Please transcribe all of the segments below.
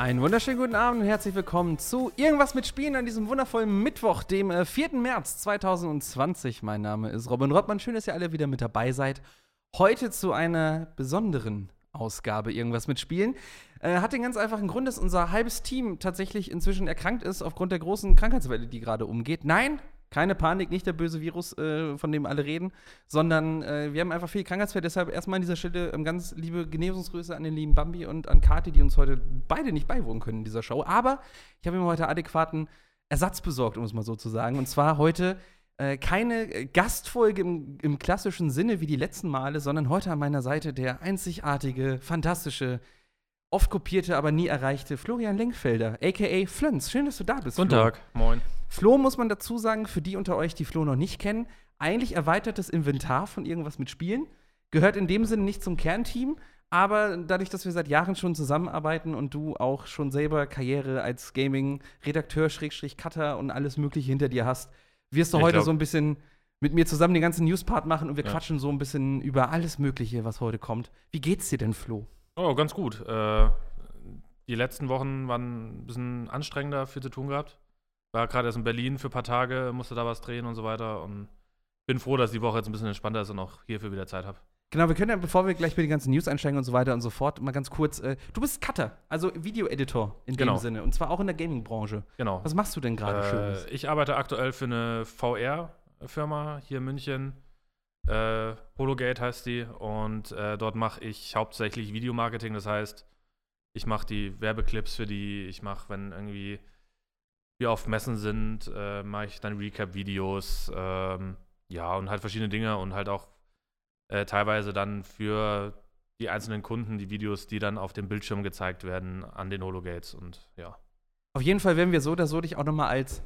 Einen wunderschönen guten Abend und herzlich willkommen zu Irgendwas mit Spielen an diesem wundervollen Mittwoch, dem äh, 4. März 2020. Mein Name ist Robin Rottmann. Schön, dass ihr alle wieder mit dabei seid. Heute zu einer besonderen Ausgabe Irgendwas mit Spielen. Äh, hat den ganz einfachen Grund, dass unser halbes Team tatsächlich inzwischen erkrankt ist aufgrund der großen Krankheitswelle, die gerade umgeht. Nein, keine Panik, nicht der böse Virus, äh, von dem alle reden, sondern äh, wir haben einfach viel Krankheitsfälle. Deshalb erstmal an dieser Stelle ähm, ganz liebe Genesungsgrüße an den lieben Bambi und an Kati, die uns heute beide nicht beiwohnen können in dieser Show. Aber ich habe mir heute adäquaten Ersatz besorgt, um es mal so zu sagen. Und zwar heute äh, keine Gastfolge im, im klassischen Sinne wie die letzten Male, sondern heute an meiner Seite der einzigartige, fantastische, oft kopierte, aber nie erreichte Florian Lenkfelder, aka Flönz. Schön, dass du da bist. Guten Flo. Tag, moin. Flo muss man dazu sagen, für die unter euch, die Flo noch nicht kennen, eigentlich erweitertes Inventar von irgendwas mit Spielen. Gehört in dem Sinne nicht zum Kernteam, aber dadurch, dass wir seit Jahren schon zusammenarbeiten und du auch schon selber Karriere als Gaming-Redakteur, Schrägstrich, Cutter und alles Mögliche hinter dir hast, wirst du Ich heute glaub- so ein bisschen mit mir zusammen den ganzen News-Part machen und wir Ja. quatschen so ein bisschen über alles Mögliche, was heute kommt. Wie geht's dir denn, Flo? Oh, ganz gut. Äh, die letzten Wochen waren ein bisschen anstrengender, viel zu tun gehabt. War gerade erst in Berlin für ein paar Tage, musste da was drehen und so weiter. Und bin froh, dass die Woche jetzt ein bisschen entspannter ist und auch hierfür wieder Zeit habe. Genau, wir können ja, bevor wir gleich mit den ganzen News einsteigen und so weiter und so fort, mal ganz kurz. Äh, du bist Cutter, also Video-Editor in dem Genau. Sinne. Und zwar auch in der Gaming-Branche. Genau. Was machst du denn gerade Schönes? Äh, ich arbeite aktuell für eine VR-Firma hier in München. Äh, Hologate heißt die. Und äh, dort mache ich hauptsächlich Videomarketing. Das heißt, ich mache die Werbeclips für die. Ich mache, wenn irgendwie wir auf Messen sind, äh, mache ich dann Recap-Videos. Ähm, ja, und halt verschiedene Dinge. Und halt auch äh, teilweise dann für die einzelnen Kunden die Videos, die dann auf dem Bildschirm gezeigt werden an den Hologates. Und ja. Auf jeden Fall werden wir so oder so dich auch noch mal als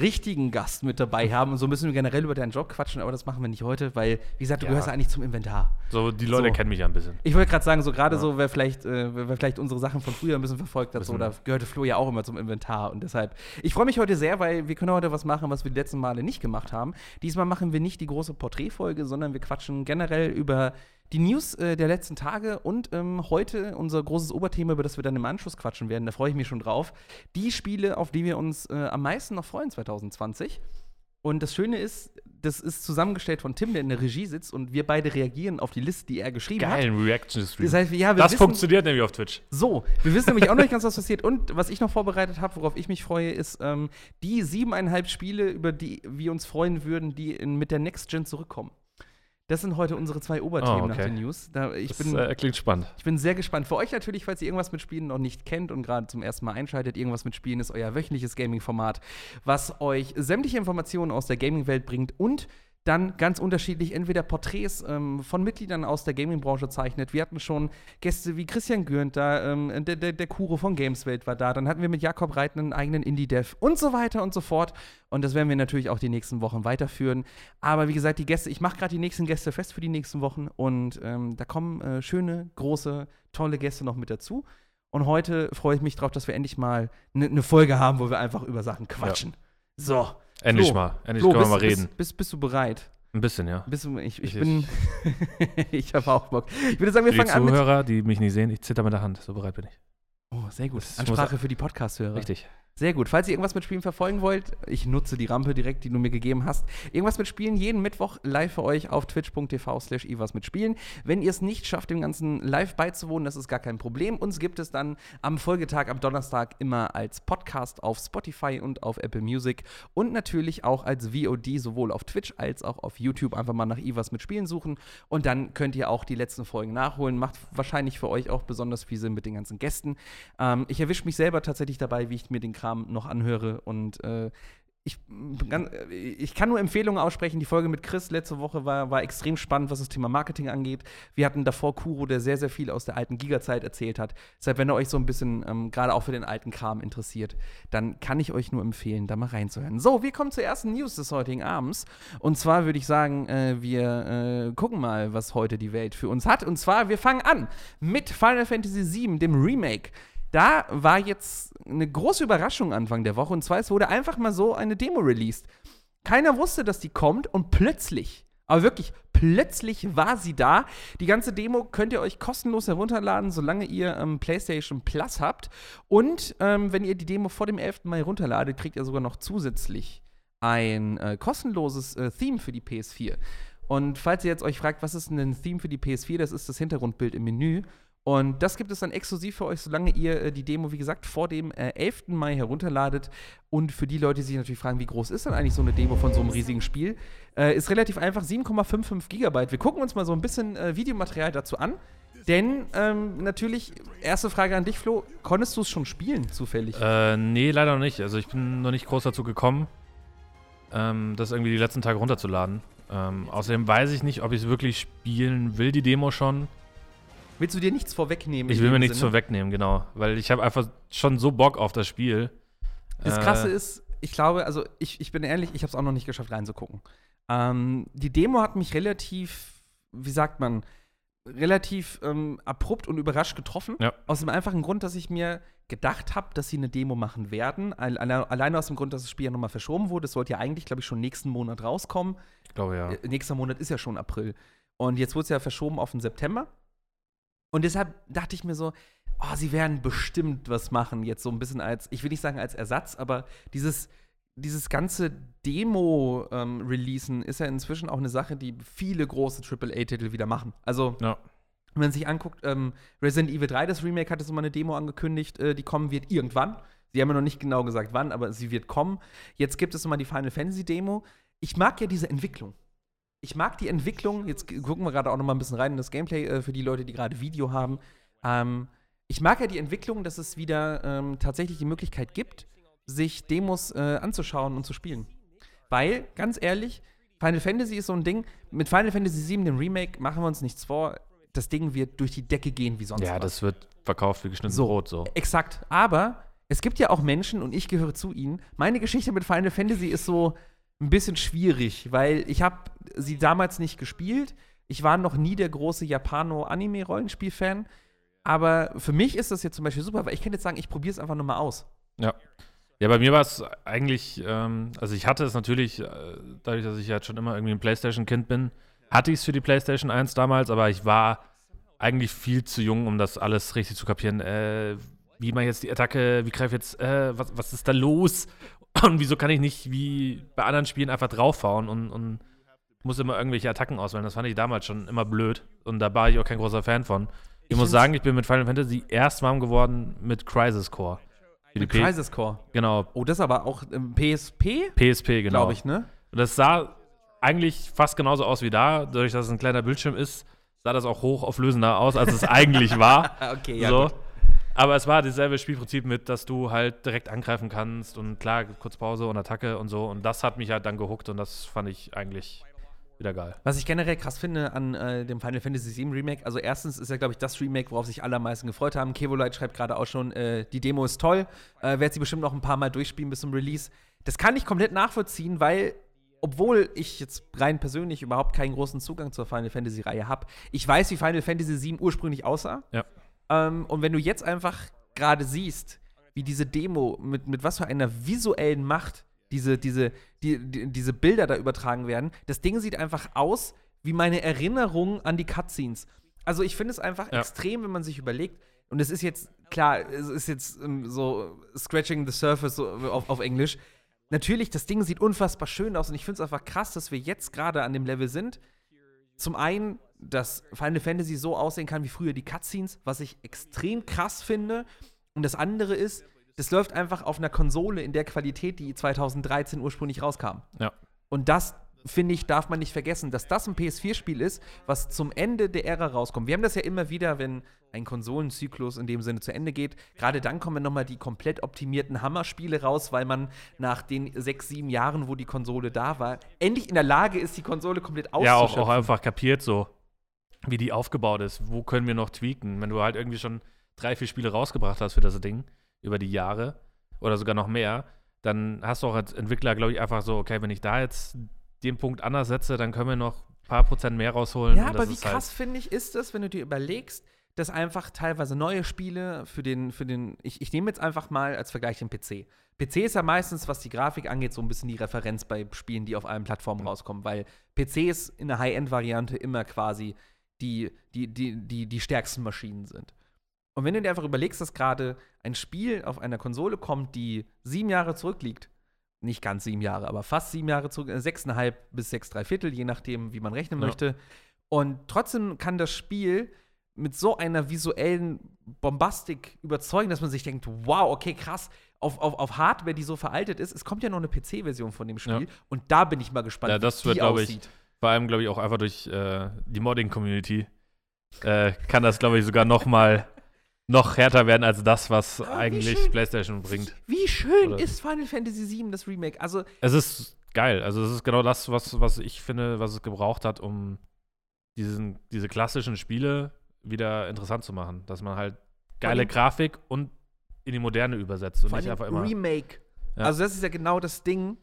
richtigen Gast mit dabei haben. Und so müssen wir generell über deinen Job quatschen, aber das machen wir nicht heute, weil, wie gesagt, du Ja. gehörst ja eigentlich zum Inventar. So, die Leute So. kennen mich ja ein bisschen. Ich wollte gerade sagen, so gerade Ja. so, wer vielleicht, äh, wer vielleicht unsere Sachen von früher ein bisschen verfolgt hat, so, Bisschen. da gehörte Flo ja auch immer zum Inventar. Und deshalb, ich freue mich heute sehr, weil wir können heute was machen, was wir die letzten Male nicht gemacht haben. Diesmal machen wir nicht die große Porträtfolge, sondern wir quatschen generell über die News äh, der letzten Tage und ähm, heute unser großes Oberthema, über das wir dann im Anschluss quatschen werden. Da freue ich mich schon drauf. Die Spiele, auf die wir uns äh, am meisten noch freuen 2020. Und das Schöne ist, das ist zusammengestellt von Tim, der in der Regie sitzt und wir beide reagieren auf die Liste, die er geschrieben hat. Geilen Reaction-Stream. Das heißt, ja, das wissen, funktioniert nämlich auf Twitch. so, wir wissen nämlich auch noch nicht ganz, was passiert. Und was ich noch vorbereitet habe, worauf ich mich freue, ist ähm, die siebeneinhalb Spiele, über die wir uns freuen würden, die in, mit der Next Gen zurückkommen. Das sind heute unsere zwei Oberthemen Oh, nach okay. den News. Da, ich, das bin, äh, klingt spannend. ich bin sehr gespannt. Für euch natürlich, falls ihr irgendwas mit Spielen noch nicht kennt und gerade zum ersten Mal einschaltet, irgendwas mit Spielen ist euer wöchentliches Gaming-Format, was euch sämtliche Informationen aus der Gaming-Welt bringt und dann ganz unterschiedlich entweder Porträts ähm, von Mitgliedern aus der Gaming-Branche zeichnet. Wir hatten schon Gäste wie Christian Gürnt da, ähm, der, der, der Kuro von Gameswelt war da. Dann hatten wir mit Jakob Reit einen eigenen Indie-Dev und so weiter und so fort. Und das werden wir natürlich auch die nächsten Wochen weiterführen. Aber wie gesagt, die Gäste, ich mache gerade die nächsten Gäste fest für die nächsten Wochen und ähm, da kommen äh, schöne, große, tolle Gäste noch mit dazu. Und heute freue ich mich drauf, dass wir endlich mal eine ne Folge haben, wo wir einfach über Sachen quatschen. So. Endlich Flo, mal. Endlich Flo, können wir bist, mal reden. Bist, bist, bist du bereit? Ein bisschen, ja. Bist du, ich, ich, Ich- bin. ich habe auch Bock. Ich würde sagen, wir die fangen an mit. Zuhörer, die mich nicht sehen, ich zitter mit der Hand. So bereit bin ich. Oh, sehr gut. Ansprache für die Podcast-Hörer. Richtig. Sehr gut. Falls ihr irgendwas mit Spielen verfolgen wollt, ich nutze die Rampe direkt, die du mir gegeben hast. Irgendwas mit Spielen jeden Mittwoch live für euch auf twitch.tv slash irgendwas mit Spielen. Wenn ihr es nicht schafft, dem Ganzen live beizuwohnen, das ist gar kein Problem. Uns gibt es dann am Folgetag, am Donnerstag, immer als Podcast auf Spotify und auf Apple Music und natürlich auch als VOD sowohl auf Twitch als auch auf YouTube. Einfach mal nach Ivas mit Spielen suchen und dann könnt ihr auch die letzten Folgen nachholen. Macht wahrscheinlich für euch auch besonders viel Sinn mit den ganzen Gästen. Ähm, ich erwische mich selber tatsächlich dabei, wie ich mir den Kram noch anhöre und äh, ich, bin ganz- äh, ich kann nur Empfehlungen aussprechen. Die Folge mit Chris letzte Woche war, war extrem spannend, was das Thema Marketing angeht. Wir hatten davor Kuro, der sehr, sehr viel aus der alten Giga-Zeit erzählt hat. Deshalb, wenn ihr euch so ein bisschen ähm, gerade auch für den alten Kram interessiert, dann kann ich euch nur empfehlen, da mal reinzuhören. So, wir kommen zur ersten News des heutigen Abends. Und zwar würde ich sagen, äh, wir äh, gucken mal, was heute die Welt für uns hat. Und zwar, wir fangen an mit Final Fantasy VII, dem Remake. Da war jetzt eine große Überraschung Anfang der Woche. Und zwar, es wurde einfach mal so eine Demo released. Keiner wusste, dass die kommt und plötzlich, Aber wirklich, plötzlich war sie da. Die ganze Demo könnt ihr euch kostenlos herunterladen, solange ihr ähm, PlayStation Plus habt. Und ähm, wenn ihr die Demo vor dem 11. Mai runterladet, kriegt ihr sogar noch zusätzlich ein äh, kostenloses äh, Theme für die PS4. Und falls ihr jetzt euch fragt, was ist denn ein Theme für die PS4, das ist das Hintergrundbild im Menü. Und das gibt es dann exklusiv für euch, solange ihr äh, die Demo, wie gesagt, vor dem äh, 11. Mai herunterladet. Und für die Leute, die sich natürlich fragen, wie groß ist denn eigentlich so eine Demo von so einem riesigen Spiel, äh, ist relativ einfach 7,55 Gigabyte. Wir gucken uns mal so ein bisschen äh, Videomaterial dazu an. Denn ähm, natürlich, erste Frage an dich, Flo, konntest du es schon spielen, zufällig? Äh, nee, leider noch nicht. Also ich bin noch nicht groß dazu gekommen, ähm, das irgendwie die letzten Tage runterzuladen. Ähm, außerdem weiß ich nicht, ob ich es wirklich spielen will, die Demo schon. Willst du dir nichts vorwegnehmen? Ich will mir nichts Sinne? vorwegnehmen, genau. Weil ich habe einfach schon so Bock auf das Spiel. Das Äh, Krasse ist, ich glaube, also ich, ich bin ehrlich, ich habe es auch noch nicht geschafft reinzugucken. Ähm, die Demo hat mich relativ, wie sagt man, relativ ähm, abrupt und überrascht getroffen. Ja. Aus dem einfachen Grund, dass ich mir gedacht habe, dass sie eine Demo machen werden. Alle- alle- Alleine aus dem Grund, dass das Spiel ja nochmal verschoben wurde. Es sollte ja eigentlich, glaube ich, schon nächsten Monat rauskommen. Ich glaube ja. Äh, nächster Monat ist ja schon April. Und jetzt wurde es ja verschoben auf den September. Und deshalb dachte ich mir so, oh, sie werden bestimmt was machen, jetzt so ein bisschen als, ich will nicht sagen als Ersatz, aber dieses, dieses ganze Demo-Releasen ist ja inzwischen auch eine Sache, die viele große AAA-Titel wieder machen. Also, Ja. wenn man sich anguckt, ähm, Resident Evil 3, das Remake, hatte so mal eine Demo angekündigt, äh, die kommen wird irgendwann. Sie haben ja noch nicht genau gesagt, wann, aber sie wird kommen. Jetzt gibt es nochmal die Final Fantasy Demo. Ich mag ja diese Entwicklung. Ich mag die Entwicklung. Jetzt gucken wir gerade auch noch mal ein bisschen rein in das Gameplay äh, für die Leute, die gerade Video haben. Ähm, ich mag ja die Entwicklung, dass es wieder ähm, tatsächlich die Möglichkeit gibt, sich Demos äh, anzuschauen und zu spielen. Weil, ganz ehrlich, Final Fantasy ist so ein Ding. Mit Final Fantasy VII, dem Remake, machen wir uns nichts vor. Das Ding wird durch die Decke gehen wie sonst Ja, was. das wird verkauft wie geschnitten So. Brot so. Exakt. Aber es gibt ja auch Menschen, und ich gehöre zu ihnen. Meine Geschichte mit Final Fantasy ist so ein bisschen schwierig, weil ich habe sie damals nicht gespielt. Ich war noch nie der große Japano-Anime-Rollenspiel-Fan. Aber für mich ist das jetzt zum Beispiel super, weil ich könnte jetzt sagen, ich probiere es einfach nur mal aus. Ja. Ja, bei mir war es eigentlich, ähm, also ich hatte es natürlich, äh, dadurch, dass ich halt schon immer irgendwie ein Playstation-Kind bin, hatte ich es für die Playstation 1 damals, aber ich war eigentlich viel zu jung, um das alles richtig zu kapieren. Äh, wie man jetzt die Attacke, wie greift jetzt, äh, was, was ist da los? Und wieso kann ich nicht wie bei anderen Spielen einfach draufhauen und, und muss immer irgendwelche Attacken auswählen? Das fand ich damals schon immer blöd und da war ich auch kein großer Fan von. Ich, Ich muss sagen, ich bin mit Final Fantasy erst warm geworden mit Crisis Core. Mit Crisis Core. Genau, Oh, das aber auch ähm, PSP, PSP, genau. glaube ich, ne? Und das sah eigentlich fast genauso aus wie da. Dadurch, dass es ein kleiner Bildschirm ist, sah das auch hochauflösender aus, als es eigentlich war. Okay, so. Aber es war dasselbe Spielprinzip mit, dass du halt direkt angreifen kannst und klar, kurz Pause und Attacke und so. Und das hat mich halt dann gehuckt und das fand ich eigentlich wieder geil. Was ich generell krass finde an äh, dem Final Fantasy VII Remake, also erstens ist ja, glaube ich, das Remake, worauf sich alle am meisten gefreut haben. Kevolite schreibt gerade auch schon, äh, die Demo ist toll, äh, werde sie bestimmt noch ein paar Mal durchspielen bis zum Release. Das kann ich komplett nachvollziehen, weil, obwohl ich jetzt rein persönlich überhaupt keinen großen Zugang zur Final Fantasy Reihe habe, ich weiß, wie Final Fantasy VII ursprünglich aussah. Ja. Ähm, und wenn du jetzt einfach gerade siehst, wie diese Demo, mit, mit was für einer visuellen Macht diese, diese, die, die, diese Bilder da übertragen werden, das Ding sieht einfach aus wie meine Erinnerung an die Cutscenes. Also ich finde es einfach Ja. extrem, wenn man sich überlegt, und es ist jetzt, klar, es ist jetzt ähm, so scratching the surface so auf, auf Englisch. Natürlich, das Ding sieht unfassbar schön aus und ich finde es einfach krass, dass wir jetzt gerade an dem Level sind. Zum einen, dass Final Fantasy so aussehen kann wie früher die Cutscenes, was ich extrem krass finde. Und das andere ist, das läuft einfach auf einer Konsole in der Qualität, die 2013 ursprünglich rauskam. Ja. Und das, finde ich, darf man nicht vergessen, dass das ein PS4-Spiel ist, was zum Ende der Ära rauskommt. Wir haben das ja immer wieder, wenn ein Konsolenzyklus in dem Sinne zu Ende geht. Gerade dann kommen nochmal die komplett optimierten Hammerspiele raus, weil man nach den sechs, sieben Jahren, wo die Konsole da war, endlich in der Lage ist, die Konsole komplett Ja, auch, auszuschöpfen. auch einfach kapiert so, wie die aufgebaut ist. Wo können wir noch tweaken? Wenn du halt irgendwie schon drei, vier Spiele rausgebracht hast für das Ding über die Jahre oder sogar noch mehr, dann hast du auch als Entwickler, glaube ich, einfach so, okay, wenn ich da jetzt den Punkt anders setze, dann können wir noch ein paar Prozent mehr rausholen. Ja, aber wie ist halt- krass, finde ich, ist es, wenn du dir überlegst, dass einfach teilweise neue Spiele für den, für den, ich, ich nehme jetzt einfach mal als Vergleich den PC. PC ist ja meistens, was die Grafik angeht, so ein bisschen die Referenz bei Spielen, die auf allen Plattformen rauskommen, weil PCs in der High-End-Variante immer quasi die, die, die, die, die stärksten Maschinen sind. Und wenn du dir einfach überlegst, dass gerade ein Spiel auf einer Konsole kommt, die sieben Jahre zurückliegt, nicht ganz sieben Jahre, aber fast sieben Jahre zurück, äh, sechseinhalb bis sechs, drei Viertel, je nachdem, wie man rechnen Ja. möchte. Und trotzdem kann das Spiel mit so einer visuellen Bombastik überzeugen, dass man sich denkt, wow, okay, krass, auf, auf, auf Hardware, die so veraltet ist, es kommt ja noch eine PC-Version von dem Spiel Ja. und da bin ich mal gespannt, Ja, das wie wird, die glaub ich, aussieht. Vor allem, glaube ich, auch einfach durch äh, die Modding-Community äh, kann das, glaube ich, sogar noch mal noch härter werden als das, was Aber wie eigentlich schön- PlayStation bringt. Wie schön Oder- ist Final Fantasy VII, das Remake? Also, Es ist geil. Also es ist genau das, was, was ich finde, was es gebraucht hat, um diesen, diese klassischen Spiele wieder interessant zu machen. Dass man halt geile allem- Grafik und in die Moderne übersetzt und nicht einfach immer. Remake. Ja. Also das ist ja genau das Ding.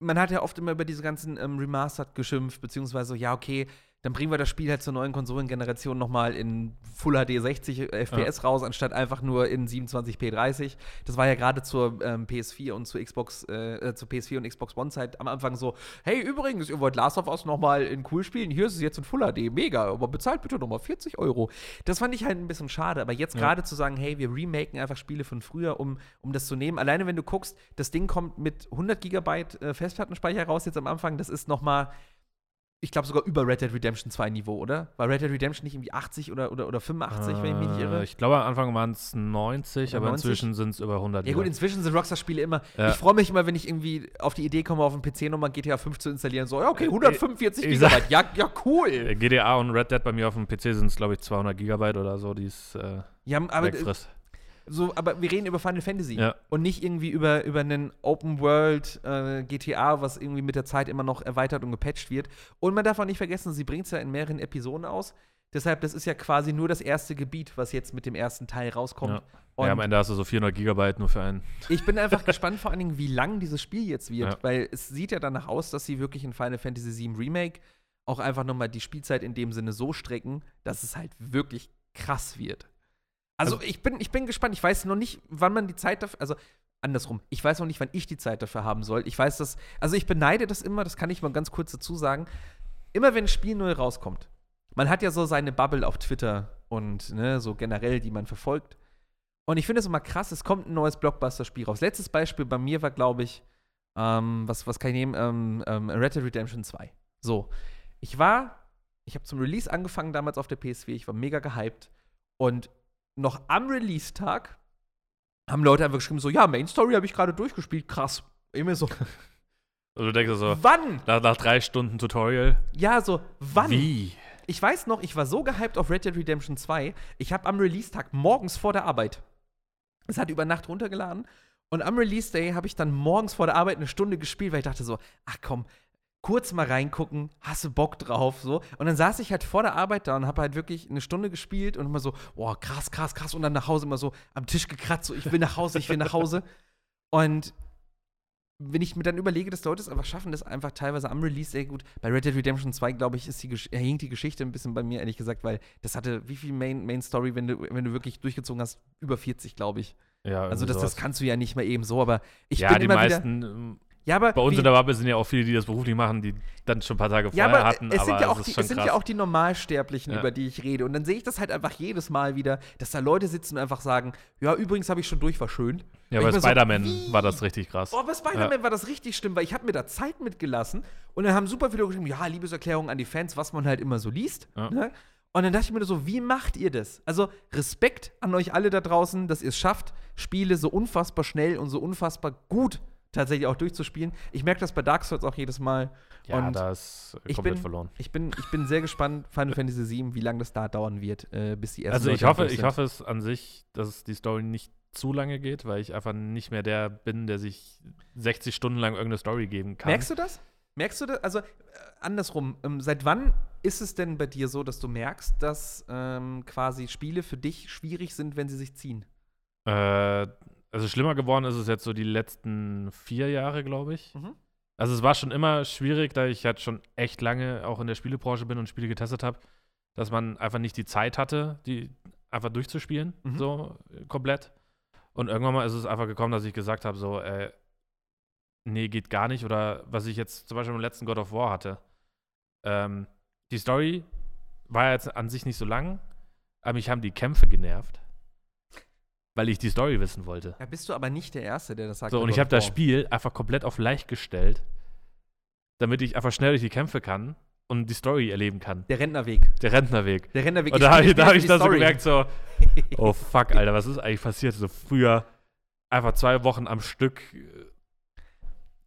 Man hat ja oft immer über diese ganzen ähm, Remastered geschimpft, beziehungsweise ja, okay, dann bringen wir das Spiel halt zur neuen Konsolengeneration nochmal in Full HD 60 FPS raus, anstatt einfach nur in 27p 30. Das war ja gerade zur ähm, PS4 und zur Xbox, äh, äh, zur PS4 und Xbox One-Zeit am Anfang so, hey, übrigens, ihr wollt Last of Us nochmal in cool spielen, hier ist es jetzt in Full HD, mega, aber bezahlt bitte nochmal 40 Euro. Das fand ich halt ein bisschen schade, aber jetzt Ja. gerade zu sagen, hey, wir remaken einfach Spiele von früher, um, um das zu nehmen. Alleine wenn du guckst, das Ding kommt mit 100 Gigabyte äh, Festplattenspeicher raus jetzt am Anfang, das ist noch mal ich glaube sogar über Red Dead Redemption 2 Niveau, oder? War Red Dead Redemption nicht irgendwie 80 oder, oder, oder 85, wenn ich mich nicht Äh, irre? Ich glaube, am Anfang waren es 90, Oder aber 90? inzwischen sind es über 100. Ja gut, inzwischen sind Rockstar-Spiele immer. Ja. Ich freue mich immer, wenn ich irgendwie auf die Idee komme, auf dem PC nochmal GTA 5 zu installieren. So, ja, okay, 145 ich sag- Gigabyte. Ja, ja, cool. Äh, GTA und Red Dead bei mir auf dem PC sind es, glaube ich, 200 Gigabyte oder so, die es äh, Ja, aber, äh, wegfrisst. So, aber wir reden über Final Fantasy Ja. und nicht irgendwie über, über einen Open World äh, GTA, was irgendwie mit der Zeit immer noch erweitert und gepatcht wird. Und man darf auch nicht vergessen, sie bringt es ja in mehreren Episoden aus. Deshalb, das ist ja quasi nur das erste Gebiet, was jetzt mit dem ersten Teil rauskommt. Ja. Und ja, am Ende hast du so 400 Gigabyte nur für einen. ich bin einfach gespannt, vor allen Dingen, wie lang dieses Spiel jetzt wird, Ja. weil es sieht ja danach aus, dass sie wirklich in Final Fantasy VII Remake auch einfach nochmal die Spielzeit in dem Sinne so strecken, dass es halt wirklich krass wird. Also, Also- ich, bin, ich bin gespannt. Ich weiß noch nicht, wann man die Zeit dafür, also andersrum, ich weiß noch nicht, wann ich die Zeit dafür haben soll. Ich weiß das, also ich beneide das immer, das kann ich mal ganz kurz dazu sagen. Immer wenn Spiel neu rauskommt, man hat ja so seine Bubble auf Twitter und ne, so generell, die man verfolgt. Und ich finde es immer krass, es kommt ein neues Blockbuster-Spiel raus. Letztes Beispiel bei mir war, glaube ich, ähm, was, was kann ich nehmen? Ähm, ähm, Red Dead Redemption 2. So. Ich war, ich habe zum Release angefangen damals auf der PS4, ich war mega gehypt. Und noch am Release-Tag haben Leute einfach geschrieben: so, ja, Main Story habe ich gerade durchgespielt, krass. Immer so, Also du denkst so, wann? nach, nach drei Stunden Tutorial. Ja, so, wann? Wie? Ich weiß noch, ich war so gehypt auf Red Dead Redemption 2, ich habe am Release-Tag morgens vor der Arbeit, es hat über Nacht runtergeladen, und am Release-Day habe ich dann morgens vor der Arbeit eine Stunde gespielt, weil ich dachte so, ach komm, kurz mal reingucken, hast du Bock drauf, so. Und dann saß ich halt vor der Arbeit da und habe halt wirklich eine Stunde gespielt und immer so, boah, krass, krass, krass, und dann nach Hause immer so am Tisch gekratzt, so, ich will nach Hause, ich will nach Hause. Und wenn ich mir dann überlege, dass Leute es einfach schaffen, das einfach teilweise am Release, sehr gut. Bei Red Dead Redemption 2, glaube ich, ist die, Gesch- hinkt die Geschichte ein bisschen bei mir, ehrlich gesagt, weil das hatte, wie viel Main, Main Story, wenn du, wenn du wirklich durchgezogen hast? Über 40, glaube ich. Ja, Also das, das kannst du ja nicht mal eben so, aber ich ja, bin die immer meisten, wieder. Ja, aber bei uns wie, in der Bubble sind ja auch viele, die das beruflich machen, die dann schon ein paar Tage ja, vorher aber hatten. es sind aber ja auch die, es sind ja auch die Normalsterblichen, Ja. über die ich rede. Und dann sehe ich das halt einfach jedes Mal wieder, dass da Leute sitzen und einfach sagen, ja, übrigens habe ich schon durch, war schön. ja, bei so, Spider-Man wie? war das richtig krass. Oh, bei Spider-Man war das richtig schlimm, weil ich habe mir da Zeit mitgelassen und dann haben super viele geschrieben, ja, Liebeserklärung an die Fans, was man halt immer so liest. Ja. Ne? Und dann dachte ich mir so, wie macht ihr das? Also Respekt an euch alle da draußen, dass ihr es schafft, Spiele so unfassbar schnell und so unfassbar gut tatsächlich auch durchzuspielen. Ich merke das bei Dark Souls auch jedes Mal. Ja, und da ist ich komplett bin- verloren. Ich bin, ich bin sehr gespannt, Final Fantasy VII, wie lange das da dauern wird, äh, bis die ersten Also ich hoffe, ich hoffe es an sich, dass die Story nicht zu lange geht, weil ich einfach nicht mehr der bin, der sich 60 Stunden lang irgendeine Story geben kann. Merkst du das? Merkst du das? Also äh, andersrum, ähm, seit wann ist es denn bei dir so, dass du merkst, dass ähm, quasi Spiele für dich schwierig sind, wenn sie sich ziehen? Äh, also schlimmer geworden ist es jetzt so die letzten vier Jahre, glaube ich. Mhm. Also es war schon immer schwierig, da ich halt schon echt lange auch in der Spielebranche bin und Spiele getestet habe, dass man einfach nicht die Zeit hatte, die einfach durchzuspielen, Mhm. so äh, komplett. Und irgendwann mal ist es einfach gekommen, dass ich gesagt habe, so, äh, nee, geht gar nicht. Oder was ich jetzt zum Beispiel im letzten God of War hatte. Ähm, die Story war jetzt an sich nicht so lang, aber mich haben die Kämpfe genervt. Weil ich die Story wissen wollte. Ja, bist du aber nicht der Erste, der das sagt. So, und ich habe das. Spiel einfach komplett auf leicht gestellt, damit ich einfach schnell durch die Kämpfe kann und die Story erleben kann. Der Rentnerweg. Der Rentnerweg. Der Rentnerweg. Und da habe ich, da hab ich dann so gemerkt, so, oh fuck, Alter, was ist eigentlich passiert? So früher einfach zwei Wochen am Stück äh,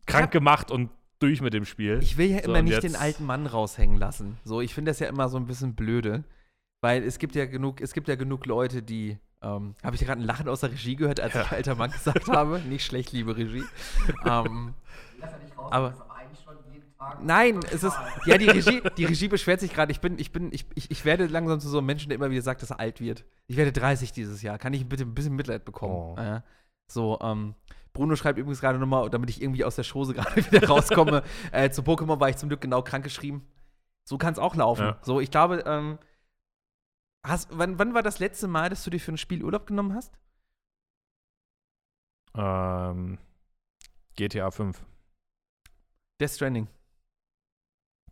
krank gemacht und durch mit dem Spiel. Ich will ja So, immer nicht den alten Mann raushängen lassen. So, ich finde das ja immer so ein bisschen blöde. Weil es gibt ja genug, es gibt ja genug Leute, die. Ähm, habe ich gerade ein Lachen aus der Regie gehört, als Ja. ich alter Mann gesagt habe? Nicht schlecht, liebe Regie. ähm, aber nein, es ist. Ja, die Regie, die Regie beschwert sich gerade. Ich bin, ich bin, ich, ich, ich werde langsam zu so einem Menschen, der immer wieder sagt, dass er alt wird. Ich werde 30 dieses Jahr. Kann ich bitte ein bisschen Mitleid bekommen? Oh. Äh, so, ähm, Bruno schreibt übrigens gerade nochmal, damit ich irgendwie aus der Schose gerade wieder rauskomme. äh, zu Pokémon war ich zum Glück genau krank geschrieben. So kann es auch laufen. Ja. So, ich glaube, ähm, hast, wann, wann war das letzte Mal, dass du dir für ein Spiel Urlaub genommen hast? Ähm, GTA 5. Death Stranding.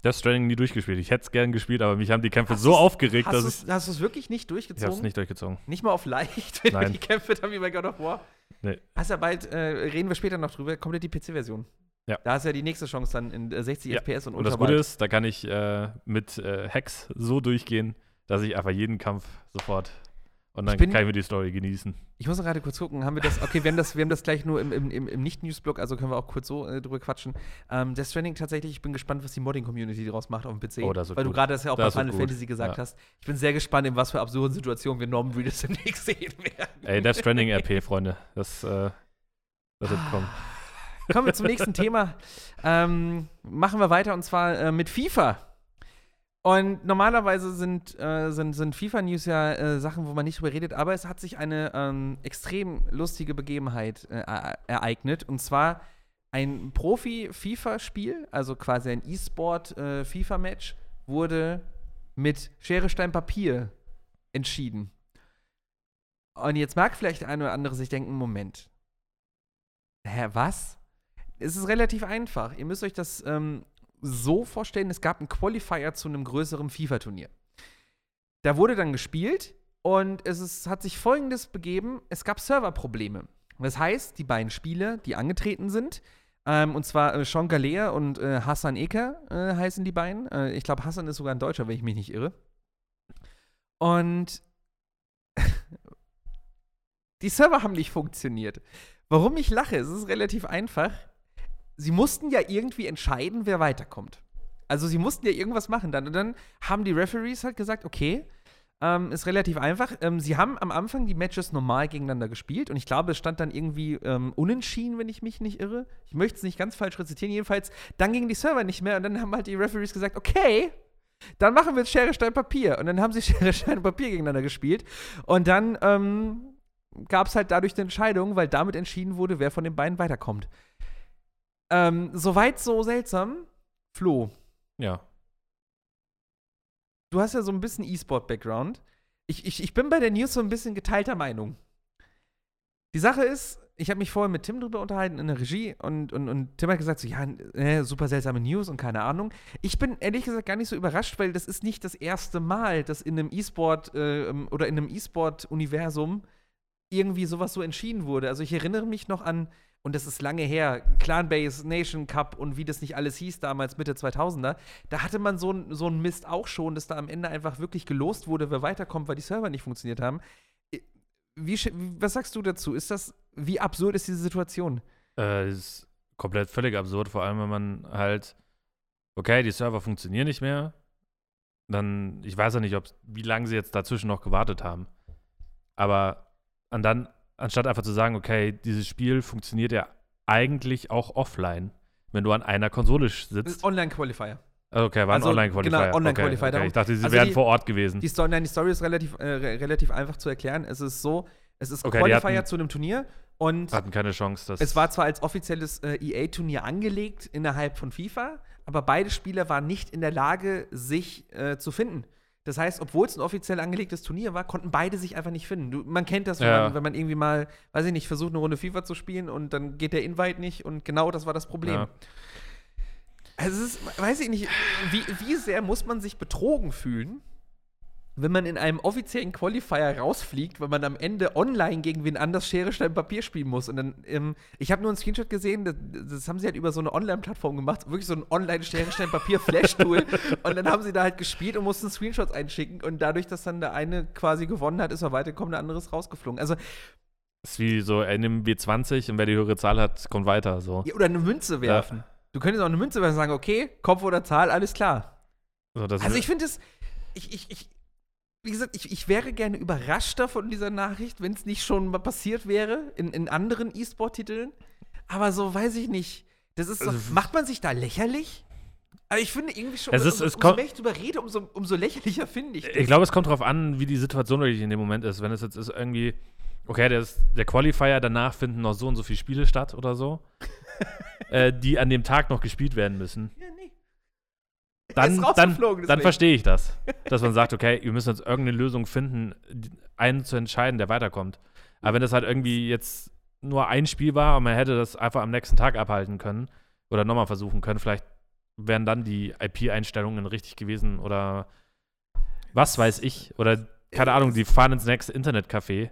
Death Stranding nie durchgespielt. Ich hätte es gern gespielt, aber mich haben die Kämpfe Hast so aufgeregt, dass ich. hast du es wirklich nicht Ich durchgezogen? habe es nicht durchgezogen. Nicht mal auf leicht, wenn Nein. die Kämpfe dann wie bei God of War. Nee. Hast ja bald, äh, reden wir später noch drüber, kommt ja die PC-Version. Ja. Da ist ja die nächste Chance dann in äh, 60 Ja. FPS und, Und das Gute ist, da kann ich äh, mit äh, Hacks so durchgehen, dass ich einfach jeden Kampf sofort. Und dann Ich bin- kann ich mir die Story genießen. Ich muss noch gerade kurz gucken, haben wir das, okay, wir haben das, wir haben das gleich nur im, im, im, Nicht-News-Blog, also können wir auch kurz so äh, drüber quatschen. Ähm, Death Stranding tatsächlich, ich bin gespannt, was die Modding-Community daraus macht auf dem PC. Oh, das Weil du gut. gerade das ja auch Das bei Final. Fantasy gesagt Ja. hast. Ich bin sehr gespannt, in was für absurden Situationen wir Norman Reedus demnächst sehen werden. Ey, Death Stranding RP, Freunde. Das, äh, das wird kommen. Kommen wir zum nächsten Thema. Ähm, machen wir weiter und zwar äh, mit FIFA. Und normalerweise sind, äh, sind, sind FIFA-News ja äh, Sachen, wo man nicht drüber redet, aber es hat sich eine ähm, extrem lustige Begebenheit äh, e- ereignet. Und zwar ein Profi-FIFA-Spiel, also quasi ein E-Sport-FIFA-Match, wurde mit Schere, Stein, Papier entschieden. Und jetzt mag vielleicht eine oder andere sich denken: Moment. Hä, was? Es ist relativ einfach. Ihr müsst euch das ähm, so vorstellen: Es gab einen Qualifier zu einem größeren FIFA-Turnier. Da wurde dann gespielt und es ist, hat sich folgendes begeben: Es gab Serverprobleme. Das heißt, die beiden Spieler, die angetreten sind, ähm, und zwar äh, Sean Galea und äh, Hassan Eker äh, heißen die beiden. Äh, ich glaube, Hassan ist sogar ein Deutscher, wenn ich mich nicht irre. Und die Server haben nicht funktioniert. Warum ich lache, es ist relativ einfach. Sie mussten ja irgendwie entscheiden, wer weiterkommt. Also sie mussten ja irgendwas machen dann. Und dann haben die Referees halt gesagt, okay, ähm, ist relativ einfach. Ähm, sie haben am Anfang die Matches normal gegeneinander gespielt und ich glaube, es stand dann irgendwie ähm, unentschieden, wenn ich mich nicht irre. Ich möchte es nicht ganz falsch rezitieren. Jedenfalls, dann gingen die Server nicht mehr und dann haben halt die Referees gesagt, okay, dann machen wir jetzt Schere, Stein, Papier. Und dann haben sie Schere, Stein, Papier gegeneinander gespielt. Und dann ähm, gab es halt dadurch eine Entscheidung, weil damit entschieden wurde, wer von den beiden weiterkommt. Ähm, soweit so seltsam. Flo, Ja. du hast ja so ein bisschen E-Sport-Background. Ich, ich, ich bin bei der News so ein bisschen geteilter Meinung. Die Sache ist, ich habe mich vorher mit Tim drüber unterhalten in der Regie und, und, und Tim hat gesagt, so, ja, äh, super seltsame News und keine Ahnung. Ich bin ehrlich gesagt gar nicht so überrascht, weil das ist nicht das erste Mal, dass in einem E-Sport äh, oder in einem E-Sport-Universum irgendwie sowas so entschieden wurde. Also ich erinnere mich noch an, und das ist lange her, Clanbase, Nation Cup und wie das nicht alles hieß damals, Mitte 2000er, da hatte man so, so einen Mist auch schon, dass da am Ende einfach wirklich gelost wurde, wer weiterkommt, weil die Server nicht funktioniert haben. Wie, was sagst du dazu? Ist das, wie absurd ist diese Situation? Äh, ist komplett völlig absurd, vor allem wenn man halt, okay, die Server funktionieren nicht mehr. Dann, ich weiß ja nicht, wie lange sie jetzt dazwischen noch gewartet haben. Aber und dann, anstatt einfach zu sagen, okay, dieses Spiel funktioniert ja eigentlich auch offline, wenn du an einer Konsole sitzt. Online-Qualifier. Okay, war ein Also, Online-Qualifier. genau, Online-Qualifier, Okay, okay. Ich dachte, sie also wären die- vor Ort gewesen. Die Story, nein, die Story ist relativ, äh, re- relativ einfach zu erklären. Es ist so, es ist Okay, Qualifier hatten- zu einem Turnier und hatten keine Chance, dass. Es war zwar als offizielles äh, EA-Turnier angelegt innerhalb von FIFA, aber beide Spieler waren nicht in der Lage, sich äh, zu finden. Das heißt, obwohl es ein offiziell angelegtes Turnier war, konnten beide sich einfach nicht finden. Du, man kennt das, wenn, Ja. man, wenn man irgendwie mal, weiß ich nicht, versucht, eine Runde FIFA zu spielen und dann geht der Invite nicht und genau das war das Problem. Ja. Also es ist, weiß ich nicht, wie, wie sehr muss man sich betrogen fühlen, wenn man in einem offiziellen Qualifier rausfliegt, weil man am Ende online gegen wen anders Schere, Stein, Papier spielen muss. Und dann, ähm, ich habe nur einen Screenshot gesehen, das, das haben sie halt über so eine Online-Plattform gemacht, wirklich so ein Online-Schere, Stein, Papier-Flash-Tool. und dann haben sie da halt gespielt und mussten Screenshots einschicken. Und dadurch, dass dann der eine quasi gewonnen hat, ist er weitergekommen, der andere ist rausgeflogen. Also, Ist wie so, er nimmt W20 und wer die höhere Zahl hat, kommt weiter. So. ja, oder eine Münze werfen. Du könntest auch eine Münze werfen und sagen, okay, Kopf oder Zahl, alles klar. So, Also ich finde es, ich, ich, ich, wie gesagt, ich, ich wäre gerne überraschter von dieser Nachricht, wenn es nicht schon mal passiert wäre in, in anderen E-Sport-Titeln. Aber so weiß ich nicht. Das ist so, Also- macht man sich da lächerlich? Aber ich finde irgendwie schon, Es ist- umso, es umso mehr ich drüber rede, umso, umso lächerlicher finde ich das. Ich glaube, es kommt darauf an, wie die Situation wirklich in dem Moment ist. Wenn es jetzt ist irgendwie, okay, der, ist, der Qualifier, danach finden noch so und so viele Spiele statt oder so, äh, die an dem Tag noch gespielt werden müssen. ja, nee. Dann, dann, dann verstehe ich das. Dass man sagt, okay, wir müssen jetzt irgendeine Lösung finden, einen zu entscheiden, der weiterkommt. Aber wenn das halt irgendwie jetzt nur ein Spiel war und man hätte das einfach am nächsten Tag abhalten können oder nochmal versuchen können, vielleicht wären dann die IP-Einstellungen richtig gewesen oder was weiß ich. Oder keine Ahnung, die fahren ins nächste Internetcafé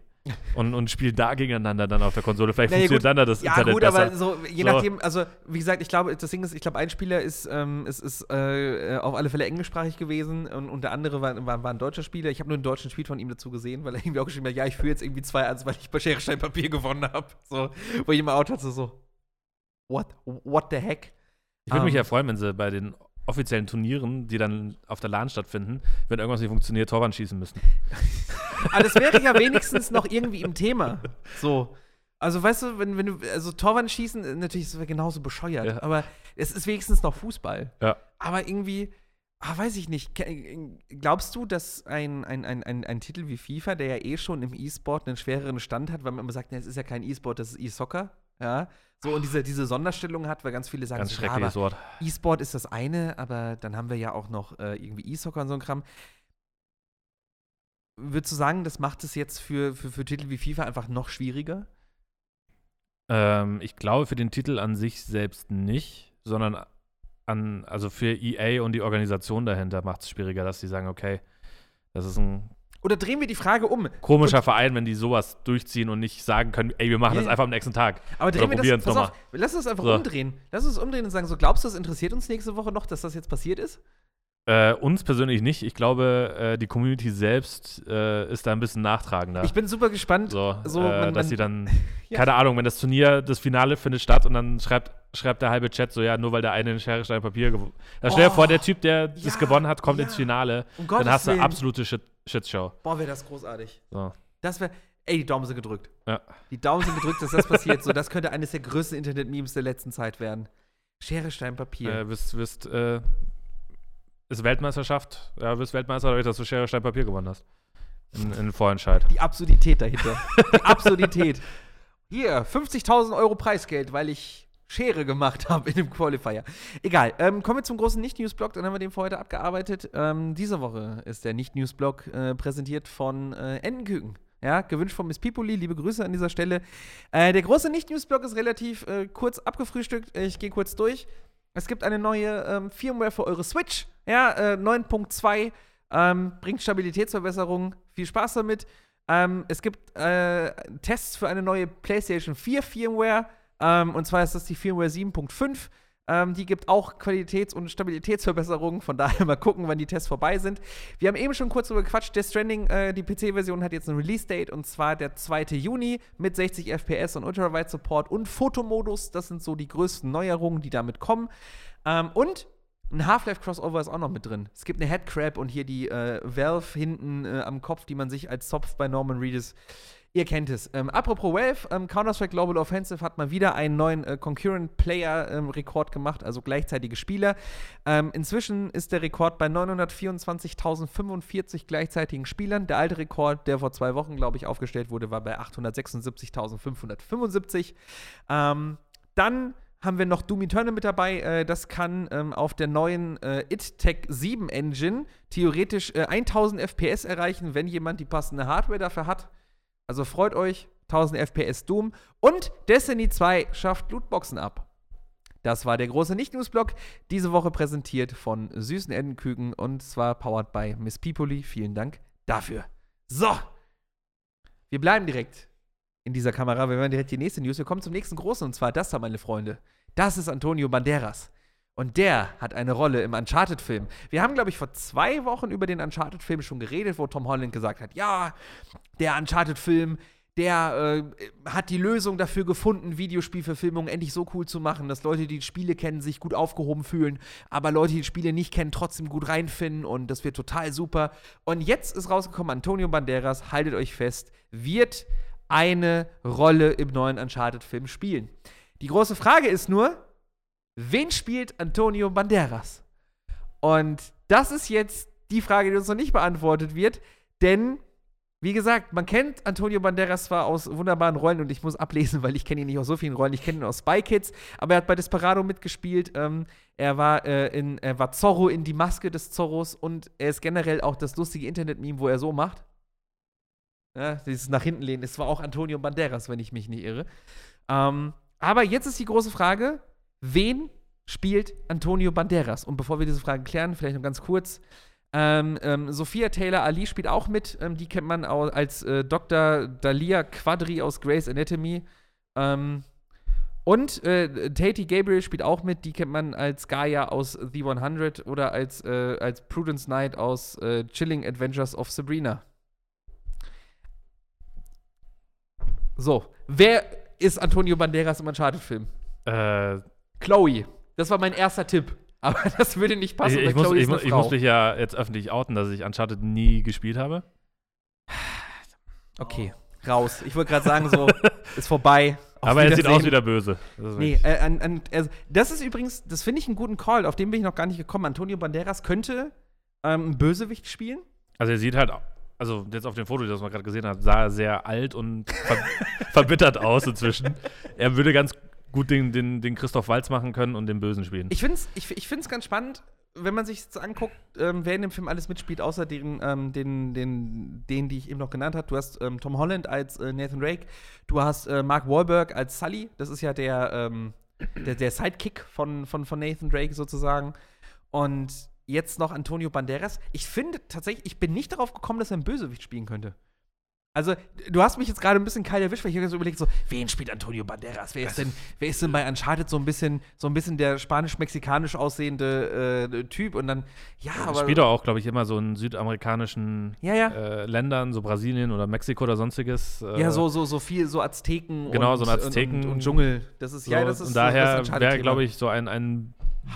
und, und spielen da gegeneinander dann auf der Konsole. Vielleicht Naja, funktioniert gut. dann da das Ja, Internet gut, besser. aber so, je So. nachdem, also wie gesagt, ich glaube, das Ding ist, ich glaube, ein Spieler ist, ähm, ist, ist äh, auf alle Fälle englischsprachig gewesen und, und der andere war, war, war ein deutscher Spieler. Ich habe nur einen deutschen Tweet von ihm dazu gesehen, weil er irgendwie auch geschrieben hat, ja, ich führe jetzt irgendwie 2-1, weil ich bei Schere, Stein, Papier gewonnen habe. So, wo ich immer out hatte, so, what, what the heck? Ich würde mich Ähm. ja freuen, wenn sie bei den offiziellen Turnieren, die dann auf der LAN stattfinden, wenn irgendwas nicht funktioniert, Torwand schießen müssen. Aber das wäre ja wenigstens noch irgendwie im Thema. So. Also, weißt du, wenn, wenn du, also Torwand schießen, äh, natürlich ist es genauso bescheuert, Ja. aber es ist wenigstens noch Fußball. Ja. Aber irgendwie, ah, weiß ich nicht. Ke- Glaubst du, dass ein, ein, ein, ein, ein Titel wie FIFA, der ja eh schon im E-Sport einen schwereren Stand hat, weil man immer sagt, es ist ja kein E-Sport, das ist E-Soccer, ja, so und diese, diese Sonderstellung hat, weil ganz viele sagen, Ganz so, ja, schreckliches aber Wort. E-Sport ist das eine, aber dann haben wir ja auch noch äh, irgendwie E-Soccer und so ein Kram. Würdest du sagen, das macht es jetzt für, für, für Titel wie FIFA einfach noch schwieriger? Ähm, ich glaube für den Titel an sich selbst nicht, sondern an, also für EA und die Organisation dahinter macht es schwieriger, dass sie sagen, okay, das ist ein Oder drehen wir die Frage um? komischer Verein, wenn die sowas durchziehen und nicht sagen können, ey, wir machen das einfach am nächsten Tag. Aber drehen Oder wir das, pass auf, lass uns einfach So. umdrehen. Lass uns umdrehen und sagen, so glaubst du, das interessiert uns nächste Woche noch, dass das jetzt passiert ist? Äh, uns persönlich nicht. Ich glaube, äh, die Community selbst äh, ist da ein bisschen nachtragender. Ich bin super gespannt. so, so, äh, man- dass sie dann, Ja. keine Ahnung, wenn das Turnier, das Finale findet statt und dann schreibt, schreibt der halbe Chat so, ja, nur weil der eine in Schere, Stein, Papier gewonnen hat. Stell dir Oh, vor, der Typ, der das ja, gewonnen hat, kommt ja. ins Finale. Um Gottes dann hast du absolute Shit Shitshow. Boah, wäre das großartig. So. Das wäre. Ey, die Daumen sind gedrückt. Ja. Die Daumen sind gedrückt, dass das passiert. So, das könnte eines der größten Internet-Memes der letzten Zeit werden. Schere, Stein, Papier. Äh, bist, bist, äh, ist Weltmeisterschaft, ja, bist Weltmeister, dadurch, dass du Schere, Stein, Papier gewonnen hast. In, in Vorentscheid. Die Absurdität dahinter. Die Absurdität. Hier, 50.000 Euro Preisgeld, weil ich Schere gemacht habe in dem Qualifier. Egal. Ähm, kommen wir zum großen Nicht-News-Blog, dann haben wir den für heute abgearbeitet. Ähm, diese Woche ist der Nicht-News-Blog äh, präsentiert von äh, Entenküken. Ja, gewünscht von Miss Pipoli. Liebe Grüße an dieser Stelle. Äh, der große Nicht-News-Blog ist relativ äh, kurz abgefrühstückt. Ich gehe kurz durch. Es gibt eine neue ähm, Firmware für eure Switch. Ja, äh, 9.2 ähm, bringt Stabilitätsverbesserungen. Viel Spaß damit. Ähm, es gibt äh, Tests für eine neue PlayStation 4 Firmware. Ähm, und zwar ist das die Firmware 7.5. Ähm, die gibt auch Qualitäts- und Stabilitätsverbesserungen. Von daher mal gucken, wann die Tests vorbei sind. Wir haben eben schon kurz darüber gequatscht. Death Stranding, äh, die PC-Version, hat jetzt ein Release-Date und zwar der 2. Juni mit 60 FPS und Ultrawide-Support und Fotomodus. Das sind so die größten Neuerungen, die damit kommen. Ähm, und ein Half-Life-Crossover ist auch noch mit drin. Es gibt eine Headcrab und hier die äh, Valve hinten äh, am Kopf, die man sich als Zopf bei Norman Reedus. Ihr kennt es. Ähm, apropos Valve, ähm, Counter-Strike Global Offensive hat mal wieder einen neuen äh, Concurrent Player-Rekord gemacht, also gleichzeitige Spieler. Ähm, inzwischen ist der Rekord bei 924.045 gleichzeitigen Spielern. Der alte Rekord, der vor zwei Wochen, glaube ich, aufgestellt wurde, war bei 876.575. Ähm, dann haben wir noch Doom Eternal mit dabei. Äh, das kann ähm, auf der neuen äh, IT-Tech 7 Engine theoretisch äh, 1000 FPS erreichen, wenn jemand die passende Hardware dafür hat. Also freut euch, 1000 FPS Doom. Und Destiny 2 schafft Lootboxen ab. Das war der große Nicht-News-Blog, diese Woche präsentiert von Süßen Entenküken und zwar powered by Miss Pipoli. Vielen Dank dafür. So, wir bleiben direkt in dieser Kamera. Wir werden direkt die nächste News. Wir kommen zum nächsten großen und zwar das da, meine Freunde. Das ist Antonio Banderas. Und der hat eine Rolle im Uncharted-Film. Wir haben, glaube ich, vor zwei Wochen über den Uncharted-Film schon geredet, wo Tom Holland gesagt hat: Ja, der Uncharted-Film, der äh, hat die Lösung dafür gefunden, Videospielverfilmungen endlich so cool zu machen, dass Leute, die Spiele kennen, sich gut aufgehoben fühlen, aber Leute, die Spiele nicht kennen, trotzdem gut reinfinden und das wird total super. Und jetzt ist rausgekommen, Antonio Banderas, haltet euch fest, wird eine Rolle im neuen Uncharted-Film spielen. Die große Frage ist nur, wen spielt Antonio Banderas? Und das ist jetzt die Frage, die uns noch nicht beantwortet wird, denn wie gesagt, man kennt Antonio Banderas zwar aus wunderbaren Rollen und ich muss ablesen, weil ich kenne ihn nicht aus so vielen Rollen. Ich kenne ihn aus Spy Kids, aber er hat bei Desperado mitgespielt. Ähm, er, war, äh, in, er war Zorro in die Maske des Zorros und er ist generell auch das lustige Internet-Meme, wo er so macht. Ja, dieses nach hinten lehnen. Es war auch Antonio Banderas, wenn ich mich nicht irre. Ähm, aber jetzt ist die große Frage: Wen spielt Antonio Banderas? Und bevor wir diese Frage klären, vielleicht noch ganz kurz. Ähm, ähm, Sophia Taylor Ali spielt auch mit. Ähm, die kennt man als äh, Dr. Dalia Quadri aus Grey's Anatomy. Ähm, und äh, Tate Gabriel spielt auch mit. Die kennt man als Gaia aus The 100 oder als, äh, als Prudence Knight aus äh, Chilling Adventures of Sabrina. So, wer ist Antonio Banderas im Uncharted-Film? Äh, Chloe. Das war mein erster Tipp. Aber das würde nicht passen. ich, ich, muss, ich, ist mu- eine ich muss mich ja jetzt öffentlich outen, dass ich Uncharted nie gespielt habe. Okay, raus. Ich wollte gerade sagen, so, ist vorbei. Auf Aber er sieht aus wie der Böse. Das ist Nee, äh, an, an, also, das ist übrigens, das finde ich einen guten Call, auf den bin ich noch gar nicht gekommen. Antonio Banderas könnte ähm, einen Bösewicht spielen. Also er sieht halt, also jetzt auf dem Foto, das man gerade gesehen hat, sah er sehr alt und ver verbittert aus inzwischen. Er würde ganz gut den, den, den Christoph Walz machen können und den Bösen spielen. Ich finde es ich, ich find's ganz spannend, wenn man sich jetzt anguckt, ähm, wer in dem Film alles mitspielt, außer den, ähm, den, den, den, die ich eben noch genannt habe. Du hast ähm, Tom Holland als äh, Nathan Drake, du hast äh, Mark Wahlberg als Sully, das ist ja der, ähm, der, der Sidekick von, von, von Nathan Drake sozusagen. Und jetzt noch Antonio Banderas. Ich finde tatsächlich, ich bin nicht darauf gekommen, dass er einen Bösewicht spielen könnte. Also, du hast mich jetzt gerade ein bisschen kalt erwischt, weil ich habe so überlegt, so, wen spielt Antonio Banderas? Wer ist denn, wer ist denn bei Uncharted so ein bisschen, so ein bisschen der spanisch-mexikanisch aussehende äh, Typ? Und dann, ja, Er aber. spielt doch auch, glaube ich, immer so in südamerikanischen Ja, ja. äh, Ländern, so Brasilien oder Mexiko oder sonstiges. Äh, ja, so, so, so viel, so Azteken Genau, und, so ein Azteken- und, und, und Dschungel. Das ist, So, ja, das ist und daher wäre, glaube ich, so ein, ein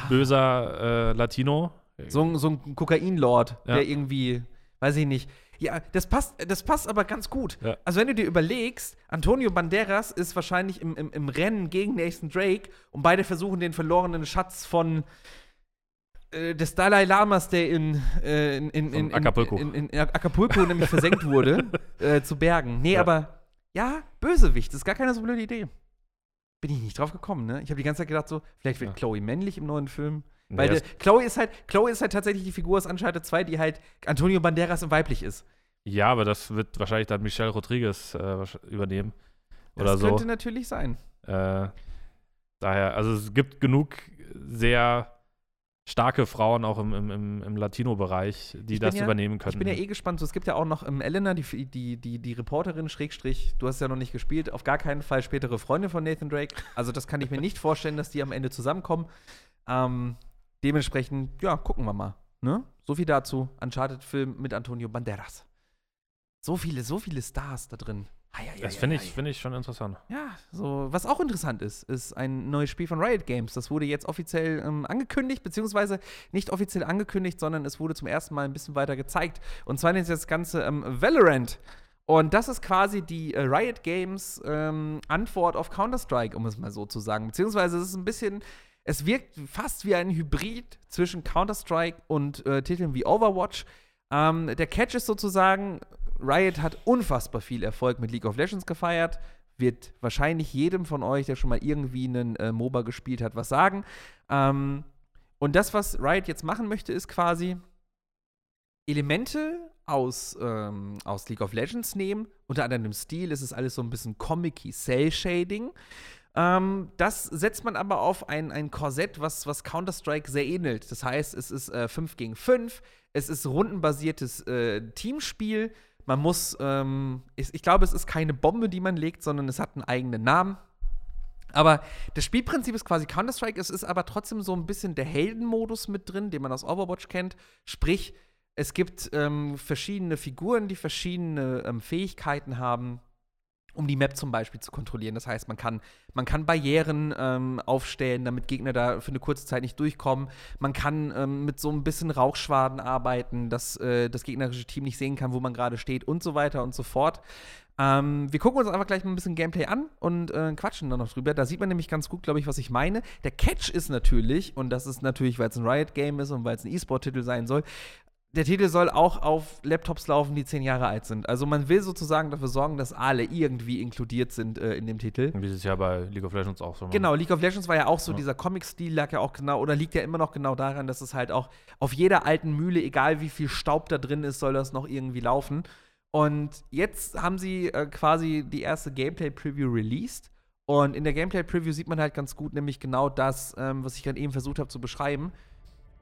böser äh, Latino. So, ein- so ein Kokainlord, Ja. der irgendwie, weiß ich nicht. Ja, das passt, das passt aber ganz gut. Ja. Also, wenn du dir überlegst, Antonio Banderas ist wahrscheinlich im, im, im Rennen gegen Nathan Drake und beide versuchen den verlorenen Schatz von äh, des Dalai Lamas, der in, äh, in, in, in, Acapulco. in, in, in Acapulco nämlich versenkt wurde, äh, zu bergen. Nee, Ja. aber ja, Bösewicht, das ist gar keine so blöde Idee. Bin ich nicht drauf gekommen, ne? Ich habe die ganze Zeit gedacht, so, vielleicht wird Ja. Chloe männlich im neuen Film. Nee, Weil der, Chloe ist halt, Chloe ist halt tatsächlich die Figur aus Uncharted 2, die halt Antonio Banderas in weiblich ist. Ja, aber das wird wahrscheinlich dann Michelle Rodriguez äh, übernehmen. Das Oder so. könnte natürlich sein. Äh, daher, also es gibt genug sehr starke Frauen auch im, im, im, Latino-Bereich, die Ich das ja- übernehmen Ich können. bin ja eh gespannt. So, es gibt ja auch noch ähm, Elena, die, die, die, die Reporterin, Schrägstrich, du hast ja noch nicht gespielt, auf gar keinen Fall spätere Freundin von Nathan Drake. Also das kann ich mir nicht vorstellen, dass die am Ende zusammenkommen. Ähm, dementsprechend, ja, gucken wir mal. Ne? So viel dazu. Uncharted-Film mit Antonio Banderas. So viele, so viele Stars da drin. Ei, ei, das finde ich, find ich schon interessant. Ja, so, was auch interessant ist, ist ein neues Spiel von Riot Games. Das wurde jetzt offiziell ähm, angekündigt, beziehungsweise nicht offiziell angekündigt, sondern es wurde zum ersten Mal ein bisschen weiter gezeigt. Und zwar nennt sich das Ganze ähm, Valorant. Und das ist quasi die äh, Riot Games ähm, Antwort auf Counter-Strike, um es mal so zu sagen. Beziehungsweise es ist ein bisschen, es wirkt fast wie ein Hybrid zwischen Counter-Strike und äh, Titeln wie Overwatch. Ähm, der Catch ist sozusagen, Riot hat unfassbar viel Erfolg mit League of Legends gefeiert. wird wahrscheinlich jedem von euch, der schon mal irgendwie einen äh, MOBA gespielt hat, was sagen. Ähm, und das, was Riot jetzt machen möchte, ist quasi Elemente aus, ähm, aus League of Legends nehmen. Unter anderem im Stil ist es alles so ein bisschen comic Cell-Shading. Ähm, das setzt man aber auf ein, ein Korsett, was, was Counter-Strike sehr ähnelt. Das heißt, es ist äh, 5 gegen 5, es ist rundenbasiertes äh, Teamspiel. Man muss, ähm, ich, ich glaube, es ist keine Bombe, die man legt, sondern es hat einen eigenen Namen. Aber das Spielprinzip ist quasi Counter-Strike, es ist aber trotzdem so ein bisschen der Heldenmodus mit drin, den man aus Overwatch kennt. Sprich, es gibt ähm, verschiedene Figuren, die verschiedene ähm, Fähigkeiten haben, um die Map zum Beispiel zu kontrollieren. Das heißt, man kann, man kann Barrieren ähm, aufstellen, damit Gegner da für eine kurze Zeit nicht durchkommen. Man kann ähm, mit so ein bisschen Rauchschwaden arbeiten, dass äh, das gegnerische Team nicht sehen kann, wo man gerade steht und so weiter und so fort. Ähm, wir gucken uns einfach gleich mal ein bisschen Gameplay an und äh, quatschen dann noch drüber. Da sieht man nämlich ganz gut, glaube ich, was ich meine. Der Catch ist natürlich, und das ist natürlich, weil es ein Riot-Game ist und weil es ein E-Sport-Titel sein soll, der Titel soll auch auf Laptops laufen, die zehn Jahre alt sind. Also man will sozusagen dafür sorgen, dass alle irgendwie inkludiert sind äh, in dem Titel. Wie es ja bei League of Legends auch so. Genau, League of Legends war ja auch so, ja. dieser Comic-Stil lag ja auch genau, oder liegt ja immer noch genau daran, dass es halt auch auf jeder alten Mühle, egal wie viel Staub da drin ist, soll das noch irgendwie laufen. Und jetzt haben sie äh, quasi die erste Gameplay-Preview released. Und in der Gameplay-Preview sieht man halt ganz gut, nämlich genau das, ähm, was ich gerade eben versucht habe zu beschreiben.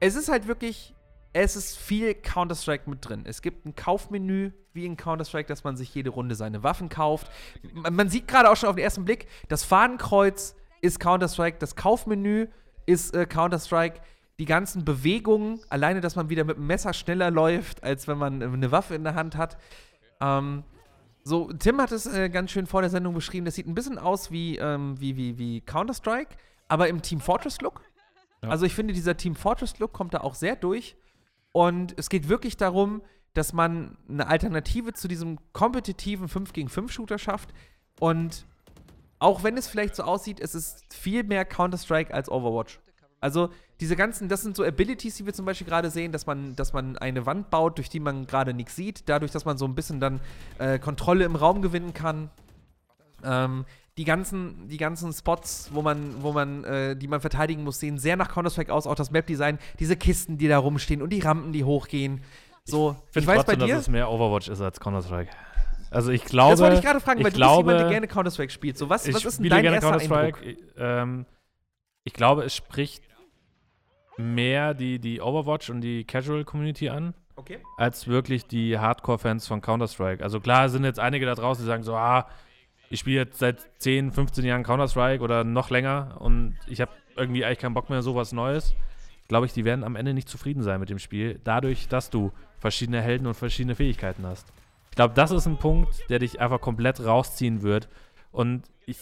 Es ist halt wirklich es ist viel Counter-Strike mit drin. Es gibt ein Kaufmenü wie in Counter-Strike, dass man sich jede Runde seine Waffen kauft. Man sieht gerade auch schon auf den ersten Blick, das Fahnenkreuz ist Counter-Strike, das Kaufmenü ist äh, Counter-Strike. Die ganzen Bewegungen, alleine, dass man wieder mit dem Messer schneller läuft, als wenn man äh, eine Waffe in der Hand hat. Ähm, so, Tim hat es äh, ganz schön vor der Sendung beschrieben. Das sieht ein bisschen aus wie, ähm, wie, wie, wie Counter-Strike, aber im Team Fortress-Look. Ja. Also ich finde, dieser Team Fortress-Look kommt da auch sehr durch. Und es geht wirklich darum, dass man eine Alternative zu diesem kompetitiven 5 gegen 5 Shooter schafft. Und auch wenn es vielleicht so aussieht, es ist viel mehr Counter-Strike als Overwatch. Also diese ganzen, das sind so Abilities, die wir zum Beispiel gerade sehen, dass man, dass man eine Wand baut, durch die man gerade nichts sieht, dadurch, dass man so ein bisschen dann äh, Kontrolle im Raum gewinnen kann. Ähm, die ganzen, die ganzen Spots, wo man, wo man, äh, die man verteidigen muss, sehen sehr nach Counter-Strike aus. Auch das Map-Design, diese Kisten, die da rumstehen und die Rampen, die hochgehen. So, ich, ich weiß trotzdem, bei dir, dass es mehr Overwatch ist als Counter-Strike. Also ich glaube. Das wollte ich gerade fragen, weil du glaube, bist jemand, der gerne Counter-Strike spielt. So, was, was ist denn dein erster Eindruck? Ähm, ich glaube, es spricht mehr die, die Overwatch und die Casual-Community an. Okay. Als wirklich die Hardcore-Fans von Counter-Strike. Also klar sind jetzt einige da draußen, die sagen so, ah, ich spiele jetzt seit 10, 15 Jahren Counter-Strike oder noch länger und ich habe irgendwie eigentlich keinen Bock mehr, sowas Neues. Glaube ich, die werden am Ende nicht zufrieden sein mit dem Spiel, dadurch, dass du verschiedene Helden und verschiedene Fähigkeiten hast. Ich glaube, das ist ein Punkt, der dich einfach komplett rausziehen wird. Und ich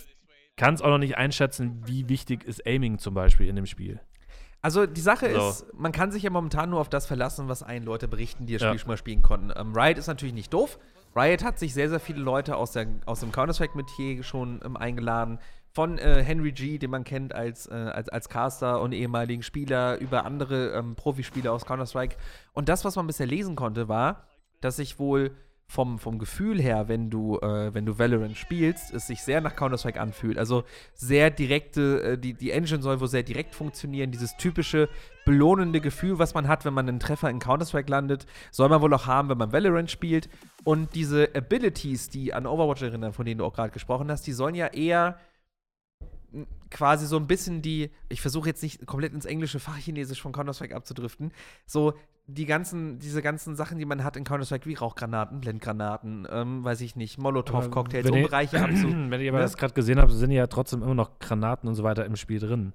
kann es auch noch nicht einschätzen, wie wichtig ist Aiming zum Beispiel in dem Spiel. Also die Sache so. ist, man kann sich ja momentan nur auf das verlassen, was einen Leute berichten, die das ja. Spiel schon mal spielen konnten. Ähm, Riot ist natürlich nicht doof. Riot hat sich sehr, sehr viele Leute aus, der, aus dem Counter-Strike-Metier schon ähm, eingeladen. Von äh, Henry G., den man kennt als, äh, als, als Caster und ehemaligen Spieler, über andere ähm, Profispieler aus Counter-Strike. Und das, was man bisher lesen konnte, war, dass sich wohl vom, vom Gefühl her, wenn du, äh, wenn du Valorant spielst, es sich sehr nach Counter-Strike anfühlt. Also sehr direkte, äh, die, die Engine soll wohl sehr direkt funktionieren. Dieses typische belohnende Gefühl, was man hat, wenn man einen Treffer in Counter-Strike landet, soll man wohl auch haben, wenn man Valorant spielt. Und diese Abilities, die an Overwatch erinnern, von denen du auch gerade gesprochen hast, die sollen ja eher quasi so ein bisschen die, ich versuche jetzt nicht komplett ins englische Fachchinesisch von Counter-Strike abzudriften, so die ganzen, diese ganzen Sachen, die man hat in Counter-Strike, wie Rauchgranaten, Blendgranaten, ähm, weiß ich nicht, Molotow-Cocktails, um Bereiche abzu. Wenn ihr aber ne? das gerade gesehen habt, sind ja trotzdem immer noch Granaten und so weiter im Spiel drin.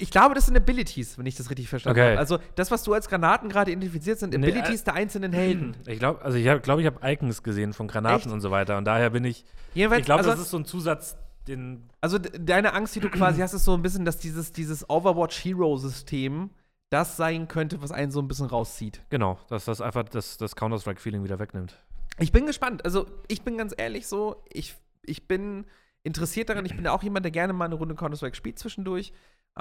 Ich glaube, das sind Abilities, wenn ich das richtig verstanden okay. habe. Also das, was du als Granaten gerade identifiziert, sind Abilities nee, äh, der einzelnen Helden. Ich glaube, also ich glaube, ich habe Icons gesehen von Granaten Echt? und so weiter. Und daher bin ich. Jedenfalls, ich glaube, also, das ist so ein Zusatz, den. Also deine Angst, die du quasi hast, ist so ein bisschen, dass dieses, dieses Overwatch-Hero-System das sein könnte, was einen so ein bisschen rauszieht. Genau, dass das einfach das, das Counter-Strike-Feeling wieder wegnimmt. Ich bin gespannt. Also, ich bin ganz ehrlich so, ich, ich bin interessiert daran. Ich bin ja auch jemand, der gerne mal eine Runde Counter-Strike spielt zwischendurch.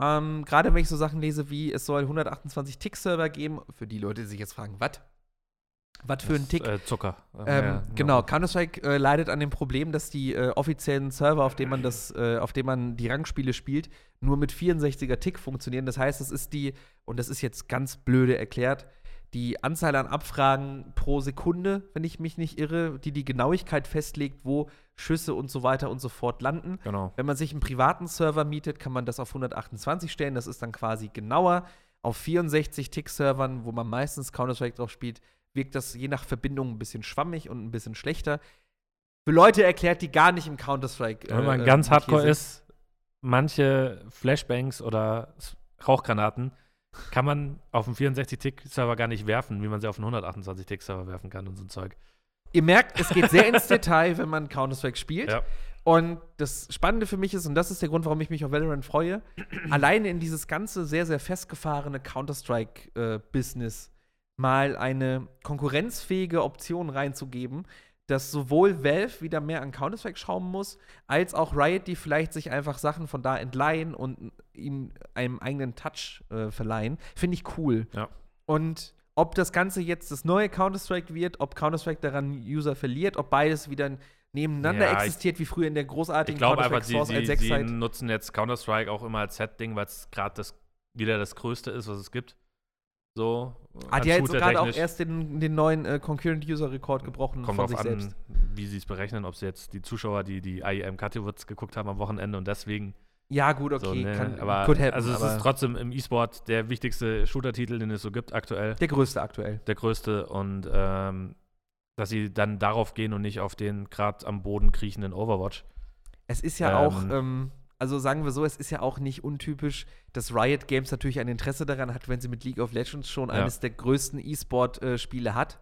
Ähm, Gerade wenn ich so Sachen lese wie, es soll 128 Tick-Server geben. Für die Leute, die sich jetzt fragen, was? Was für ein Das, Tick. Äh, Zucker. Ähm, Ja, genau, Counter-Strike äh, leidet an dem Problem, dass die äh, offiziellen Server, auf denen man das, äh, auf denen man die Rangspiele spielt, nur mit 64er Tick funktionieren. Das heißt, es ist die, und das ist jetzt ganz blöde erklärt, die Anzahl an Abfragen pro Sekunde, wenn ich mich nicht irre, die die Genauigkeit festlegt, wo Schüsse und so weiter und so fort landen. Genau. Wenn man sich einen privaten Server mietet, kann man das auf 128 stellen. Das ist dann quasi genauer. Auf 64 Tick-Servern, wo man meistens Counter-Strike drauf spielt, wirkt das je nach Verbindung ein bisschen schwammig und ein bisschen schlechter. Für Leute erklärt, die gar nicht im Counter-Strike. Wenn man äh, ganz Metier hardcore ist, manche Flashbangs oder Rauchgranaten kann man auf dem 64-Tick-Server gar nicht werfen, wie man sie auf einen 128-Tick-Server werfen kann und so ein Zeug. Ihr merkt, es geht sehr ins Detail, wenn man Counter-Strike spielt. Ja. Und das Spannende für mich ist, und das ist der Grund, warum ich mich auf Valorant freue, alleine in dieses ganze sehr, sehr festgefahrene Counter-Strike-Business mal eine konkurrenzfähige Option reinzugeben, dass sowohl Valve wieder mehr an Counter-Strike schrauben muss, als auch Riot, die vielleicht sich einfach Sachen von da entleihen und ihm einem eigenen Touch äh, verleihen, finde ich cool. Ja. Und ob das Ganze jetzt das neue Counter-Strike wird, ob Counter-Strike daran User verliert, ob beides wieder nebeneinander Ja, ich- existiert, wie früher in der Ich großartigen glaube einfach, Counter-Strike sie, Source sie, als sie 6 Zeit. nutzen jetzt Counter-Strike auch immer als Set-Ding, weil es gerade das wieder das Größte ist, was es gibt. So. Hat ja jetzt gerade auch erst den, den neuen äh, Concurrent User Rekord gebrochen Kommt von sich an, selbst. wie sie es berechnen, ob sie jetzt die Zuschauer, die die IEM Katowice geguckt haben am Wochenende und deswegen Ja, gut, okay, so, ne, kann, aber could happen, also es ist trotzdem im E-Sport der wichtigste Shooter-Titel, den es so gibt aktuell, der größte aktuell. der größte und ähm, dass sie dann darauf gehen und nicht auf den gerade am Boden kriechenden Overwatch. Es ist ja Ähm. auch, ähm, also sagen wir so, es ist ja auch nicht untypisch, dass Riot Games natürlich ein Interesse daran hat, wenn sie mit League of Legends schon Ja. eines der größten E-Sport-Spiele hat.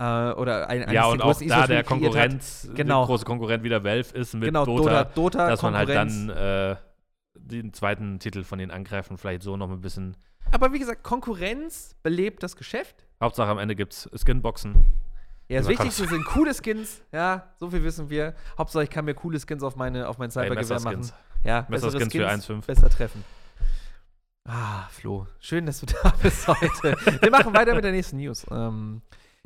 Äh, oder ein, eines ja, der und auch größten da der. Konkurrenz, Genau. der große Konkurrent wieder Valve ist mit Genau, Dota, Dota, Dota dass man halt dann äh, den zweiten Titel von denen angreifen, vielleicht so noch ein bisschen. Aber wie gesagt, Konkurrenz belebt das Geschäft. Hauptsache am Ende gibt's Skinboxen. Ja, das Wichtigste sind coole Skins. Ja, so viel wissen wir. Hauptsache, ich kann mir coole Skins auf, meine, auf mein Cybergewehr machen. Ja, Messerskins bessere für 1,5. Besser treffen. Ah, Flo. Schön, dass du da bist heute. Wir machen weiter mit der nächsten News. Ähm,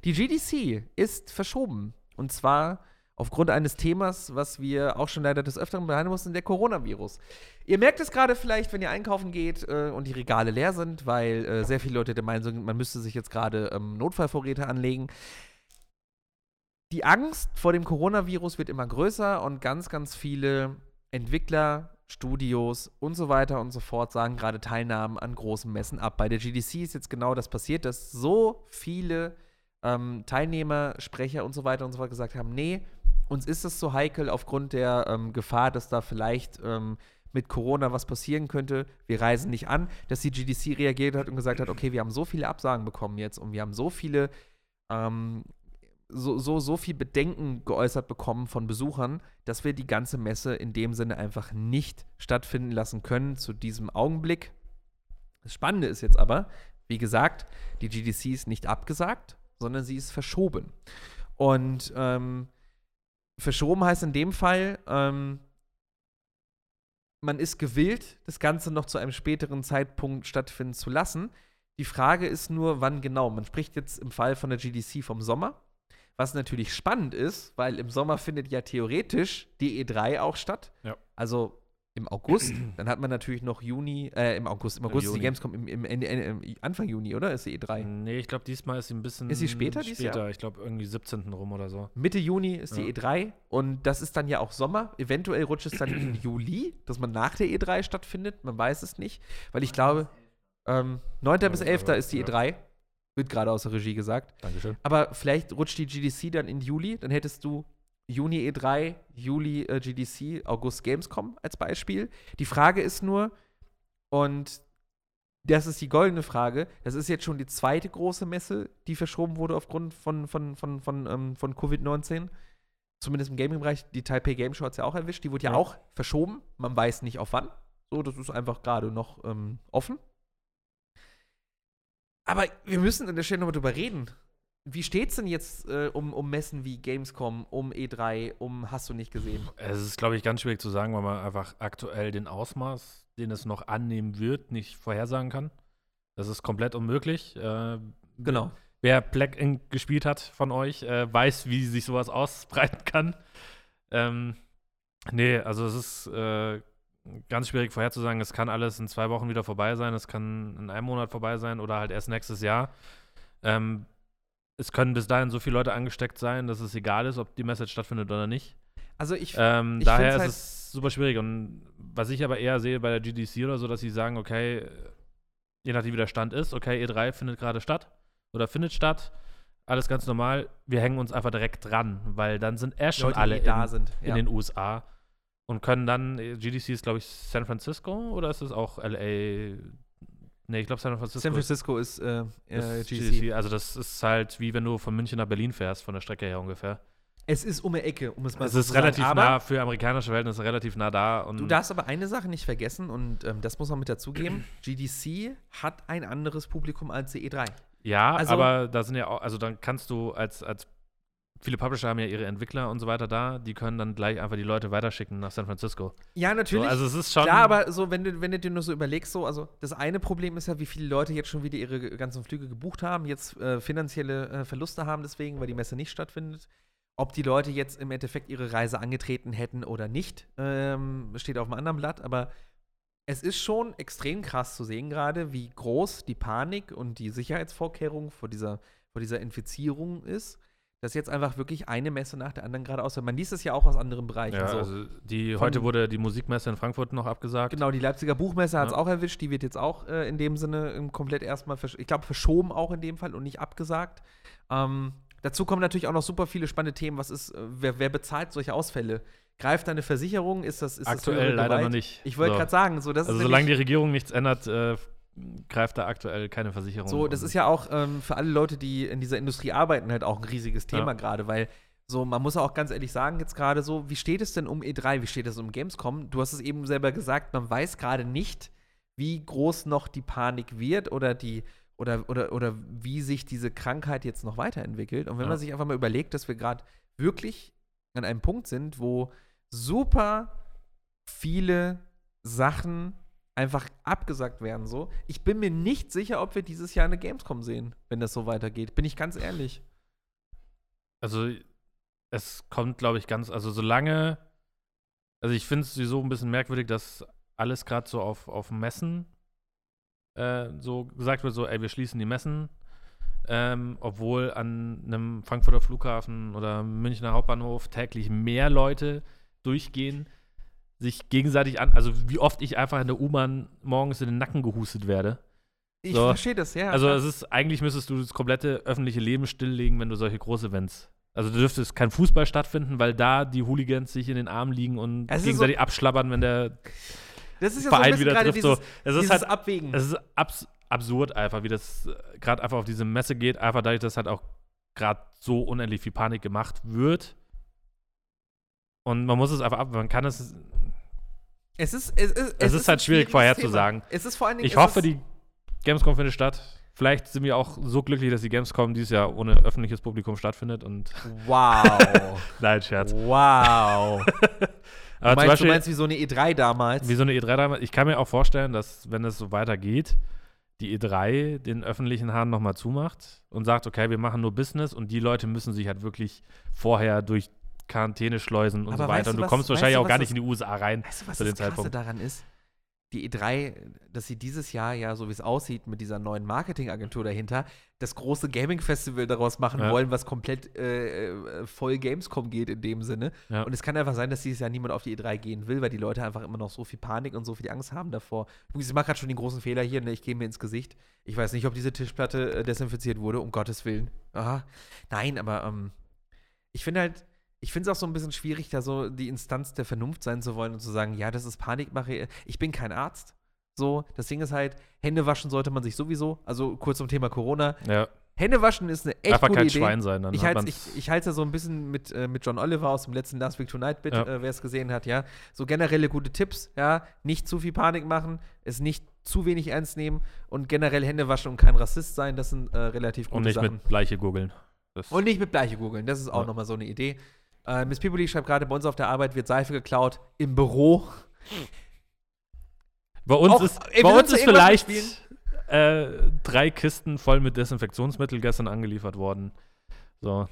die GDC ist verschoben. Und zwar aufgrund eines Themas, was wir auch schon leider des Öfteren behandeln mussten, der Coronavirus. Ihr merkt es gerade vielleicht, wenn ihr einkaufen geht äh, und die Regale leer sind, weil äh, sehr viele Leute der Meinung sind, man müsste sich jetzt gerade ähm, Notfallvorräte anlegen. Die Angst vor dem Coronavirus wird immer größer und ganz, ganz viele Entwickler, Studios und so weiter und so fort sagen gerade Teilnahmen an großen Messen ab. Bei der GDC ist jetzt genau das passiert, dass so viele ähm, Teilnehmer, Sprecher und so weiter und so fort gesagt haben, nee, uns ist es so heikel aufgrund der ähm, Gefahr, dass da vielleicht ähm, mit Corona was passieren könnte. Wir reisen nicht an, dass die GDC reagiert hat und gesagt hat, okay, wir haben so viele Absagen bekommen jetzt und wir haben so viele ähm, so, so, so viel Bedenken geäußert bekommen von Besuchern, dass wir die ganze Messe in dem Sinne einfach nicht stattfinden lassen können zu diesem Augenblick. Das Spannende ist jetzt aber, wie gesagt, die GDC ist nicht abgesagt, sondern sie ist verschoben. Und ähm, verschoben heißt in dem Fall, ähm, man ist gewillt, das Ganze noch zu einem späteren Zeitpunkt stattfinden zu lassen. Die Frage ist nur, wann genau. Man spricht jetzt im Fall von der GDC vom Sommer. Was natürlich spannend ist, weil im Sommer findet ja theoretisch die E3 auch statt. Ja. Also im August. Dann hat man natürlich noch Juni, äh, im August, im Im August ist die. Gamescom im, im, im Anfang Juni, oder? Ist die E3? Nee, ich glaube, diesmal ist sie ein bisschen. Ist sie später Später, ich glaube, irgendwie 17. rum oder so. Mitte Juni ist die Ja. E3 und das ist dann ja auch Sommer. Eventuell rutscht es dann in Juli, dass man nach der E3 stattfindet. Man weiß es nicht, weil ich glaube, ähm, 9. bis Ja, 11. aber- ist die ja. E3. Wird gerade aus der Regie gesagt. Dankeschön. Aber vielleicht rutscht die GDC dann in Juli. Dann hättest du Juni E3, Juli äh, GDC, August Gamescom als Beispiel. Die Frage ist nur, und das ist die goldene Frage, das ist jetzt schon die zweite große Messe, die verschoben wurde aufgrund von, von, von, von, ähm, von Covid-19. Zumindest im Gaming-Bereich. Die Taipei Game Show hat es ja auch erwischt. Die wurde ja, Ja. auch verschoben. Man weiß nicht auf wann. So, das ist einfach gerade noch ähm, offen. Aber wir müssen an der Stelle nochmal drüber reden. Wie steht's denn jetzt äh, um, um Messen wie Gamescom, um E3, um Hast du nicht gesehen? Es ist, glaube ich, ganz schwierig zu sagen, weil man einfach aktuell den Ausmaß, den es noch annehmen wird, nicht vorhersagen kann. Das ist komplett unmöglich. Äh, Genau. wer Black Ink gespielt hat von euch, äh, weiß, wie sich sowas ausbreiten kann. Ähm, nee, also es ist äh, ganz schwierig vorherzusagen. Es kann alles in zwei Wochen wieder vorbei sein, es kann in einem Monat vorbei sein oder halt erst nächstes Jahr. Ähm, es können bis dahin so viele Leute angesteckt sein, dass es egal ist, ob die Message stattfindet oder nicht. Also ich, Ähm, Ich daher ist halt- es super schwierig. Und was ich aber eher sehe bei der GDC oder so, dass sie sagen, okay, je nachdem wie der Stand ist, okay, E3 findet gerade statt oder findet statt, alles ganz normal. Wir hängen uns einfach direkt dran, weil dann sind erst schon Leute, alle die da in, sind. in ja. den USA und können dann, GDC ist glaube ich San Francisco oder ist es auch LA? Nee, ich glaube San Francisco. San Francisco ist äh, äh, ist GDC. Also das ist halt wie wenn du von München nach Berlin fährst, von der Strecke her ungefähr. Es ist um die Ecke, um es mal Es so ist zu sagen. relativ Aber nah für amerikanische Verhältnisse relativ nah da. Und Du darfst aber eine Sache nicht vergessen und ähm, das muss man mit dazugeben. GDC hat ein anderes Publikum als die E E3. Ja, Also- aber da sind ja auch, also dann kannst du als, als viele Publisher haben ja ihre Entwickler und so weiter da, die können dann gleich einfach die Leute weiterschicken nach San Francisco. Ja, So, natürlich. also es ist schon. Klar, aber so, wenn du, wenn du dir nur so überlegst, so, also das eine Problem ist ja, wie viele Leute jetzt schon wieder ihre ganzen Flüge gebucht haben, jetzt äh, finanzielle äh, Verluste haben deswegen, weil die Messe nicht stattfindet. Ob die Leute jetzt im Endeffekt ihre Reise angetreten hätten oder nicht, ähm, steht auf einem anderen Blatt, aber es ist schon extrem krass zu sehen gerade, wie groß die Panik und die Sicherheitsvorkehrung vor dieser, vor dieser Infizierung ist, dass jetzt einfach wirklich eine Messe nach der anderen gerade ausfällt. Man liest es ja auch aus anderen Bereichen. ja, so. also die, Von- heute wurde die Musikmesse in Frankfurt noch abgesagt. Genau, die Leipziger Buchmesse hat es Ja. auch erwischt. Die wird jetzt auch äh, in dem Sinne ähm, komplett erstmal, ich glaube, verschoben auch in dem Fall und nicht abgesagt. Ähm, dazu kommen natürlich auch noch super viele spannende Themen. Was ist, äh, wer, wer bezahlt solche Ausfälle? Greift eine Versicherung? Ist das ist das Aktuell höhere leider noch nicht. Ich wollte So. gerade sagen, so das Also solange die Regierung nichts ändert, äh, greift da aktuell keine Versicherung. So, das ist ja auch ähm, für alle Leute, die in dieser Industrie arbeiten, halt auch ein riesiges Thema Ja. gerade, weil so, man muss auch ganz ehrlich sagen, jetzt gerade so, wie steht es denn um E3, wie steht es um Gamescom? Du hast es eben selber gesagt, man weiß gerade nicht, wie groß noch die Panik wird oder die oder, oder, oder wie sich diese Krankheit jetzt noch weiterentwickelt. Und wenn Ja. man sich einfach mal überlegt, dass wir gerade wirklich an einem Punkt sind, wo super viele Sachen einfach abgesagt werden so. Ich bin mir nicht sicher, ob wir dieses Jahr eine Gamescom sehen, wenn das so weitergeht. Bin ich ganz ehrlich. Also, es kommt, glaube ich, ganz, also solange, also ich finde es sowieso ein bisschen merkwürdig, dass alles gerade so auf, auf Messen äh, so gesagt wird, so, ey, wir schließen die Messen, ähm, obwohl an einem Frankfurter Flughafen oder Münchner Hauptbahnhof täglich mehr Leute durchgehen, sich gegenseitig an, also wie oft ich einfach in der U-Bahn morgens in den Nacken gehustet werde. Ich So. verstehe das, ja. Also es ist, eigentlich müsstest du das komplette öffentliche Leben stilllegen, wenn du solche Großevents. Also du dürftest kein Fußball stattfinden, weil da die Hooligans sich in den Arm liegen und Es gegenseitig abschlabbern, wenn der das ist ja Verein so wieder trifft. dieses, so. Es ist halt, Abwägen. es ist abs absurd einfach, wie das gerade einfach auf diese Messe geht, einfach dadurch, dass halt auch gerade so unendlich viel Panik gemacht wird. Und man muss es einfach ab, man kann es, es ist, es ist, es ist halt ein schwierig vorherzusagen. Es ist vor allen Dingen. ich hoffe, ist, die Gamescom findet statt. Vielleicht sind wir auch so glücklich, dass die Gamescom dieses Jahr ohne öffentliches Publikum stattfindet und Wow. Nein, Scherz. wow. Du Aber meinst, du Beispiel, meinst wie so eine E3 damals? wie so eine E3 damals, ich kann mir auch vorstellen, dass, wenn es so weitergeht, die E3 den öffentlichen Hahn nochmal zumacht und sagt, okay, wir machen nur Business und die Leute müssen sich halt wirklich vorher durch Quarantäne schleusen und Aber so weiter. Und du was- kommst wahrscheinlich du, auch gar nicht in die USA rein. Weißt du, was zu das dem Krasse Zeitpunkt. daran ist? Die E3, dass sie dieses Jahr ja, so wie es aussieht, mit dieser neuen Marketingagentur dahinter, das große Gaming-Festival daraus machen Ja. wollen, was komplett äh, äh, voll Gamescom geht in dem Sinne. Ja. Und es kann einfach sein, dass dieses Jahr niemand auf die E3 gehen will, weil die Leute einfach immer noch so viel Panik und so viel Angst haben davor. Ich mache gerade schon den großen Fehler hier, ne? ich gehe mir ins Gesicht. Ich weiß nicht, ob diese Tischplatte äh, desinfiziert wurde, um Gottes Willen. Aha. Nein, aber ähm, ich finde halt, ich finde es auch so ein bisschen schwierig, da so die Instanz der Vernunft sein zu wollen und zu sagen, ja, das ist Panikmache. Ich bin kein Arzt. So, das Ding ist halt, Hände waschen sollte man sich sowieso. Also kurz zum Thema Corona. Ja, Hände waschen ist eine echt einfach gute kein Idee. Schwein sein. Dann Ich halte halte ja so ein bisschen mit, äh, mit John Oliver aus dem letzten Last Week Tonight Bit, Ja. äh, wer es gesehen hat, ja. So generelle gute Tipps, ja. Nicht zu viel Panik machen, es nicht zu wenig ernst nehmen und generell Hände waschen und kein Rassist sein, das sind äh, relativ gute und nicht Sachen. mit Bleiche googeln. Und nicht mit Bleiche googeln, das ist auch Ja. nochmal so eine Idee. Äh, Miss Pibuli schreibt gerade, bei uns auf der Arbeit wird Seife geklaut im Büro. Bei uns Auch- ist, ey, bei uns ist vielleicht äh, drei Kisten voll mit Desinfektionsmittel gestern angeliefert worden. So,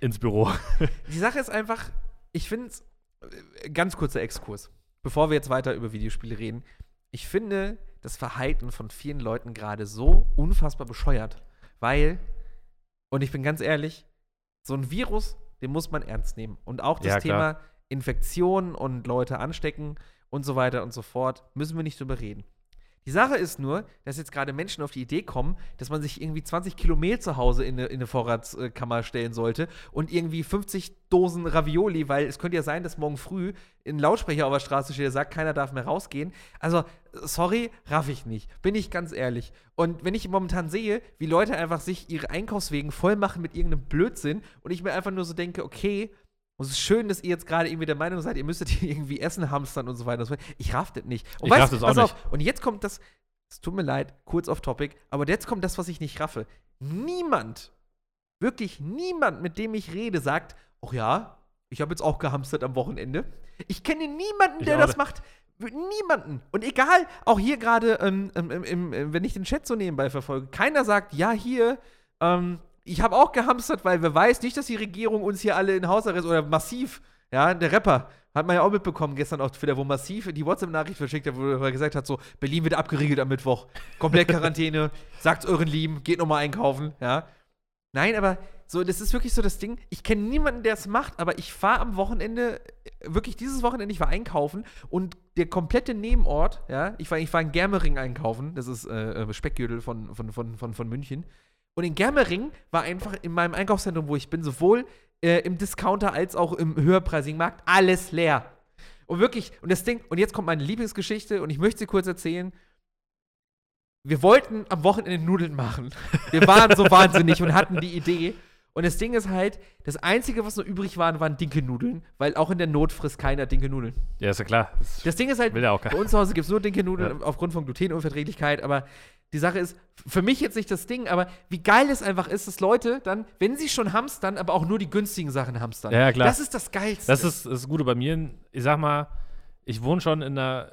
ins Büro. Die Sache ist einfach, ich finde es, ganz kurzer Exkurs, bevor wir jetzt weiter über Videospiele reden. Ich finde das Verhalten von vielen Leuten gerade so unfassbar bescheuert, weil, und ich bin ganz ehrlich, so ein Virus, den muss man ernst nehmen. Und auch das Ja. Thema Infektion und Leute anstecken und so weiter und so fort, müssen wir nicht drüber reden. Die Sache ist nur, dass jetzt gerade Menschen auf die Idee kommen, dass man sich irgendwie 20 Kilo Mehl zu Hause in eine, in eine Vorratskammer stellen sollte und irgendwie 50 Dosen Ravioli, weil es könnte ja sein, dass morgen früh ein Lautsprecher auf der Straße steht, der sagt, keiner darf mehr rausgehen. Also, sorry, raff ich nicht. Bin ich ganz ehrlich. Und wenn ich momentan sehe, wie Leute einfach sich ihre Einkaufswegen voll machen mit irgendeinem Blödsinn und ich mir einfach nur so denke, okay, und es ist schön, dass ihr jetzt gerade irgendwie der Meinung seid, ihr müsstet hier irgendwie Essen hamstern und so weiter. Ich raff das nicht. Und Ich raff das auch pass auf, nicht. und jetzt kommt das, es tut mir leid, kurz off topic, aber jetzt kommt das, was ich nicht raffe. Niemand, wirklich niemand, mit dem ich rede, sagt, ach ja, ich habe jetzt auch gehamstert am Wochenende. Ich kenne niemanden, Ich der auch das nicht. macht. Niemanden. Und egal, auch hier gerade, ähm, ähm, im, äh, wenn ich den Chat so nebenbei verfolge, keiner sagt, ja, hier, ähm, ich habe auch gehamstert, weil wer weiß nicht, dass die Regierung uns hier alle in Hausarrest oder massiv, ja, der Rapper, hat man ja auch mitbekommen gestern auf Twitter, wo massiv die WhatsApp-Nachricht verschickt hat, wo er gesagt hat, so, Berlin wird abgeriegelt am Mittwoch, komplett Quarantäne, sagt's euren Lieben, geht nochmal einkaufen, ja. Nein, aber so, das ist wirklich so das Ding. Ich kenne niemanden, der es macht, aber ich fahre am Wochenende, äh, wirklich dieses Wochenende, ich war einkaufen und der komplette Nebenort, ja, ich war, ich war in Germering einkaufen, das ist äh, äh, Speckgürtel von, von, von, von, von München. Und in Germering war einfach in meinem Einkaufszentrum, wo ich bin, sowohl äh, im Discounter als auch im höherpreisigen Markt alles leer. Und wirklich, und das Ding, und jetzt kommt meine Lieblingsgeschichte und ich möchte sie kurz erzählen. Wir wollten am Wochenende Nudeln machen. Wir waren so wahnsinnig und hatten die Idee. Und das Ding ist halt, das Einzige, was noch übrig waren, waren Dinkelnudeln, weil auch in der Not frisst keiner Dinkelnudeln. Ja, ist ja klar. Das Das Ding ist halt, bei uns zu Hause gibt es nur Dinkelnudeln Ja. aufgrund von Glutenunverträglichkeit, aber die Sache ist, für mich jetzt nicht das Ding, aber wie geil es einfach ist, dass Leute dann, wenn sie schon hamstern, aber auch nur die günstigen Sachen hamstern. Ja, ja, klar. Das ist das Geilste. Das ist das Gute bei mir. Ich sag mal, ich wohne schon in einer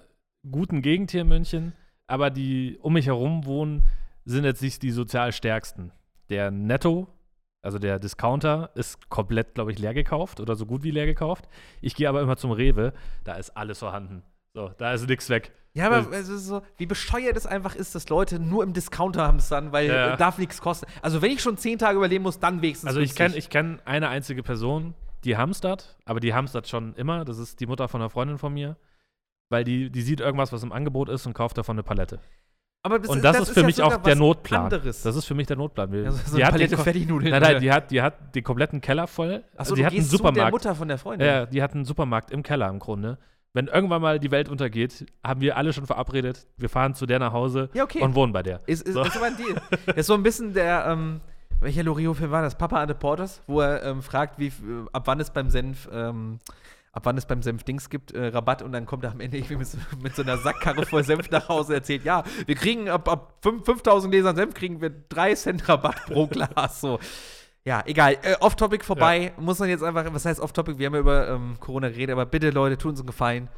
guten Gegend hier in München, aber die um mich herum wohnen, sind jetzt nicht die sozial stärksten. Der Netto, also der Discounter, ist komplett, glaube ich, leer gekauft oder so gut wie leer gekauft. Ich gehe aber immer zum Rewe, da ist alles vorhanden. So, da ist nichts weg. ja, aber es ist so, wie bescheuert es einfach ist, dass Leute nur im Discounter hamstern, weil Ja. darf nichts kosten. Also, wenn ich schon zehn Tage überleben muss, dann wenigstens. Also ich kenne ich kenn eine einzige Person, die hamstert, aber die hamstert schon immer. Das ist die Mutter von einer Freundin von mir. Weil die, die sieht irgendwas, was im Angebot ist und kauft davon eine Palette. Aber und das, ist für ja mich auch der Notplan. Anderes. Das ist für mich der Notplan. Ja, so, so die hat Palette den, Fertignudeln. nein, nein, die hat, die hat den kompletten Keller voll. Achso, die du hat einen zu der Supermarkt. Mutter von der Freundin. Ja, die hat einen Supermarkt im Keller im Grunde. Wenn irgendwann mal die Welt untergeht, haben wir alle schon verabredet, wir fahren zu der nach Hause Ja, okay. und wohnen bei der. Ist, ist, So. ist aber ein Deal. Das ist so ein bisschen der, ähm, welcher Loriot-Film war das? Papa and the Porters, wo er ähm, fragt, wie, äh, ab wann es beim Senf, ähm, ab wann es beim Senf Dings gibt, äh, Rabatt und dann kommt er am Ende irgendwie mit so, mit so einer Sackkarre voll Senf nach Hause erzählt, ja, wir kriegen ab, ab fünf- 5000 Gläsern Senf kriegen wir 3 Cent Rabatt pro Glas, so. Ja, egal. Äh, Off-Topic vorbei. Muss man jetzt einfach, was heißt Off-Topic? Wir haben ja über ähm, Corona geredet, aber bitte, Leute, tun uns einen Gefallen.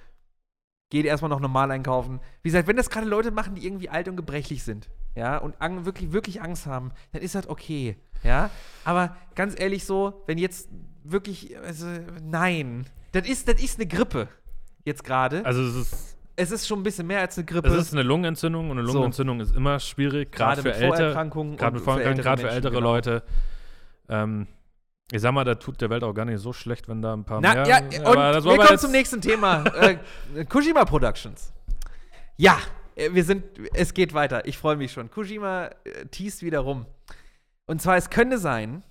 Geht erstmal noch normal einkaufen. Wie gesagt, wenn das gerade Leute machen, die irgendwie alt und gebrechlich sind, ja, und wirklich, wirklich Angst haben, dann ist das okay, ja. Aber ganz ehrlich so, wenn jetzt wirklich, also, nein. Das ist, das ist eine Grippe. Jetzt gerade. Also es ist, es ist schon ein bisschen mehr als eine Grippe. es ist eine Lungenentzündung und eine So. Lungenentzündung ist immer schwierig, gerade für ältere, gerade mit Vorerkrankungen, gerade für Menschen, ältere genau. Leute. Ähm, ich sag mal, da tut der Welt auch gar nicht so schlecht, wenn da ein paar Na, mehr. ja, und das wir kommen jetzt- zum nächsten Thema. äh, Kojima Productions. Ja, äh, wir sind, es geht weiter. Ich freue mich schon. Kojima äh, teast wieder rum. Und zwar, es könnte sein,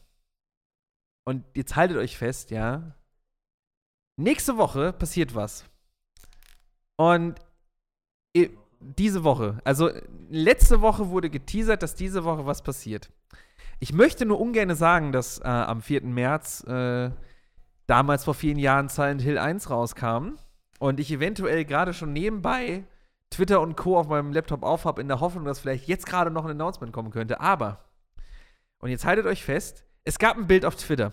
und jetzt haltet euch fest, ja, nächste Woche passiert was. Und diese Woche, also letzte Woche wurde geteasert, dass diese Woche was passiert. Ich möchte nur ungern sagen, dass äh, am 4. März äh, damals vor vielen Jahren Silent Hill 1 rauskam und ich eventuell gerade schon nebenbei Twitter und Co. auf meinem Laptop aufhab, in der Hoffnung, dass vielleicht jetzt gerade noch ein Announcement kommen könnte. Aber, und jetzt haltet euch fest, es gab ein Bild auf Twitter.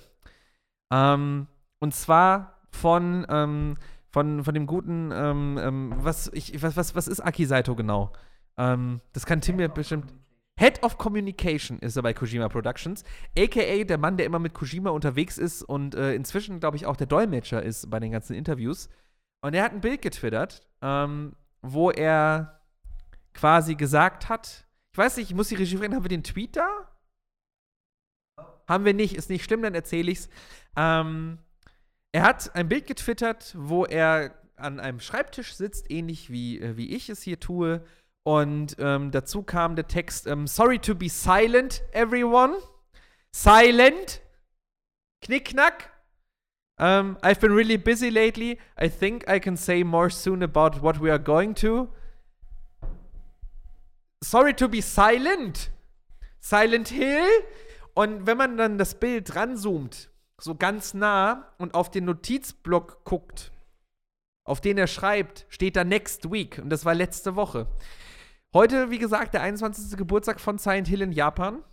Ähm, und zwar von, ähm, von, von dem guten, ähm, ähm, was, ich, was, was, was ist Aki Saito genau? Ähm, das kann Tim mir bestimmt. Head of Communication ist er bei Kojima Productions, aka der Mann, der immer mit Kojima unterwegs ist und äh, inzwischen, glaube ich, auch der Dolmetscher ist bei den ganzen Interviews. Und er hat ein Bild getwittert, ähm, wo er quasi gesagt hat, ich weiß nicht, ich muss die Regie fragen, haben wir den Tweet da? Haben wir nicht, ist nicht schlimm, dann erzähle ich's. Ähm, er hat ein Bild getwittert, wo er an einem Schreibtisch sitzt, ähnlich wie, äh, wie ich es hier tue. Und ähm, dazu kam der Text: ähm, Sorry to be silent, everyone. Silent. Knickknack. Um, I've been really busy lately. I think I can say more soon about what we are going to. Sorry to be silent. Silent Hill. Und wenn man dann das Bild ranzoomt, so ganz nah und auf den Notizblock guckt, auf den er schreibt, steht da Next Week. Und das war letzte Woche. Heute, wie gesagt, der 21. Geburtstag von Silent Hill in Japan.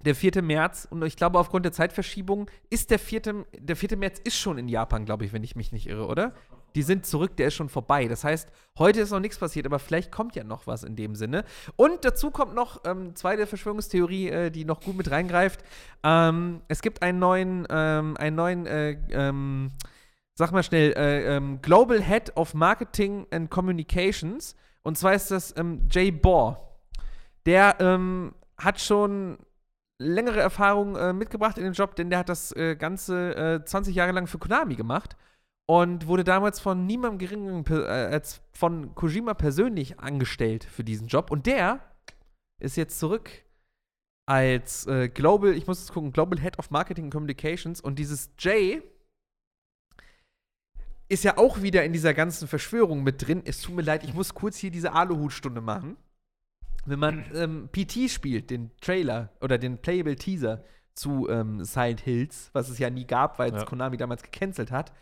Der 4. März. Und ich glaube, aufgrund der Zeitverschiebung ist der 4. Der 4. März ist schon in Japan, glaube ich, wenn ich mich nicht irre, oder? Die sind zurück, der ist schon vorbei. Das heißt, heute ist noch nichts passiert, aber vielleicht kommt ja noch was in dem Sinne. Und dazu kommt noch ähm, zweite Verschwörungstheorie, äh, die noch gut mit reingreift. Ähm, es gibt einen neuen, ähm, einen neuen, äh, ähm, sag mal schnell, äh, ähm, Global Head of Marketing and Communications. Und zwar ist das ähm, Jay Bohr. Der hat schon längere Erfahrung äh, mitgebracht in den Job, denn der hat das äh, Ganze äh, 20 Jahre lang für Konami gemacht und wurde damals von niemandem geringeren äh, als von Kojima persönlich angestellt für diesen Job. Und der ist jetzt zurück als äh, Global, ich muss jetzt gucken, Global Head of Marketing and Communications. Und dieses Jay ist ja auch wieder in dieser ganzen Verschwörung mit drin. Es tut mir leid, ich muss kurz hier diese Aluhutstunde machen. Wenn man ähm, PT spielt, den Trailer oder den Playable Teaser zu ähm, Silent Hills, was es ja nie gab, weil es Ja. Konami damals gecancelt hat,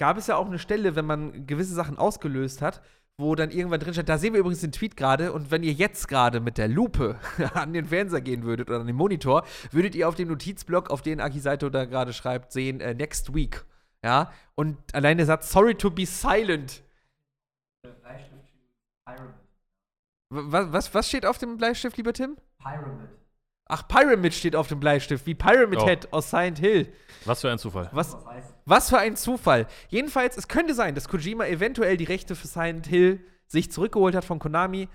gab es ja auch eine Stelle, wenn man gewisse Sachen ausgelöst hat, wo dann irgendwann drin stand, da sehen wir übrigens den Tweet gerade und wenn ihr jetzt gerade mit der Lupe an den Fernseher gehen würdet oder an den Monitor, würdet ihr auf dem Notizblock, auf den Aki Saito da gerade schreibt, sehen, äh, next week. Ja, und allein der Satz, sorry to be silent. Was, was, was steht auf dem Bleistift, lieber Tim? Pyramid. Ach, Pyramid steht auf dem Bleistift, wie Pyramid Oh. Head aus Silent Hill. Was für ein Zufall. Was, Was für ein Zufall. Jedenfalls, es könnte sein, dass Kojima eventuell die Rechte für Silent Hill sich zurückgeholt hat von Konami.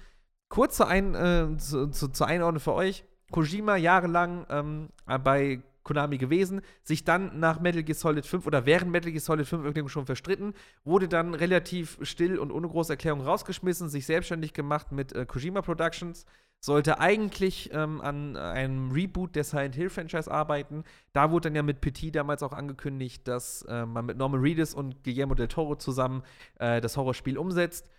Kurz zur, Ein, äh, zu, zu, zur Einordnung für euch. Kojima jahrelang ähm, bei Konami gewesen, sich dann nach Metal Gear Solid 5 oder während Metal Gear Solid 5 irgendwie schon verstritten, wurde dann relativ still und ohne große Erklärung rausgeschmissen, sich selbstständig gemacht mit äh, Kojima Productions, sollte eigentlich ähm, an einem Reboot der Silent Hill Franchise arbeiten. Da wurde dann ja mit Petit damals auch angekündigt, dass äh, man mit Norman Reedus und Guillermo del Toro zusammen äh, das Horrorspiel umsetzt.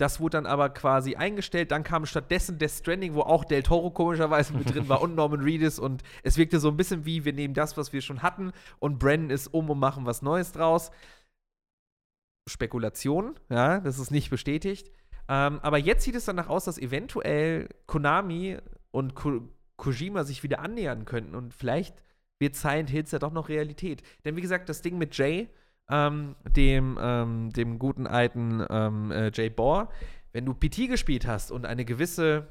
Das wurde dann aber quasi eingestellt. Dann kam stattdessen Death Stranding, wo auch Del Toro komischerweise mit drin war und Norman Reedus. Und es wirkte so ein bisschen wie, wir nehmen das, was wir schon hatten, und brennen es um und machen was Neues draus. Spekulation, ja, das ist nicht bestätigt. Ähm, aber jetzt sieht es danach aus, dass eventuell Konami und Ko Kojima sich wieder annähern könnten und vielleicht wird Silent Hills ja doch noch Realität. Denn wie gesagt, das Ding mit Jay, ähm, dem, ähm, dem guten alten ähm, äh, Jay Bohr, wenn du PT gespielt hast und eine gewisse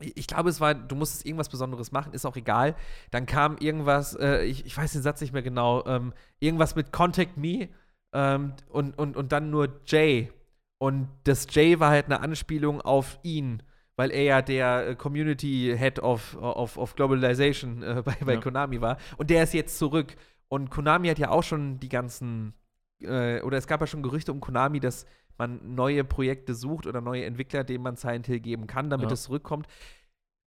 ich glaube, es war, du musstest irgendwas Besonderes machen, ist auch egal. Dann kam irgendwas, äh, ich, ich weiß den Satz nicht mehr genau, ähm, irgendwas mit Contact Me ähm, und, und, und dann nur Jay. Und das Jay war halt eine Anspielung auf ihn, weil er ja der äh, Community Head of, of, of Globalization äh, bei, bei Ja. Konami war. Und der ist jetzt zurück. Und Konami hat ja auch schon die ganzen, äh, oder es gab ja schon Gerüchte um Konami, dass man neue Projekte sucht oder neue Entwickler, denen man Silent Hill geben kann, damit Ja. es zurückkommt.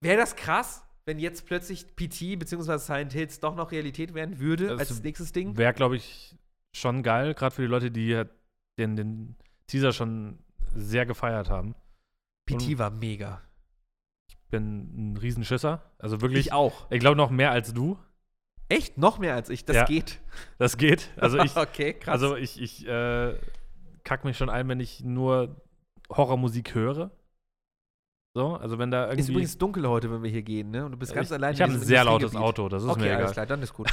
Wäre das krass, wenn jetzt plötzlich PT bzw. Silent Hills doch noch Realität werden würde Das als nächstes Ding? Wäre, glaube ich, schon geil, gerade für die Leute, die halt den, den Teaser schon sehr gefeiert haben. PT war mega. Bin ein Riesenschisser. Also wirklich, Ich auch. ich glaube noch mehr als du. Echt? Noch mehr als ich. Das Ja. geht. Das geht. Also ich, okay, krass. also ich, ich äh, kack mich schon ein, wenn ich nur Horrormusik höre. So, also wenn da irgendwie. ist übrigens dunkel heute, wenn wir hier gehen, ne? Und du bist ganz ich, allein. Ich habe ein sehr lautes. Auto, das ist Okay, mir alles egal. klar, dann ist gut.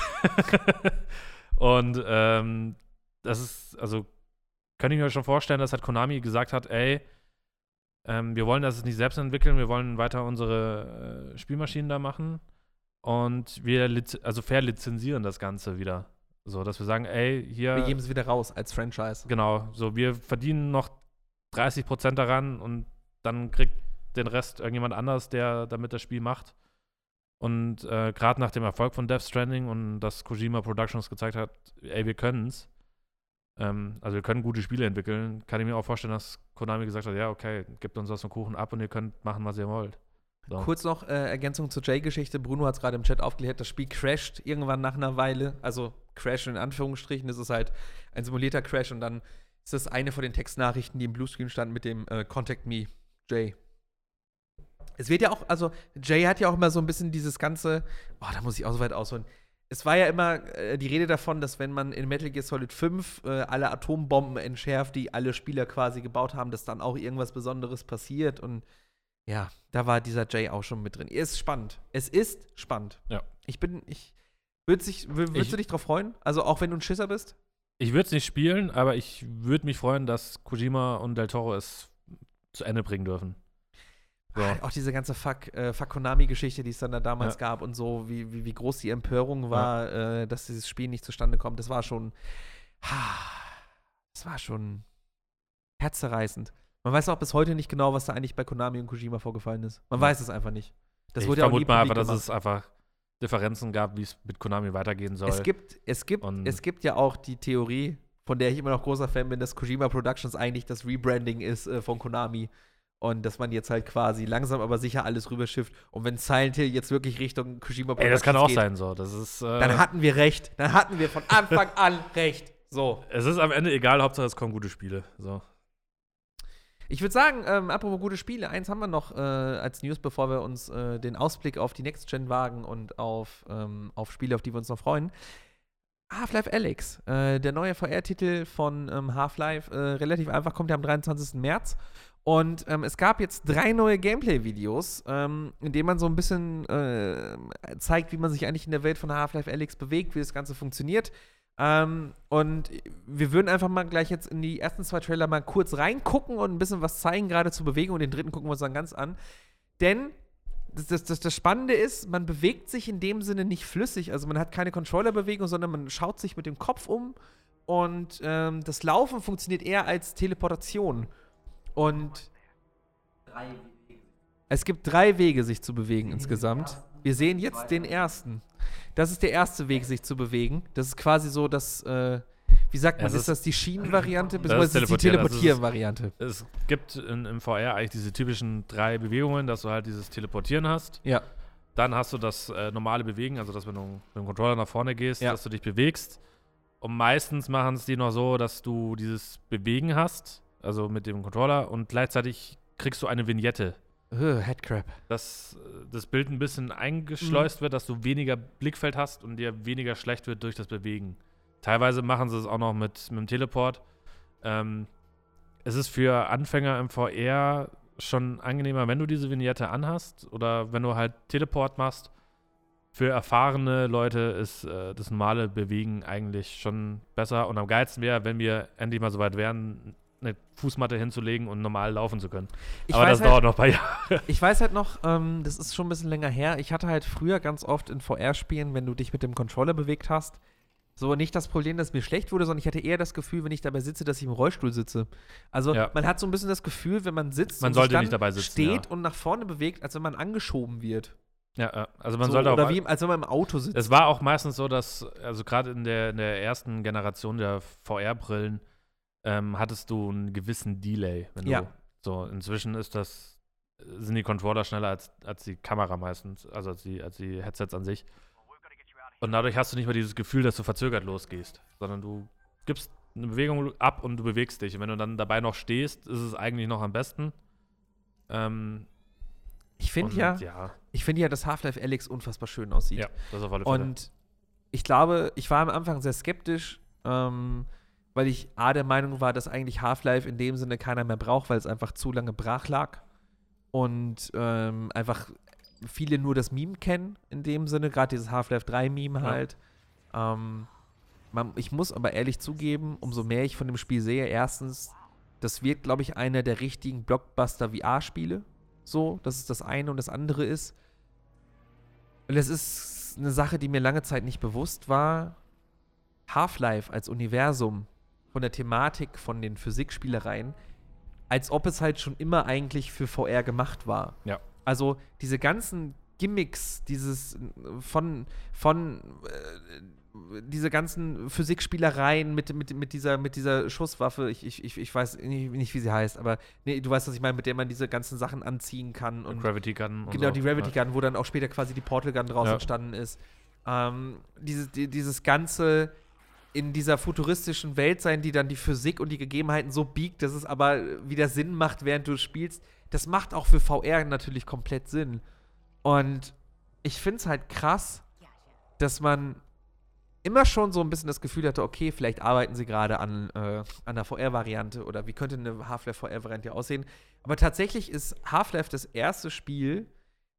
Und ähm, das ist, also, könnte ich mir schon vorstellen, dass halt Konami gesagt hat, ey, ähm, wir wollen das nicht selbst entwickeln, wir wollen weiter unsere äh, Spielmaschinen da machen und wir also fair lizenzieren das Ganze wieder. So, dass wir sagen, ey, hier. Wir geben es wieder raus als Franchise. Genau, so wir verdienen noch 30 Prozent daran und dann kriegt den Rest irgendjemand anders, der damit das Spiel macht. Und äh, gerade nach dem Erfolg von Death Stranding und dass Kojima Productions gezeigt hat, ey, wir können's, ähm, also wir können gute Spiele entwickeln, kann ich mir auch vorstellen, dass Konami gesagt hat, ja, okay, gebt uns was vom Kuchen ab und ihr könnt machen, was ihr wollt. So. Kurz noch äh, Ergänzung zur Jay-Geschichte. Bruno hat es gerade im Chat aufgeklärt. Das Spiel crasht irgendwann nach einer Weile. Also Crash in Anführungsstrichen. Das ist halt ein simulierter Crash und dann ist das eine von den Textnachrichten, die im Bluescreen stand mit dem äh, Contact Me, Jay. Es wird ja auch, also Jay hat ja auch immer so ein bisschen dieses ganze, oh, da muss ich auch so weit ausholen. Es war ja immer äh, die Rede davon, dass wenn man in Metal Gear Solid 5 äh, alle Atombomben entschärft, die alle Spieler quasi gebaut haben, dass dann auch irgendwas Besonderes passiert und ja, da war dieser Jay auch schon mit drin. Ist spannend. Es ist spannend. Ja. Ich bin, ich, würd sich, wür- würdest Ich- du dich drauf freuen? Also auch wenn du ein Schisser bist? Ich würde es nicht spielen, aber ich würde mich freuen, dass Kojima und Del Toro es zu Ende bringen dürfen. So. Ah, Auch diese ganze Fuck, äh, Fuck Konami-Geschichte, die es dann da damals Ja. gab und so, wie, wie, wie groß die Empörung war, äh, dass dieses Spiel nicht zustande kommt, das war schon, das war schon herzzerreißend. Man weiß auch bis heute nicht genau, was da eigentlich bei Konami und Kojima vorgefallen ist. Man Ja. weiß es einfach nicht. Das ich wurde ja auch nie vermute mal einfach, dass es einfach Differenzen gab, wie es mit Konami weitergehen soll. Es gibt, es, gibt, Und- es gibt ja auch die Theorie, von der ich immer noch großer Fan bin, dass Kojima Productions eigentlich das Rebranding ist äh, von Konami. Und dass man jetzt halt quasi langsam aber sicher alles rüberschifft. Und wenn Silent Hill jetzt wirklich Richtung Kojima Productions Ey, das kann auch geht, sein so. Das ist, äh, dann hatten wir recht. Dann hatten wir von Anfang an recht. So. es ist am Ende egal, Hauptsache es kommen gute Spiele. So. Ich würde sagen, ähm, apropos gute Spiele, eins haben wir noch äh, als News, bevor wir uns äh, den Ausblick auf die Next Gen wagen und auf, ähm, auf Spiele, auf die wir uns noch freuen. Half-Life Alyx, äh, der neue VR-Titel von ähm, Half-Life, äh, relativ einfach, kommt ja am 23. März. Und ähm, es gab jetzt drei neue Gameplay-Videos, ähm, in denen man so ein bisschen äh, zeigt, wie man sich eigentlich in der Welt von Half-Life Alyx bewegt, wie das Ganze funktioniert. Ähm, und wir würden einfach mal gleich jetzt in die ersten zwei Trailer mal kurz reingucken und ein bisschen was zeigen, gerade zur Bewegung. Und den dritten gucken wir uns dann ganz an. Denn das, das, das, das Spannende ist, man bewegt sich in dem Sinne nicht flüssig. Also man hat keine Controllerbewegung, sondern man schaut sich mit dem Kopf um. Und ähm, das Laufen funktioniert eher als Teleportation. Und es gibt drei Wege, sich zu bewegen insgesamt. Wir sehen jetzt den ersten. Das ist der erste Weg, sich zu bewegen. Das ist quasi so, dass, äh, wie sagt man, Es ist, ist- das die Schienenvariante, ist die das ist- Teleportieren-Variante? Es gibt in, im VR eigentlich diese typischen drei Bewegungen, dass du halt dieses Teleportieren hast. Ja. Dann hast du das äh, normale Bewegen, also dass wenn du mit dem Controller nach vorne gehst, Ja. dass du dich bewegst. Und meistens machen es die noch so, dass du dieses Bewegen hast, also mit dem Controller, und gleichzeitig kriegst du eine Vignette. Uh, Headcrab. Dass äh, das Bild ein bisschen Mhm. eingeschleust wird, dass du weniger Blickfeld hast und dir weniger schlecht wird durch das Bewegen. Teilweise machen sie es auch noch mit, mit dem Teleport. Ähm, es ist für Anfänger im VR schon angenehmer, wenn du diese Vignette anhast oder wenn du halt Teleport machst. Für erfahrene Leute ist äh, das normale Bewegen eigentlich schon besser. Und am geilsten wäre, wenn wir endlich mal so weit wären, eine Fußmatte hinzulegen und normal laufen zu können. Ich Aber das halt, dauert noch ein paar Jahre. Ich weiß halt noch, ähm, das ist schon ein bisschen länger her. Ich hatte halt früher ganz oft in VR-Spielen, wenn du dich mit dem Controller bewegt hast, so nicht das Problem, dass mir schlecht wurde, sondern ich hatte eher das Gefühl, wenn ich dabei sitze, dass ich im Rollstuhl sitze. Also Ja. man hat so ein bisschen das Gefühl, wenn man sitzt Man und sollte sich dann nicht dabei sitzen, steht ja. und nach vorne bewegt, als wenn man angeschoben wird. Ja, ja. also man so, sollte auch. oder wie, als wenn man im Auto sitzt. Es war auch meistens so, dass, also gerade in der, in der ersten Generation der VR-Brillen, ähm, hattest du einen gewissen Delay. Wenn Ja. Du, so, inzwischen ist das, sind die Controller schneller als, als die Kamera meistens, also als die, als die Headsets an sich. Und dadurch hast du nicht mehr dieses Gefühl, dass du verzögert losgehst, sondern du gibst eine Bewegung ab und du bewegst dich. Und wenn du dann dabei noch stehst, ist es eigentlich noch am besten. Ähm, ich finde ja, ja, ich finde ja, dass Half-Life Alyx unfassbar schön aussieht. ja, das auf alle Fälle. Und ich glaube, ich war am Anfang sehr skeptisch, ähm, weil ich A der Meinung war, dass eigentlich Half-Life in dem Sinne keiner mehr braucht, weil es einfach zu lange brach lag. Und ähm, einfach viele nur das Meme kennen in dem Sinne, gerade dieses Half-Life 3-Meme Ja. halt. Ähm, man, ich muss aber ehrlich zugeben, umso mehr ich von dem Spiel sehe, erstens, das wird, glaube ich, einer der richtigen Blockbuster-VR-Spiele. So, das ist das eine und das andere ist. Und es ist eine Sache, die mir lange Zeit nicht bewusst war. Half-Life als Universum von der Thematik, von den Physikspielereien, als ob es halt schon immer eigentlich für VR gemacht war. Ja. Also diese ganzen Gimmicks, dieses von, von äh, diese ganzen Physikspielereien mit, mit, mit, dieser, mit dieser Schusswaffe, ich, ich, ich, ich weiß nicht, nicht, wie sie heißt, aber nee, du weißt, was ich meine, mit der man diese ganzen Sachen anziehen kann. Und Gravity Gun. Und genau, so. die Gravity ja. Gun, wo dann auch später quasi die Portal Gun draus Ja. entstanden ist. Ähm, dieses, die, dieses ganze in dieser futuristischen Welt sein, die dann die Physik und die Gegebenheiten so biegt, dass es aber wieder Sinn macht, während du spielst. Das macht auch für VR natürlich komplett Sinn. Und ich finde es halt krass, dass man immer schon so ein bisschen das Gefühl hatte, okay, vielleicht arbeiten sie gerade an, äh, an einer VR-Variante oder wie könnte eine Half-Life VR-Variante aussehen. Aber tatsächlich ist Half-Life das erste Spiel,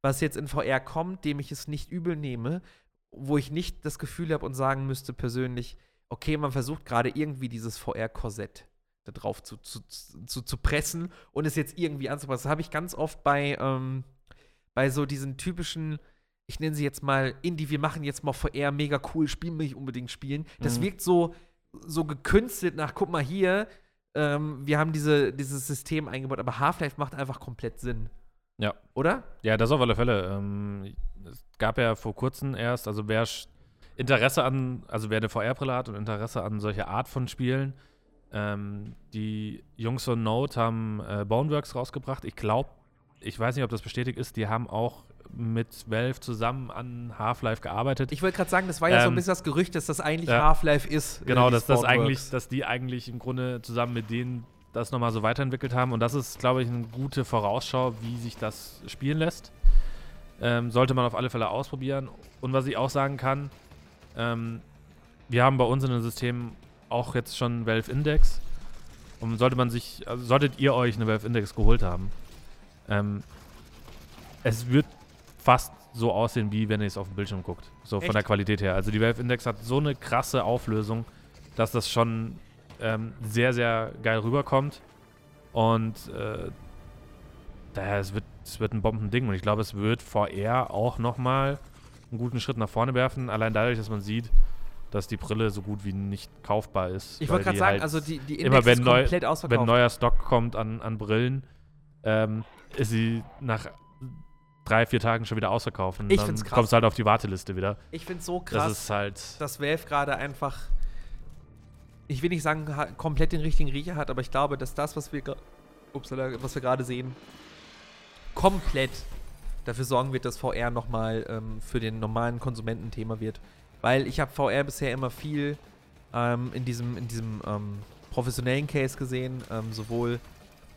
was jetzt in VR kommt, dem ich es nicht übel nehme, wo ich nicht das Gefühl habe und sagen müsste persönlich, okay, man versucht gerade irgendwie dieses VR-Korsett da drauf zu, zu, zu, zu pressen und es jetzt irgendwie anzupassen. Das habe ich ganz oft bei, ähm, bei so diesen typischen, ich nenne sie jetzt mal Indie, wir machen jetzt mal VR mega cool, spielen wir nicht unbedingt spielen. Das Mhm. wirkt so, so gekünstelt nach, guck mal hier, ähm, wir haben diese, dieses System eingebaut, aber Half-Life macht einfach komplett Sinn. Ja. Oder? Ja, das auf alle Fälle. Ähm, es gab ja vor kurzem erst, also wer Interesse an, also wer eine VR-Brille hat und Interesse an solcher Art von Spielen, ähm, die Jungs von Note haben äh, Boneworks rausgebracht. Ich glaube, ich weiß nicht, ob das bestätigt ist, die haben auch mit Valve zusammen an Half-Life gearbeitet. Ich wollte gerade sagen, das war ja so ein Ähm, bisschen das Gerücht, dass das eigentlich ja. Half-Life ist. äh, Genau, dass das eigentlich, dass die eigentlich im Grunde zusammen mit denen das nochmal so weiterentwickelt haben. Und das ist, glaube ich, eine gute Vorausschau, wie sich das spielen lässt. Ähm, sollte man auf alle Fälle ausprobieren. Und was ich auch sagen kann, ähm, wir haben bei uns in dem System auch jetzt schon Valve Index. Und sollte man sich, also solltet ihr euch eine Valve Index geholt haben, ähm, es wird fast so aussehen, wie wenn ihr es auf dem Bildschirm guckt. So Echt? von der Qualität her. Also die Valve Index hat so eine krasse Auflösung, dass das schon ähm, sehr, sehr geil rüberkommt. Und äh, daher, es wird, es wird ein Bombending. Und ich glaube, es wird VR auch nochmal einen guten Schritt nach vorne werfen. Allein dadurch, dass man sieht, dass die Brille so gut wie nicht kaufbar ist. Ich wollte gerade sagen, halt also die, die immer Index wenn ist neu- komplett wenn ausverkauft. neuer Stock kommt an, an Brillen, ähm, ist sie nach drei, vier Tagen schon wieder ausverkauft. Und Ich dann krass. kommst du halt auf die Warteliste wieder. ich finde es so Das krass, ist halt. dass Valve gerade einfach, ich will nicht sagen, komplett den richtigen Riecher hat, aber ich glaube, dass das, was wir, upsala, was wir gerade sehen, komplett dafür sorgen wird, dass VR nochmal ähm, für den normalen Konsumenten Thema wird. Weil ich habe VR bisher immer viel ähm, in diesem, in diesem ähm, professionellen Case gesehen, ähm, sowohl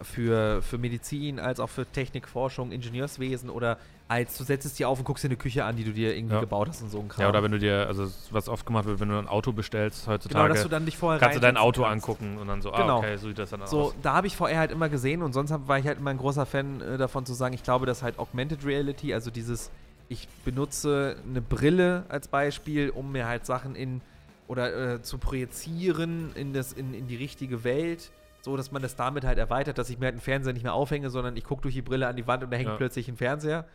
für, für Medizin als auch für Technik, Forschung, Ingenieurswesen oder als du setzt es dir auf und guckst dir eine Küche an, die du dir irgendwie Ja. gebaut hast und so ein Kram. Ja, oder wenn du dir, also was oft gemacht wird, wenn du ein Auto bestellst Genau, heutzutage, dass du dann dich vorher kannst du dein Auto kannst. angucken und dann so, Genau. ah, okay, so sieht das dann So, aus. da habe ich VR halt immer gesehen und sonst hab, war ich halt immer ein großer Fan äh, davon zu sagen, ich glaube, dass halt Augmented Reality, also dieses, ich benutze eine Brille als Beispiel, um mir halt Sachen in oder äh, zu projizieren in, das, in, in die richtige Welt, so dass man das damit halt erweitert, dass ich mir halt einen Fernseher nicht mehr aufhänge, sondern ich gucke durch die Brille an die Wand und da hängt Ja. plötzlich ein Fernseher.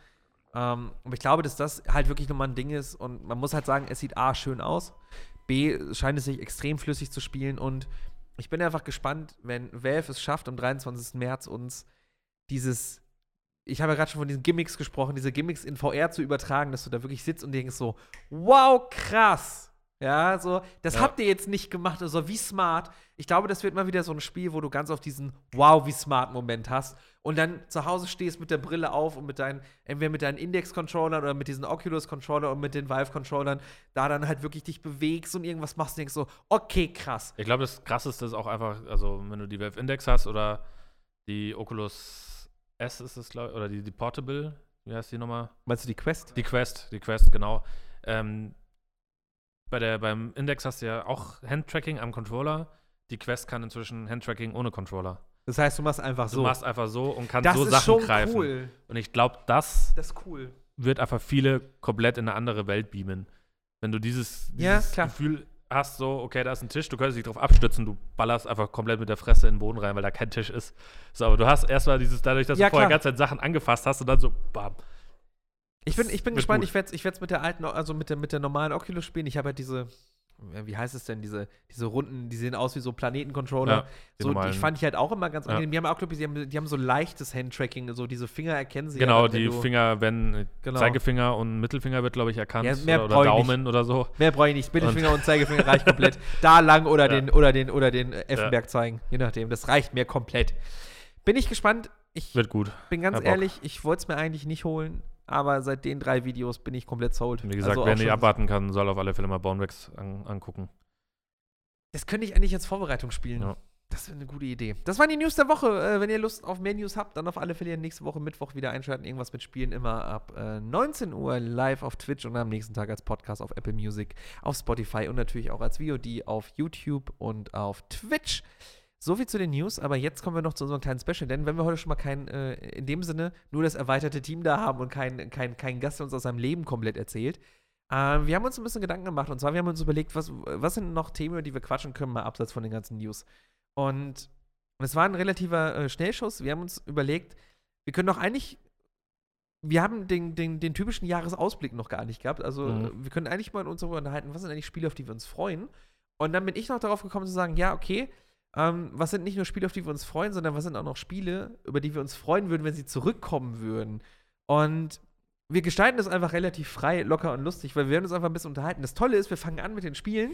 Ähm, aber ich glaube, dass das halt wirklich nochmal ein Ding ist und man muss halt sagen, es sieht A schön aus, B scheint es sich extrem flüssig zu spielen und ich bin einfach gespannt, wenn Valve es schafft, am 23. März uns dieses, ich habe ja gerade schon von diesen Gimmicks gesprochen, diese Gimmicks in VR zu übertragen, dass du da wirklich sitzt und denkst so, wow, krass. Ja, so, das Ja. habt ihr jetzt nicht gemacht, also wie smart. Ich glaube, das wird mal wieder so ein Spiel, wo du ganz auf diesen Wow, wie smart Moment hast und dann zu Hause stehst mit der Brille auf und mit deinen, entweder mit deinen Index-Controllern oder mit diesen Oculus-Controllern und mit den Vive-Controllern, da dann halt wirklich dich bewegst und irgendwas machst und denkst so, okay, krass. Ich glaube, das krasseste ist auch einfach, also wenn du die Valve Index hast oder die Oculus S ist es, glaube ich, oder die, die Portable, wie heißt die nochmal? Meinst du die Quest? Die Quest, die Quest, genau. Ähm, bei der, beim Index hast du ja auch Handtracking am Controller. Die Quest kann inzwischen Handtracking ohne Controller. Das heißt, du machst einfach Du so. machst einfach so und kannst das so ist Sachen schon greifen. cool. Und ich glaube, das Das ist cool. wird einfach viele komplett in eine andere Welt beamen. Wenn du dieses, Ja, dieses klar. Gefühl hast, so, okay, da ist ein Tisch, du könntest dich drauf abstützen, du ballerst einfach komplett mit der Fresse in den Boden rein, weil da kein Tisch ist. So, aber du hast erstmal dieses, dadurch, dass Ja, du vorher klar. ganz Zeit Sachen angefasst hast und dann so, bam. Ich bin, ich bin gespannt, gut. ich werde es ich werd's mit der alten, also mit der, mit der normalen Oculus spielen. Ich habe halt diese, wie heißt es denn, diese, diese Runden, die sehen aus wie so Planetencontroller. Ja, die so, die fand ich halt auch immer ganz Ja. angenehm. Die haben auch, glaube ich, die haben, die haben so leichtes Handtracking, so diese Finger erkennen sie. Genau, ja, die Finger, wenn Genau. Zeigefinger und Mittelfinger wird, glaube ich, erkannt. Ja, mehr oder oder ich nicht. Daumen oder so. Mehr brauche ich nicht. Mittelfinger und, Zeigefinger reicht komplett. Da lang oder den, oder den, oder den äh, Effenberg zeigen. Je nachdem. Das reicht mir komplett. Bin ich gespannt. Ich Wird gut. bin ganz hab Bock. ehrlich, ich wollte es mir eigentlich nicht holen, aber seit den drei Videos bin ich komplett sold. Wie gesagt, Also wer nicht abwarten kann, soll auf alle Fälle mal Bonewax an, angucken. Das könnte ich eigentlich als Vorbereitung spielen. Ja. Das wäre eine gute Idee. Das waren die News der Woche. Äh, wenn ihr Lust auf mehr News habt, dann auf alle Fälle nächste Woche Mittwoch wieder einschalten. Irgendwas mit Spielen immer ab äh, 19 Uhr live auf Twitch und am nächsten Tag als Podcast auf Apple Music, auf Spotify und natürlich auch als VOD auf YouTube und auf Twitch. So viel zu den News, aber jetzt kommen wir noch zu unserem kleinen Special, denn wenn wir heute schon mal kein, äh, in dem Sinne, nur das erweiterte Team da haben und kein, kein, kein Gast, der uns aus seinem Leben komplett erzählt, ähm, wir haben uns ein bisschen Gedanken gemacht und zwar, wir haben uns überlegt, was, was sind noch Themen, über die wir quatschen können, mal abseits von den ganzen News. Und es war ein relativer äh, Schnellschuss. Wir haben uns überlegt, wir können doch eigentlich, wir haben den, den, den typischen Jahresausblick noch gar nicht gehabt. Also Mhm. äh, wir können eigentlich mal uns darüber unterhalten, was sind eigentlich Spiele, auf die wir uns freuen. Und dann bin ich noch darauf gekommen zu sagen, ja, okay, ähm, was sind nicht nur Spiele, auf die wir uns freuen, sondern was sind auch noch Spiele, über die wir uns freuen würden, wenn sie zurückkommen würden. Und wir gestalten das einfach relativ frei, locker und lustig, weil wir werden uns einfach ein bisschen unterhalten. Das Tolle ist, wir fangen an mit den Spielen,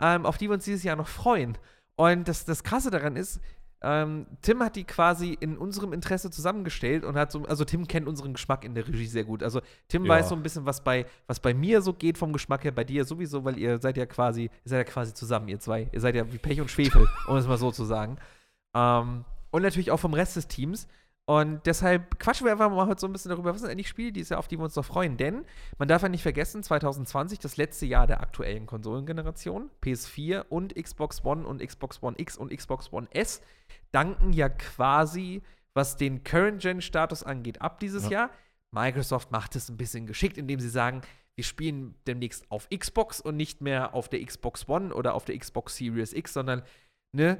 ähm, auf die wir uns dieses Jahr noch freuen. Und das, das Krasse daran ist, ähm, Tim hat die quasi in unserem Interesse zusammengestellt und hat so, also Tim kennt unseren Geschmack in der Regie sehr gut. Also Tim Ja. weiß so ein bisschen, was bei, was bei mir so geht vom Geschmack her, bei dir sowieso, weil ihr seid ja quasi, ihr seid ja quasi zusammen, ihr zwei. Ihr seid ja wie Pech und Schwefel, um es mal so zu sagen. Ähm, und natürlich auch vom Rest des Teams. Und deshalb quatschen wir einfach mal heute so ein bisschen darüber, was sind eigentlich Spiele, die ist ja, auf die wir uns noch freuen. Denn man darf ja nicht vergessen, 2020, das letzte Jahr der aktuellen Konsolengeneration, PS4 und Xbox One und Xbox One X und Xbox One S, danken ja quasi, was den Current-Gen-Status angeht, ab dieses Ja. Jahr. Microsoft macht es ein bisschen geschickt, indem sie sagen, wir spielen demnächst auf Xbox und nicht mehr auf der Xbox One oder auf der Xbox Series X, sondern ne,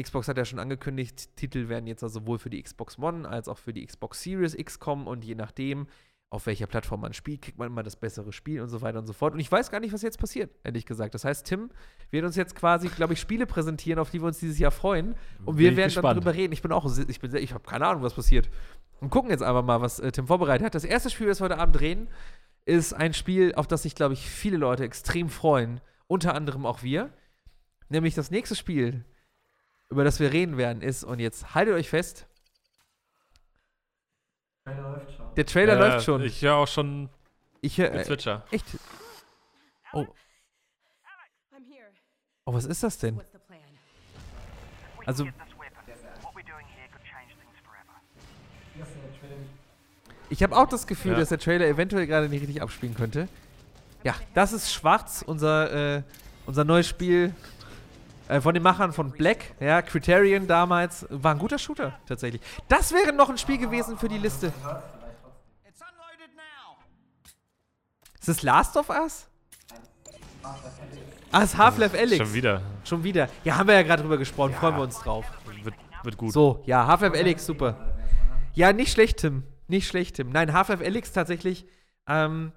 Xbox hat ja schon angekündigt, Titel werden jetzt also sowohl für die Xbox One als auch für die Xbox Series X kommen und je nachdem, auf welcher Plattform man spielt, kriegt man immer das bessere Spiel und so weiter und so fort. Und ich weiß gar nicht, was jetzt passiert, ehrlich gesagt. Das heißt, Tim wird uns jetzt quasi, glaube ich, Spiele präsentieren, auf die wir uns dieses Jahr freuen. Und wir werden dann gespannt. drüber reden. Ich bin auch, ich bin, sehr- ich habe keine Ahnung, was passiert. Und gucken jetzt einfach mal, was äh, Tim vorbereitet hat. Das erste Spiel, das wir heute Abend reden, ist ein Spiel, auf das sich, glaube ich, viele Leute extrem freuen. Unter anderem auch wir. Nämlich das nächste Spiel, über das wir reden werden, ist, und jetzt haltet euch fest, der Trailer Ja, läuft schon. Ich höre auch schon Ich höre. Äh, Zwitscher. echt? Oh. I'm here. Oh, was ist das denn? Also, ich habe auch das Gefühl, Ja. dass der Trailer eventuell gerade nicht richtig abspielen könnte. Ja, das ist Schwarz, unser, äh, unser neues Spiel äh, von den Machern von Black. Ja, Criterion damals. War ein guter Shooter, tatsächlich. Das wäre noch ein Spiel gewesen für die Liste. Ist das Last of Us? Ah, es ist Half-Life Alyx. Schon wieder. Schon wieder. Ja, haben wir ja gerade drüber gesprochen. Freuen wir uns drauf. Wird, wird gut. So, ja, Half-Life Alyx, super. Ja, nicht schlecht, Tim. Nicht schlecht, Tim. Nein, Half-Life Alyx tatsächlich. Ähm,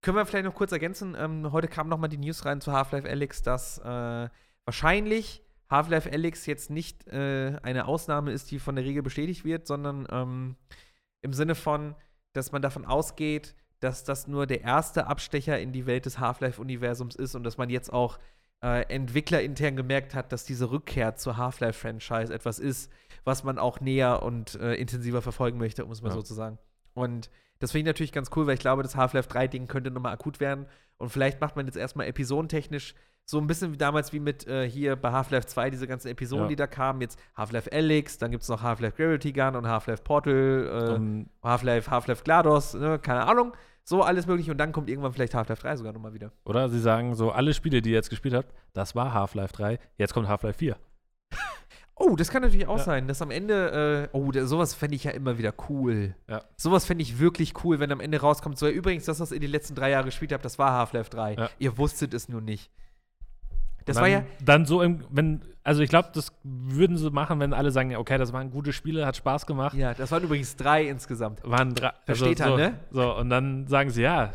können wir vielleicht noch kurz ergänzen. Ähm, heute kam noch mal die News rein zu Half-Life Alyx, dass äh, wahrscheinlich Half-Life Alyx jetzt nicht äh, eine Ausnahme ist, die von der Regel bestätigt wird, sondern ähm, im Sinne von, dass man davon ausgeht, dass das nur der erste Abstecher in die Welt des Half-Life-Universums ist und dass man jetzt auch äh, entwicklerintern gemerkt hat, dass diese Rückkehr zur Half-Life-Franchise etwas ist, was man auch näher und äh, intensiver verfolgen möchte, um es mal Ja. so zu sagen. Und das finde ich natürlich ganz cool, weil ich glaube, das Half-Life 3-Ding könnte nochmal akut werden. Und vielleicht macht man jetzt erstmal episodentechnisch so ein bisschen wie damals wie mit äh, hier bei Half-Life 2, diese ganzen Episoden, Ja. die da kamen. Jetzt Half-Life Alyx, dann gibt es noch Half-Life Gravity Gun und Half-Life Portal, äh, Half-Life, Half-Life GLaDOS, ne, keine Ahnung. So alles mögliche und dann kommt irgendwann vielleicht Half-Life 3 sogar nochmal wieder. oder sie sagen so, alle Spiele, die ihr jetzt gespielt habt, das war Half-Life 3, jetzt kommt Half-Life 4. Oh, das kann natürlich auch Ja. sein, dass am Ende, äh, oh, da, sowas fände ich ja immer wieder cool. Ja. Sowas fände ich wirklich cool, wenn am Ende rauskommt, so, ja, übrigens, das, was ihr die letzten drei Jahre gespielt habt, das war Half-Life 3. Ja. Ihr wusstet es nur nicht. Das Und war dann, ja, Dann so, im, wenn, also ich glaube, das würden sie machen, wenn alle sagen, okay, das waren gute Spiele, hat Spaß gemacht. ja, das waren übrigens drei insgesamt. Waren drei, also Versteht er, so, ne? So, und dann sagen sie, ja,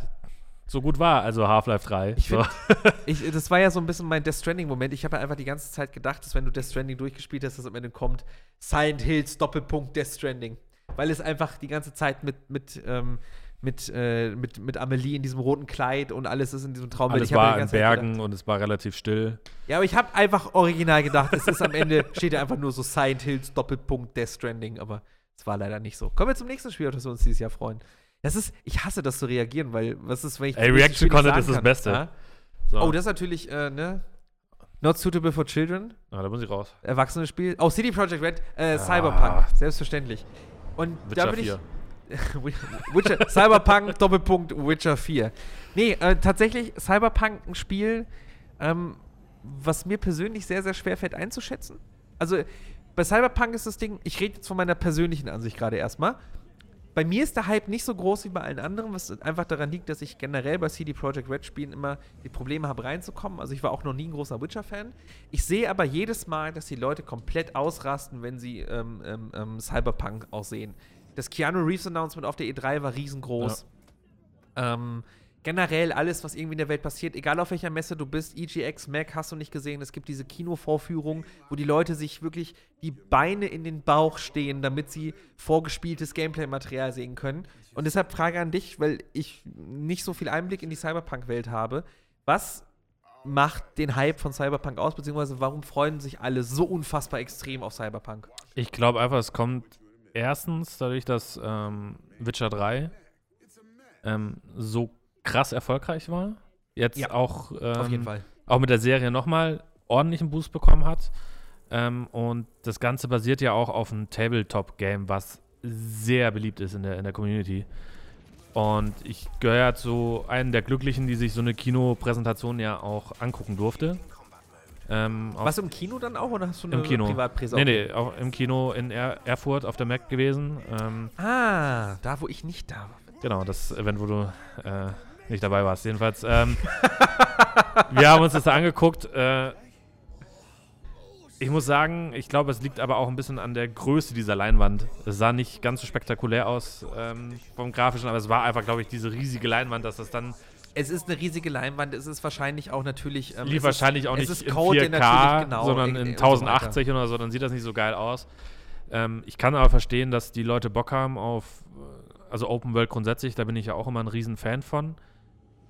so gut war, also Half-Life 3. Ich so. find- Ich, das war ja so ein bisschen mein Death Stranding-Moment. Ich habe ja einfach die ganze Zeit gedacht, dass wenn du Death Stranding durchgespielt hast, dass am Ende kommt Silent Hills Doppelpunkt Death Stranding. Weil es einfach die ganze Zeit mit, mit, ähm, mit, äh, mit, mit Amelie in diesem roten Kleid und alles ist in diesem Traumwelt. Alles Ich war in Bergen gedacht- und es war relativ still. Ja, aber ich habe einfach original gedacht, es ist am Ende, steht ja einfach nur so Silent Hills Doppelpunkt Death Stranding, aber es war leider nicht so. Kommen wir zum nächsten Spiel, auf das wir uns dieses Jahr freuen. Das ist, ich hasse das zu reagieren, weil was ist, wenn ich Ey, Reaction Content ist das? Beste. Ja? So. Oh, das ist natürlich, äh, ne? Not suitable for children. Ah, da muss ich raus. Erwachsene Spiel. Oh, City Project Red, äh, Ah. Cyberpunk, selbstverständlich. Und da Witcher bin 4. Witcher, Cyberpunk, Doppelpunkt, Witcher 4. Nee, äh, tatsächlich Cyberpunk ein Spiel, ähm, was mir persönlich sehr, sehr schwer fällt einzuschätzen. Also bei Cyberpunk ist das Ding, ich rede jetzt von meiner persönlichen Ansicht gerade erstmal. Bei mir ist der Hype nicht so groß wie bei allen anderen, was einfach daran liegt, dass ich generell bei CD Projekt Red Spielen immer die Probleme habe reinzukommen. Also ich war auch noch nie ein großer Witcher-Fan. Ich sehe aber jedes Mal, dass die Leute komplett ausrasten, wenn sie ähm, ähm, ähm, Cyberpunk auch sehen. Das Keanu Reeves Announcement auf der E3 war riesengroß. Ähm, generell alles, was irgendwie in der Welt passiert, egal auf welcher Messe du bist, EGX, Mac hast du nicht gesehen, es gibt diese Kinovorführungen, wo die Leute sich wirklich die Beine in den Bauch stehen, damit sie vorgespieltes Gameplay-Material sehen können. Und deshalb Frage an dich, weil ich nicht so viel Einblick in die Cyberpunk-Welt habe. Was macht den Hype von Cyberpunk aus, beziehungsweise warum freuen sich alle so unfassbar extrem auf Cyberpunk? Ich glaube einfach, es kommt erstens dadurch, dass ähm, Witcher 3 ähm, so krass erfolgreich war. Jetzt Ja, auch, ähm, auch mit der Serie nochmal ordentlichen Boost bekommen hat. Ähm, und das Ganze basiert ja auch auf einem Tabletop-Game, was sehr beliebt ist in der, in der Community. Und ich gehöre zu einem der Glücklichen, die sich so eine Kinopräsentation ja auch angucken durfte. Ähm, auf- Was im Kino dann auch oder hast du eine Im Kino. Privatpräse? Nee, nee, auch im Kino in er Erfurt auf der Mac gewesen. Ähm, Ah, da wo ich nicht da war. genau, das Event, wo du äh, nicht dabei warst. Jedenfalls, ähm, wir haben uns das da angeguckt. Äh, ich muss sagen, ich glaube, es liegt aber auch ein bisschen an der Größe dieser Leinwand. Es sah nicht ganz so spektakulär aus ähm, vom Grafischen, aber es war einfach, glaube ich, diese riesige Leinwand, dass das dann Es ist eine riesige Leinwand, es ist wahrscheinlich auch natürlich. ähm, lief wahrscheinlich ist, auch nicht in Code, der 4K, natürlich genau sondern in- in und so weiter. 1080 oder so, dann sieht das nicht so geil aus. Ähm, ich kann aber verstehen, dass die Leute Bock haben auf, äh, also Open World grundsätzlich, da bin ich ja auch immer ein riesen Fan von.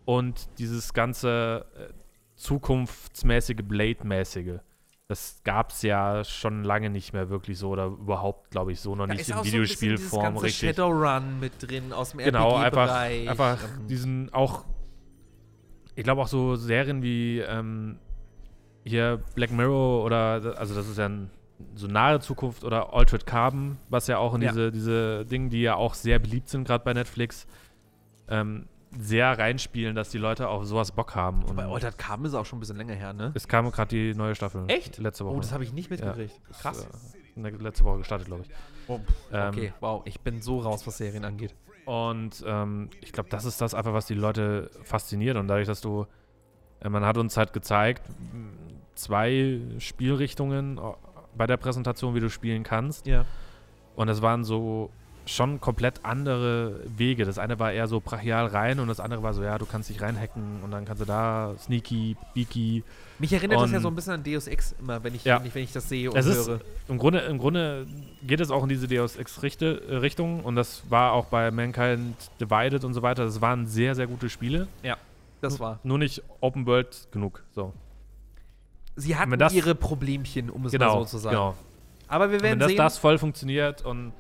Und dieses ganze äh, zukunftsmäßige, Blade-mäßige, das gab es ja schon lange nicht mehr wirklich so oder überhaupt, glaube ich, so noch Da nicht in so Videospielform ganze richtig. Shadowrun mit drin aus dem Genau, einfach, RPG-Bereich. einfach Ähm, diesen auch, ich glaube auch so Serien wie ähm, hier Black Mirror oder, also das ist ja ein, so nahe Zukunft oder Altered Carbon, was ja auch in Ja. diese, diese Dinge, die ja auch sehr beliebt sind, gerade bei Netflix, ähm, sehr reinspielen, dass die Leute auf sowas Bock haben. Und Bei Altered Carbon ist auch schon ein bisschen länger her, ne? es kam gerade die neue Staffel. Echt? Letzte Woche. Oh, das habe ich nicht mitgekriegt. Ist, Krass. Äh, ne- letzte Woche gestartet, glaube ich. Oh, Ähm, okay, wow, ich bin so raus, was Serien angeht. Und ähm, ich glaube, das ist das einfach, was die Leute fasziniert. Und dadurch, dass du, äh, man hat uns halt gezeigt, m, zwei Spielrichtungen äh, bei der Präsentation, wie du spielen kannst. Ja. Und es waren so schon komplett andere Wege. Das eine war eher so brachial rein und das andere war so, ja, du kannst dich reinhacken und dann kannst du da sneaky, beaky. Mich erinnert das ja so ein bisschen an Deus Ex immer, wenn ich, Ja. wenn ich, wenn ich das sehe und Es ist- höre. Im Grunde, Im Grunde geht es auch in diese Deus Ex-Richtung und das war auch bei Mankind Divided und so weiter. Das waren sehr, sehr gute Spiele. Das war. Nur nicht Open World genug. So. Sie hatten Wenn das- ihre Problemchen, um es Genau, mal so zu sagen. genau. Aber wir Und werden wenn das, sehen. das voll funktioniert und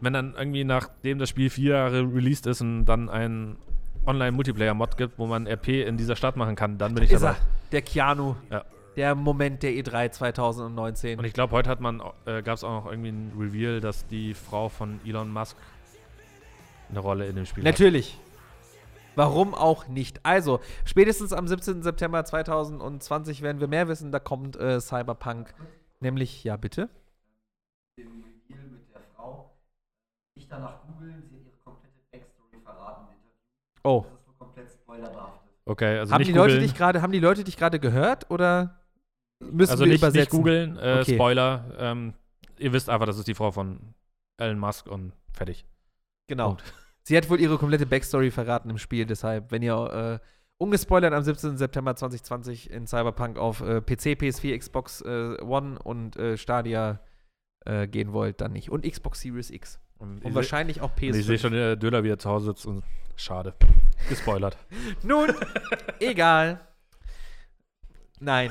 wenn dann irgendwie nachdem das Spiel vier Jahre released ist und dann ein Online-Multiplayer-Mod gibt, wo man RP in dieser Stadt machen kann, dann bin ich ist dabei. er, der Keanu. Ja. Der Moment der E3 2019. Und ich glaube, heute hat man, äh, gab es auch noch irgendwie ein Reveal, dass die Frau von Elon Musk eine Rolle in dem Spiel hat. Natürlich. Warum auch nicht? Also, spätestens am 17. September 2020 werden wir mehr wissen. Da kommt äh, Cyberpunk. Nämlich, ja, bitte. dem Reveal mit der Frau. Nicht danach googeln, sie hat ihre komplette Backstory verraten im Interview. Oh. Das ist nur komplett spoilerbehaftet. Okay, also haben, nicht die Leute googeln. dich gerade, haben die Leute dich gerade gehört oder? Müssen Also wir nicht, nicht übersetzen. googeln, äh, Okay. Spoiler. Ähm, ihr wisst einfach, das ist die Frau von Elon Musk und fertig. Genau. Punkt. Sie hat wohl ihre komplette Backstory verraten im Spiel, deshalb, wenn ihr äh, ungespoilert am 17. September 2020 in Cyberpunk auf äh, PC, PS4, Xbox äh, One und äh, Stadia äh, gehen wollt, dann nicht. Und Xbox Series X. Und Und ich wahrscheinlich auch seh- und PS5. ich sehe schon, der Döler wieder zu Hause sitzt und schade. Gespoilert. Nun, egal. Nein,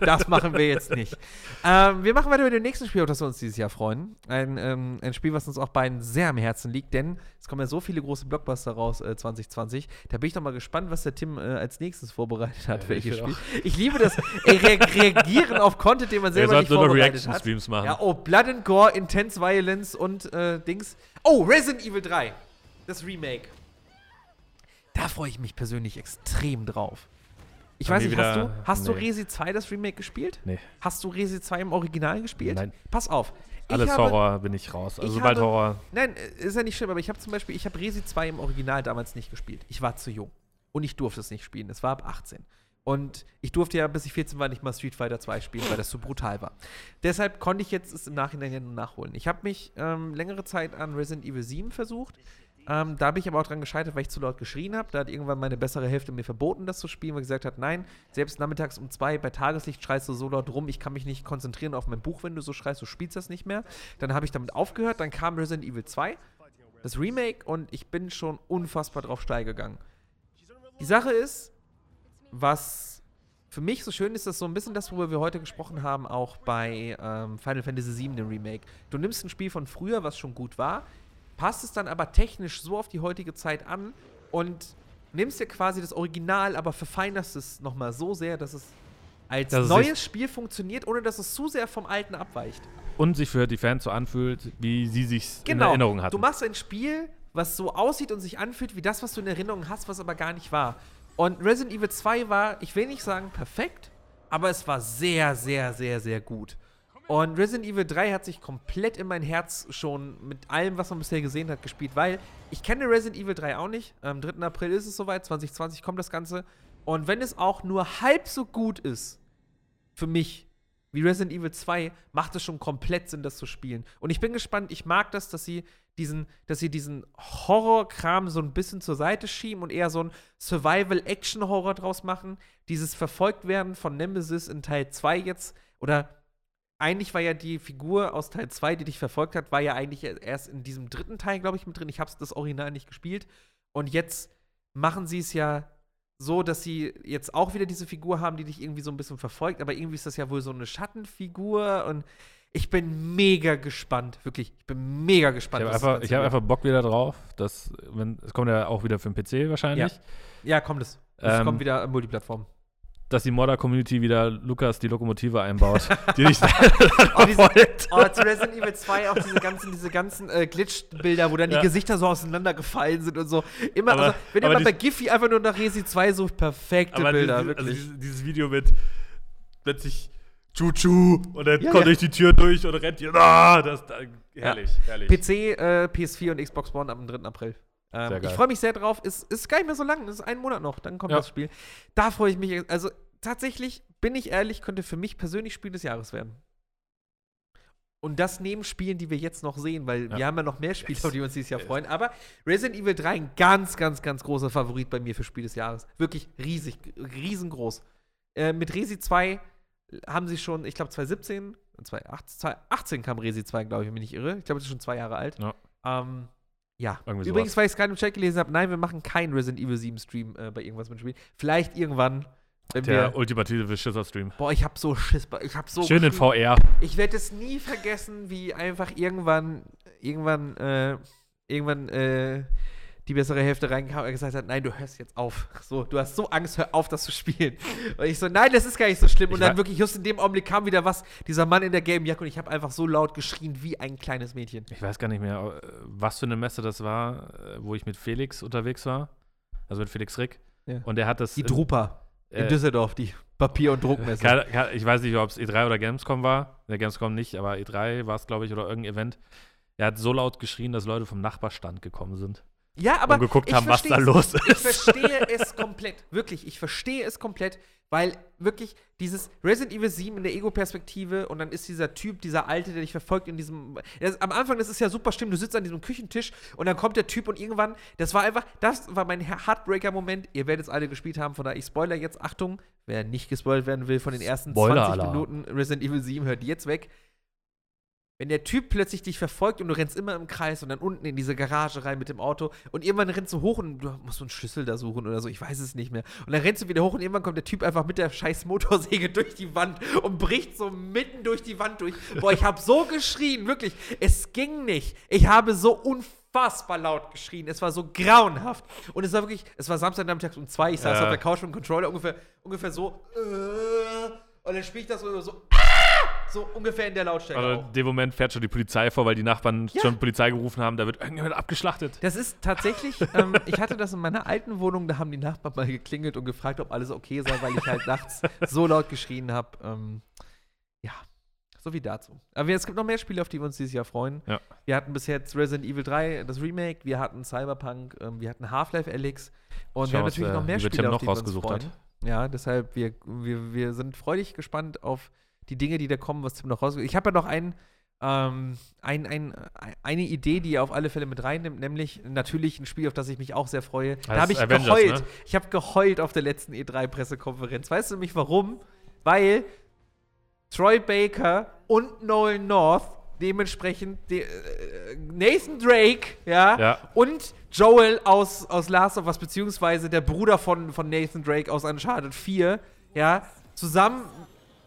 das machen wir jetzt nicht. Ähm, wir machen weiter mit dem nächsten Spiel, auf das wir uns dieses Jahr freuen. Ein, ähm, ein Spiel, was uns auch beiden sehr am Herzen liegt, denn es kommen ja so viele große Blockbuster raus äh, 2020. Da bin ich doch mal gespannt, was der Tim äh, als nächstes vorbereitet hat. Ja, welches ich Spiel. will Ich liebe das ey, re reagieren auf Content, den man selber sollt nicht vorbereitet hat. Reaction-Streams machen. Ja, oh, Blood and Gore, Intense Violence und äh, Dings. Oh, Resident Evil 3. Das Remake. Da freue ich mich persönlich extrem drauf. Ich weiß nicht, hast du, hast du nee. Resi 2 das Remake gespielt? Nee. Hast du Resi 2 im Original gespielt? Nein. Pass auf. Alles habe- Horror bin ich raus. Also ich sobald habe- Horror. Nein, äh, ist ja nicht schlimm, aber ich habe zum Beispiel, ich habe Resi 2 im Original damals nicht gespielt. Ich war zu jung. Und ich durfte es nicht spielen. Es war ab 18. Und ich durfte ja, bis ich 14 war, nicht mal Street Fighter 2 spielen, weil das zu brutal war. Deshalb konnte ich jetzt es im Nachhinein ja nur nachholen. Ich habe mich ähm, längere Zeit an Resident Evil 7 versucht. Ähm, da bin ich aber auch dran gescheitert, weil ich zu laut geschrien habe. Da hat irgendwann meine bessere Hälfte mir verboten, das zu spielen, weil gesagt hat, nein, selbst nachmittags um zwei bei Tageslicht schreist du so laut rum, ich kann mich nicht konzentrieren auf mein Buch, wenn du so schreist, du spielst das nicht mehr. Dann habe ich damit aufgehört, dann kam Resident Evil 2, das Remake, und ich bin schon unfassbar drauf steil gegangen. Die Sache ist, was für mich so schön ist, das so ein bisschen das, worüber wir heute gesprochen haben, auch bei ähm, Final Fantasy VII, dem Remake. Du nimmst ein Spiel von früher, was schon gut war, passt es dann aber technisch so auf die heutige Zeit an und nimmst dir quasi das Original, aber verfeinerst es nochmal so sehr, dass es als Dass es neues sich- Spiel funktioniert, ohne dass es zu sehr vom alten abweicht. Und sich für die Fans so anfühlt, wie sie sich in Genau. Erinnerung hatten. Du machst ein Spiel, was so aussieht und sich anfühlt wie das, was du in Erinnerung hast, was aber gar nicht war. Und Resident Evil 2 war, ich will nicht sagen perfekt, aber es war sehr, sehr, sehr, sehr gut. Und Resident Evil 3 hat sich komplett in mein Herz schon mit allem, was man bisher gesehen hat, gespielt, weil ich kenne Resident Evil 3 auch nicht. Am 3. April ist es soweit, 2020 kommt das Ganze. Und wenn es auch nur halb so gut ist, für mich, wie Resident Evil 2, macht es schon komplett Sinn, das zu spielen. Und ich bin gespannt, ich mag das, dass sie diesen, dass sie diesen Horrorkram so ein bisschen zur Seite schieben und eher so ein Survival-Action-Horror draus machen. Dieses Verfolgtwerden von Nemesis in Teil 2 jetzt, oder eigentlich war ja die Figur aus Teil 2, die dich verfolgt hat, war ja eigentlich erst in diesem dritten Teil, glaube ich, mit drin. Ich habe das Original nicht gespielt. Und jetzt machen sie es ja so, dass sie jetzt auch wieder diese Figur haben, die dich irgendwie so ein bisschen verfolgt, aber irgendwie ist das ja wohl so eine Schattenfigur und ich bin mega gespannt, wirklich. Ich bin mega ich gespannt. habe was das einfach, ich hab einfach Bock wieder drauf. Wenn, es kommt ja auch wieder für den PC wahrscheinlich. Ja, kommt es. Es Ähm, kommt wieder Multiplattform. Dass die Modder-Community wieder Lukas die Lokomotive einbaut, die dich Oh, diese, oh, zu Resident Evil 2 auch diese ganzen, diese ganzen äh, Glitch-Bilder, wo dann Ja. die Gesichter so auseinandergefallen sind und so. Immer, Aber- also, wenn ihr mal bei Giphy einfach nur nach Resi 2 sucht, perfekte Bilder, dieses, also wirklich. dieses, dieses Video mit plötzlich Chuchu und dann Ja, kommt ja. durch die Tür durch und rennt hier. Ah, das da, herrlich, herrlich. PC, äh, PS4 und Xbox One am 3. April. Ähm, ich freue mich sehr drauf. Ist, ist gar nicht mehr so lang. Ist ein Monat noch. Dann kommt Ja. das Spiel. Da freue ich mich. Also tatsächlich, bin ich ehrlich, könnte für mich persönlich Spiel des Jahres werden. Und das neben Spielen, die wir jetzt noch sehen, weil Ja. wir haben ja noch mehr Spiele, Yes. die uns dieses Jahr Yes. freuen. Aber Resident Evil 3 ein ganz, ganz, ganz großer Favorit bei mir für Spiel des Jahres. Wirklich riesig, riesengroß. Äh, mit Resi 2 haben sie schon, ich glaube 2017, 2018, 2018 kam Resi 2, glaube ich, wenn ich mich nicht irre. Ich glaube, das ist schon zwei Jahre alt. Ja. Ähm, ja. Übrigens, weil ich es gerade im Chat gelesen habe, nein, wir machen keinen Resident Evil 7 Stream äh, bei irgendwas mit Spielen. Vielleicht irgendwann, wenn Der wir. ultimative Schisser-Stream. Boah, ich hab so Schiss. Ich hab so. Schön in. VR. Ich werde es nie vergessen, wie einfach irgendwann, irgendwann, äh, irgendwann, äh, die bessere Hälfte reinkam und gesagt hat, nein, du hörst jetzt auf. So, du hast so Angst, hör auf, das zu spielen. Und ich so, nein, das ist gar nicht so schlimm. Und Ich dann wirklich, just in dem Augenblick kam wieder was, dieser Mann in der gelben Jacke und ich habe einfach so laut geschrien wie ein kleines Mädchen. Ich weiß gar nicht mehr, äh, was für eine Messe das war, äh, wo ich mit Felix unterwegs war. Also mit Felix Rick. Ja. Und der hat das. Die Drupa in äh, Düsseldorf, die Papier- und Druckmesse. Keine, keine, ich weiß nicht, ob es E3 oder Gamescom war. Der Gamescom nicht, aber E3 war es, glaube ich, oder irgendein Event. Er hat so laut geschrien, dass Leute vom Nachbarstand gekommen sind. Ja, aber und geguckt ich haben, was da los Ich ist. verstehe es komplett. Wirklich, ich verstehe es komplett, weil wirklich dieses Resident Evil 7 in der Ego-Perspektive und dann ist dieser Typ, dieser Alte, der dich verfolgt in diesem. Das, am Anfang, das ist ja super schlimm. Du sitzt an diesem Küchentisch und dann kommt der Typ und irgendwann, das war einfach, das war mein Heartbreaker-Moment. Ihr werdet es alle gespielt haben, von daher, ich spoiler jetzt. Achtung, wer nicht gespoilt werden will von den ersten Spoiler 20 Alarm. Minuten Resident Evil 7, hört jetzt weg. Wenn der Typ plötzlich dich verfolgt und du rennst immer im Kreis und dann unten in diese Garage rein mit dem Auto und irgendwann rennst du hoch und du musst so einen Schlüssel da suchen oder so, ich weiß es nicht mehr. Und dann rennst du wieder hoch und irgendwann kommt der Typ einfach mit der scheiß Motorsäge durch die Wand und bricht so mitten durch die Wand durch. Boah, ich habe so geschrien, wirklich. Es ging nicht. Ich habe so unfassbar laut geschrien. Es war so grauenhaft. Und es war wirklich, es war Samstagnachmittags um zwei. Ich saß Ja. auf der Couch mit dem Controller ungefähr, ungefähr so. Äh, und dann spiele ich das so, so, ah, so ungefähr in der Lautstärke. Also in dem Moment fährt schon die Polizei vor, weil die Nachbarn Ja. schon Polizei gerufen haben, da wird irgendjemand abgeschlachtet. Das ist tatsächlich, ähm, ich hatte das in meiner alten Wohnung, da haben die Nachbarn mal geklingelt und gefragt, ob alles okay sei, weil ich halt nachts so laut geschrien habe. Ähm, ja, so wie dazu. Aber es gibt noch mehr Spiele, auf die wir uns dieses Jahr freuen. Ja. Wir hatten bis jetzt Resident Evil 3, das Remake, wir hatten Cyberpunk, ähm, wir hatten Half-Life Alyx und Schau, wir haben was natürlich der noch mehr liebe Spiele, Tim auf noch die wir uns rausgesucht freuen. hat. Ja, deshalb, wir, wir, wir sind freudig gespannt auf die Dinge, die da kommen, was Tim noch rausgesucht Ich habe ja noch einen, ähm, ein, ein, eine Idee, die er auf alle Fälle mit reinnimmt, nämlich natürlich ein Spiel, auf das ich mich auch sehr freue. Da habe ich Avengers, geheult. ne? Ich habe geheult auf der letzten E3-Pressekonferenz. Weißt du nämlich warum? Weil Troy Baker und Nolan North dementsprechend de, äh, Nathan Drake, ja, Ja. und Joel aus, aus Last of Us, beziehungsweise der Bruder von, von Nathan Drake aus Uncharted 4, ja, zusammen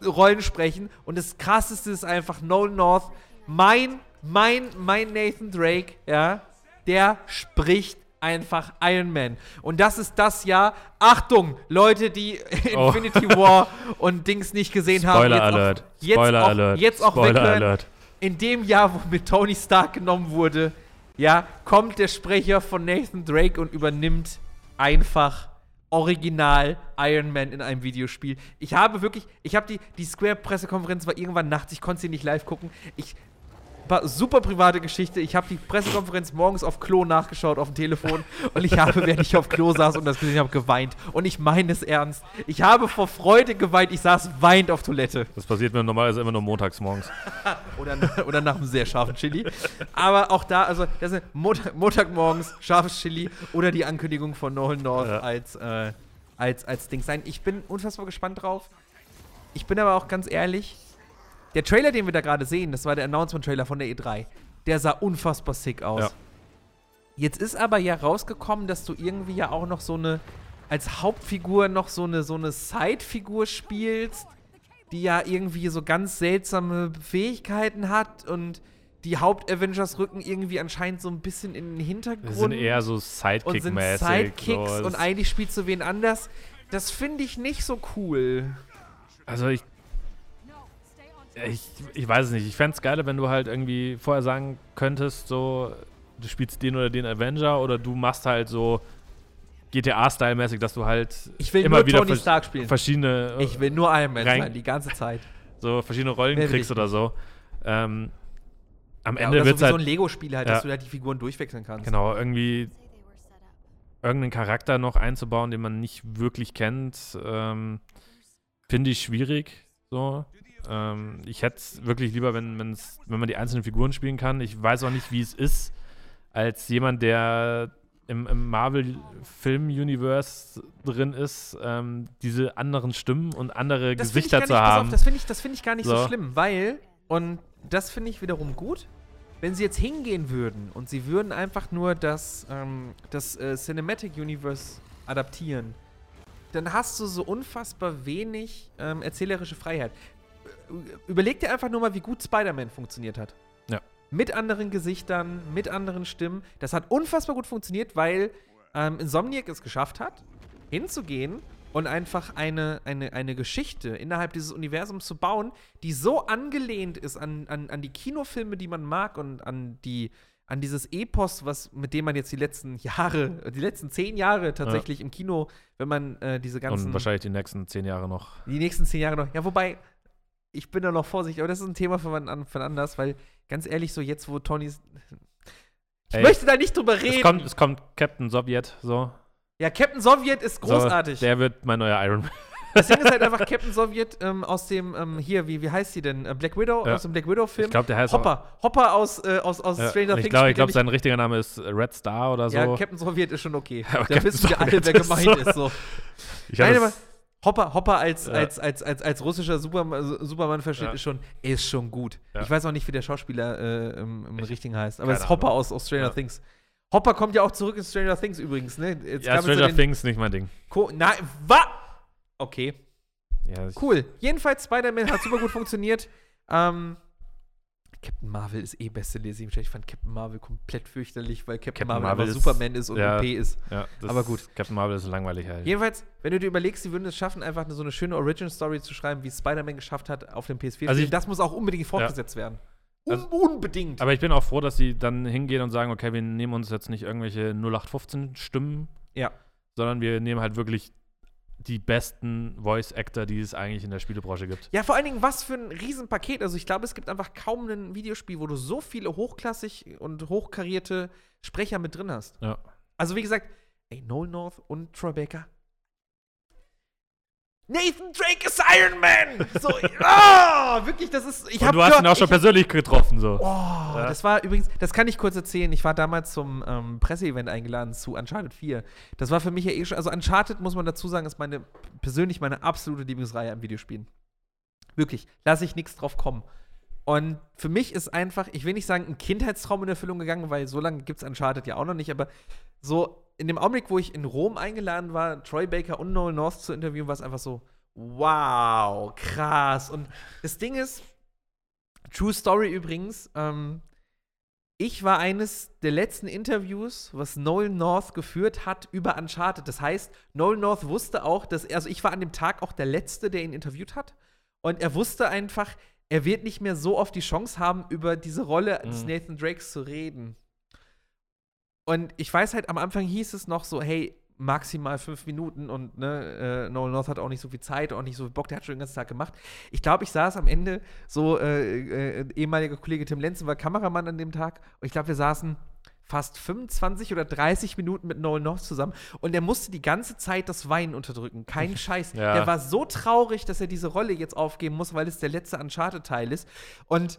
Rollen sprechen. Und das krasseste ist einfach Nolan North, mein, mein, mein Nathan Drake, ja, der spricht einfach Iron Man. Und das ist das Jahr. Achtung, Leute, die Oh. Infinity War und Dings nicht gesehen haben. Spoiler jetzt Alert. Auch, jetzt Spoiler auch, Alert. Jetzt auch Spoiler weghören Alert. in dem Jahr, wo mit Tony Stark genommen wurde, ja, kommt der Sprecher von Nathan Drake und übernimmt einfach original Iron Man in einem Videospiel. Ich habe wirklich, ich habe die, die Square-Pressekonferenz war irgendwann nachts, ich konnte sie nicht live gucken. Ich super private Geschichte. Ich habe die Pressekonferenz morgens auf Klo nachgeschaut auf dem Telefon und ich habe, während ich auf Klo saß und das gesehen habe, geweint. Und ich meine es ernst. Ich habe vor Freude geweint. Ich saß weint auf Toilette. Das passiert mir normalerweise immer nur montags morgens. Oder, oder nach einem sehr scharfen Chili. Aber auch da, also das ist Montag, Montagmorgens scharfes Chili oder die Ankündigung von Nolan North Ja. als, äh, als, als Ding sein. Ich bin unfassbar gespannt drauf. Ich bin aber auch ganz ehrlich, der Trailer, den wir da gerade sehen, das war der Announcement-Trailer von der E3, der sah unfassbar sick aus. Ja. Jetzt ist aber ja rausgekommen, dass du irgendwie ja auch noch so eine, als Hauptfigur noch so eine, so eine Side-Figur spielst, die ja irgendwie so ganz seltsame Fähigkeiten hat und die Haupt-Avengers rücken irgendwie anscheinend so ein bisschen in den Hintergrund Wir sind eher so und sind Sidekick-mäßig. Sidekicks so. und eigentlich spielst du wen anders. Das finde ich nicht so cool. Also ich, ich, ich weiß es nicht. Ich fände es geiler, wenn du halt irgendwie vorher sagen könntest, so, du spielst den oder den Avenger oder du machst halt so GTA-Style-mäßig, dass du halt Ich will immer nur wieder Tony Stark spielen. verschiedene, Ich will nur Iron Man sein, die ganze Zeit. so verschiedene Rollen Mehr kriegst oder so. Ähm, am Ja, Ende wird so es halt, so ein Lego-Spiel halt, Ja. dass du halt die Figuren durchwechseln kannst. genau, irgendwie irgendeinen Charakter noch einzubauen, den man nicht wirklich kennt, ähm, finde ich schwierig. So. Ähm, ich hätte es wirklich lieber, wenn, wenn's, wenn man die einzelnen Figuren spielen kann. Ich weiß auch nicht, wie es ist, als jemand, der im, im Marvel-Film-Universe drin ist, ähm, diese anderen Stimmen und andere Das Gesichter zu nicht, haben. Auf, das finde ich, das find ich gar nicht so. So. schlimm, weil, und das finde ich wiederum gut, wenn sie jetzt hingehen würden und sie würden einfach nur das, ähm, das äh, Cinematic Universe adaptieren, dann hast du so unfassbar wenig ähm, erzählerische Freiheit. Überleg dir einfach nur mal, wie gut Spider-Man funktioniert hat. Ja. Mit anderen Gesichtern, mit anderen Stimmen. Das hat unfassbar gut funktioniert, weil ähm, Insomniac es geschafft hat, hinzugehen und einfach eine, eine, eine Geschichte innerhalb dieses Universums zu bauen, die so angelehnt ist an, an, an die Kinofilme, die man mag und an die an dieses Epos, was mit dem man jetzt die letzten Jahre, die letzten zehn Jahre tatsächlich im Kino, wenn man äh, diese ganzen Und wahrscheinlich die nächsten zehn Jahre noch. die nächsten zehn Jahre noch. Ja, wobei, ich bin da noch vorsichtig, aber das ist ein Thema an- für anders, weil ganz ehrlich, so jetzt, wo Tonys. Ich möchte da nicht drüber reden. es kommt, es kommt Captain Sowjet, so. ja, Captain Sowjet ist großartig. So, der wird mein neuer Iron Man. das Ding ist halt einfach Captain Sowjet ähm, aus dem, ähm, hier, wie, wie heißt sie denn? Äh, Black Widow, Ja. aus dem Black Widow-Film. Ich glaube, der heißt auch- Hopper. Hopper aus, äh, aus, aus Ja, Stranger ich Things. glaube, ich spielt glaub, sein richtiger Name ist Red Star oder so. Ja, Captain Sowjet ist schon okay. Aber da Captain wissen wir alle, wer ist gemeint so- ist. So. ich Nein, aber Hopper, Hopper als, Ja. als, als, als, als russischer Superman, Superman versteht, Ja. ist schon, ist schon gut. Ja. Ich weiß auch nicht, wie der Schauspieler äh, im, im Ich- richtigen heißt, aber es ist Hopper Ahnung. aus, aus Stranger. Things. Hopper kommt ja auch zurück in Stranger Things übrigens, ne? Jetzt ja, Stranger den Things nicht mein Ding. Co Nein, wa? Okay, cool. Jedenfalls, Spider-Man hat super gut funktioniert. Ähm, Captain Marvel ist eh beste Lese. Ich fand Captain Marvel komplett fürchterlich, weil Captain, Captain Marvel, Marvel ist- Superman ist und ja. OP ist. ja, Aber gut. Captain Marvel ist langweilig halt. Jedenfalls, wenn du dir überlegst, sie würden es schaffen, einfach so eine schöne Origin-Story zu schreiben, wie Spider-Man geschafft hat auf dem PS4. Also ich- das muss auch unbedingt fortgesetzt werden. Un Also- unbedingt. Aber ich bin auch froh, dass sie dann hingehen und sagen, okay, wir nehmen uns jetzt nicht irgendwelche 0815-Stimmen, ja. sondern wir nehmen halt wirklich die besten Voice-Actor, die es eigentlich in der Spielebranche gibt. Ja, vor allen Dingen, was für ein Riesenpaket. Also, ich glaube, es gibt einfach kaum ein Videospiel, wo du so viele hochklassig und hochkarierte Sprecher mit drin hast. Ja. Also, wie gesagt, ey, Noel North und Troy Baker. Nathan Drake ist Iron Man! So, ah, wirklich, das ist. Ich Und du hast gehört- ihn auch schon ich- persönlich getroffen, so. Oh, Ja. das war übrigens, das kann ich kurz erzählen. Ich war damals zum ähm, Presseevent eingeladen zu Uncharted 4. Das war für mich ja eh schon, also Uncharted, muss man dazu sagen, ist meine, persönlich meine absolute Lieblingsreihe an Videospielen. Wirklich, lasse ich nichts drauf kommen. Und für mich ist einfach, ich will nicht sagen, ein Kindheitstraum in Erfüllung gegangen, weil so lange gibt es Uncharted ja auch noch nicht, aber so in dem Augenblick, wo ich in Rom eingeladen war, Troy Baker und Noel North zu interviewen, war es einfach so, wow, krass. Und das Ding ist, True Story übrigens, ähm, ich war eines der letzten Interviews, was Noel North geführt hat über Uncharted. Das heißt, Noel North wusste auch, dass er, also ich war an dem Tag auch der Letzte, der ihn interviewt hat. Und er wusste einfach, er wird nicht mehr so oft die Chance haben, über diese Rolle des Mhm. Nathan Drakes zu reden. Und ich weiß halt, am Anfang hieß es noch so, hey, maximal fünf Minuten und ne, äh, Nolan North hat auch nicht so viel Zeit, auch nicht so viel Bock, der hat schon den ganzen Tag gemacht. Ich glaube, ich saß am Ende, so äh, äh, ehemaliger Kollege Tim Lenzen war Kameramann an dem Tag und ich glaube, wir saßen fast 25 oder 30 Minuten mit Nolan North zusammen und er musste die ganze Zeit das Weinen unterdrücken. Kein Scheiß. Ja. Der war so traurig, dass er diese Rolle jetzt aufgeben muss, weil es der letzte Uncharted-Teil ist. Und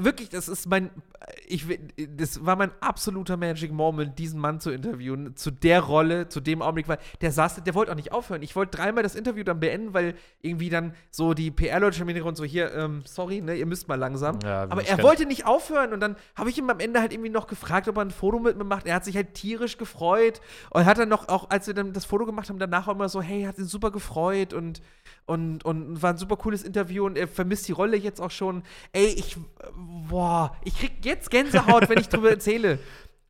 wirklich, das ist mein, ich, das war mein absoluter Magic Moment, diesen Mann zu interviewen, zu der Rolle, zu dem Augenblick, weil der saß, der wollte auch nicht aufhören. Ich wollte dreimal das Interview dann beenden, weil irgendwie dann so die PR-Leute schon im Hintergrund so, hier, ähm, sorry, ne, ihr müsst mal langsam. Ja, Aber er kenn- wollte nicht aufhören und dann habe ich ihm am Ende halt irgendwie noch gefragt, ob er ein Foto mit mir macht. Er hat sich halt tierisch gefreut und hat dann noch, auch als wir dann das Foto gemacht haben, danach auch immer so, hey, hat ihn super gefreut und, und, und war ein super cooles Interview und er vermisst die Rolle jetzt auch schon. Ey, ich, boah, ich krieg jetzt Gänsehaut, wenn ich drüber erzähle.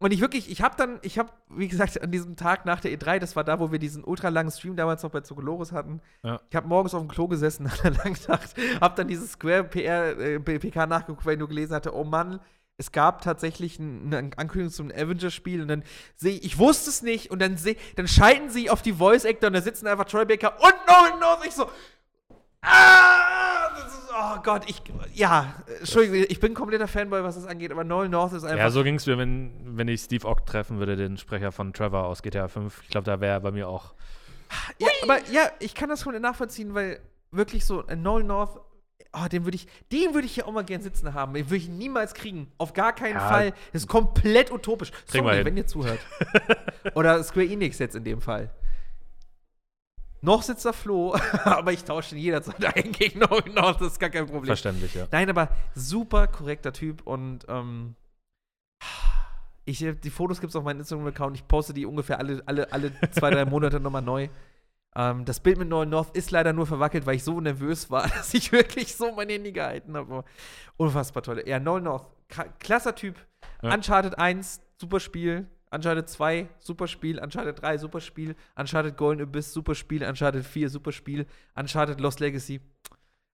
Und ich wirklich, ich habe dann, ich habe, wie gesagt, an diesem Tag nach der E3, das war da, wo wir diesen ultralangen Stream damals noch bei Zokolores hatten. Ja. Ich habe morgens auf dem Klo gesessen nach einer langen Nacht, habe dann dieses Square PR, äh, PK nachgeguckt, weil ich nur gelesen hatte, oh Mann, es gab tatsächlich ein- eine Ankündigung zum Avengers-Spiel und dann sehe ich, ich wusste es nicht und dann seh, dann schalten sie auf die Voice-Actor und da sitzen einfach Troy Baker und Nolan North. Ich so, ah, ist, oh Gott, ich, ja, äh, Entschuldigung, ich bin ein kompletter Fanboy, was das angeht, aber Nolan North ist einfach, Ja, so ging es mir, wenn, wenn ich Steve Ock treffen würde, den Sprecher von Trevor aus GTA 5. Ich glaube, da wäre er bei mir auch. Ja, aber ja, ich kann das schon nachvollziehen, weil wirklich so ein Nolan North, oh, den würde ich, den würde ich hier auch mal gern sitzen haben. Den würde ich niemals kriegen. Auf gar keinen Ja. Fall. Das ist komplett utopisch. Kriegen Sorry, wenn ihr zuhört. Oder Square Enix jetzt in dem Fall. Noch sitzt da Flo, aber ich tausche ihn jederzeit ein gegen North, das ist gar kein Problem. Verständlich, ja. Nein, aber super korrekter Typ und ähm, ich, die Fotos gibt es auf meinem Instagram-Account. Ich poste die ungefähr alle, alle, alle zwei, drei Monate nochmal neu. Ähm, das Bild mit Nolan North ist leider nur verwackelt, weil ich so nervös war, dass ich wirklich so mein Handy gehalten habe. Unfassbar toll. Ja, Nolan North, klasser Typ. Ja. Uncharted 1, super Spiel. Uncharted 2, super Spiel. Uncharted 3, super Spiel. Uncharted Golden Abyss, super Spiel. Uncharted 4, super Spiel. Uncharted Lost Legacy.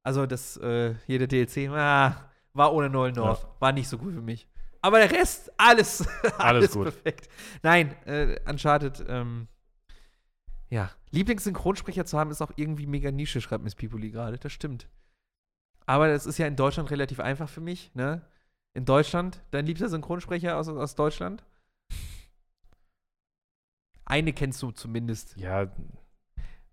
Also das, äh, jede DLC, ah, war ohne Nolan North. War nicht so gut für mich. Aber der Rest, alles, alles, gut. perfekt. Nein, äh, Uncharted, ähm, ja. Lieblingssynchronsprecher zu haben, ist auch irgendwie mega Nische, schreibt Miss Pipoli gerade. Das stimmt. Aber das ist ja in Deutschland relativ einfach für mich, ne? In Deutschland? Dein liebster Synchronsprecher aus, aus Deutschland? Eine kennst du zumindest. Ja,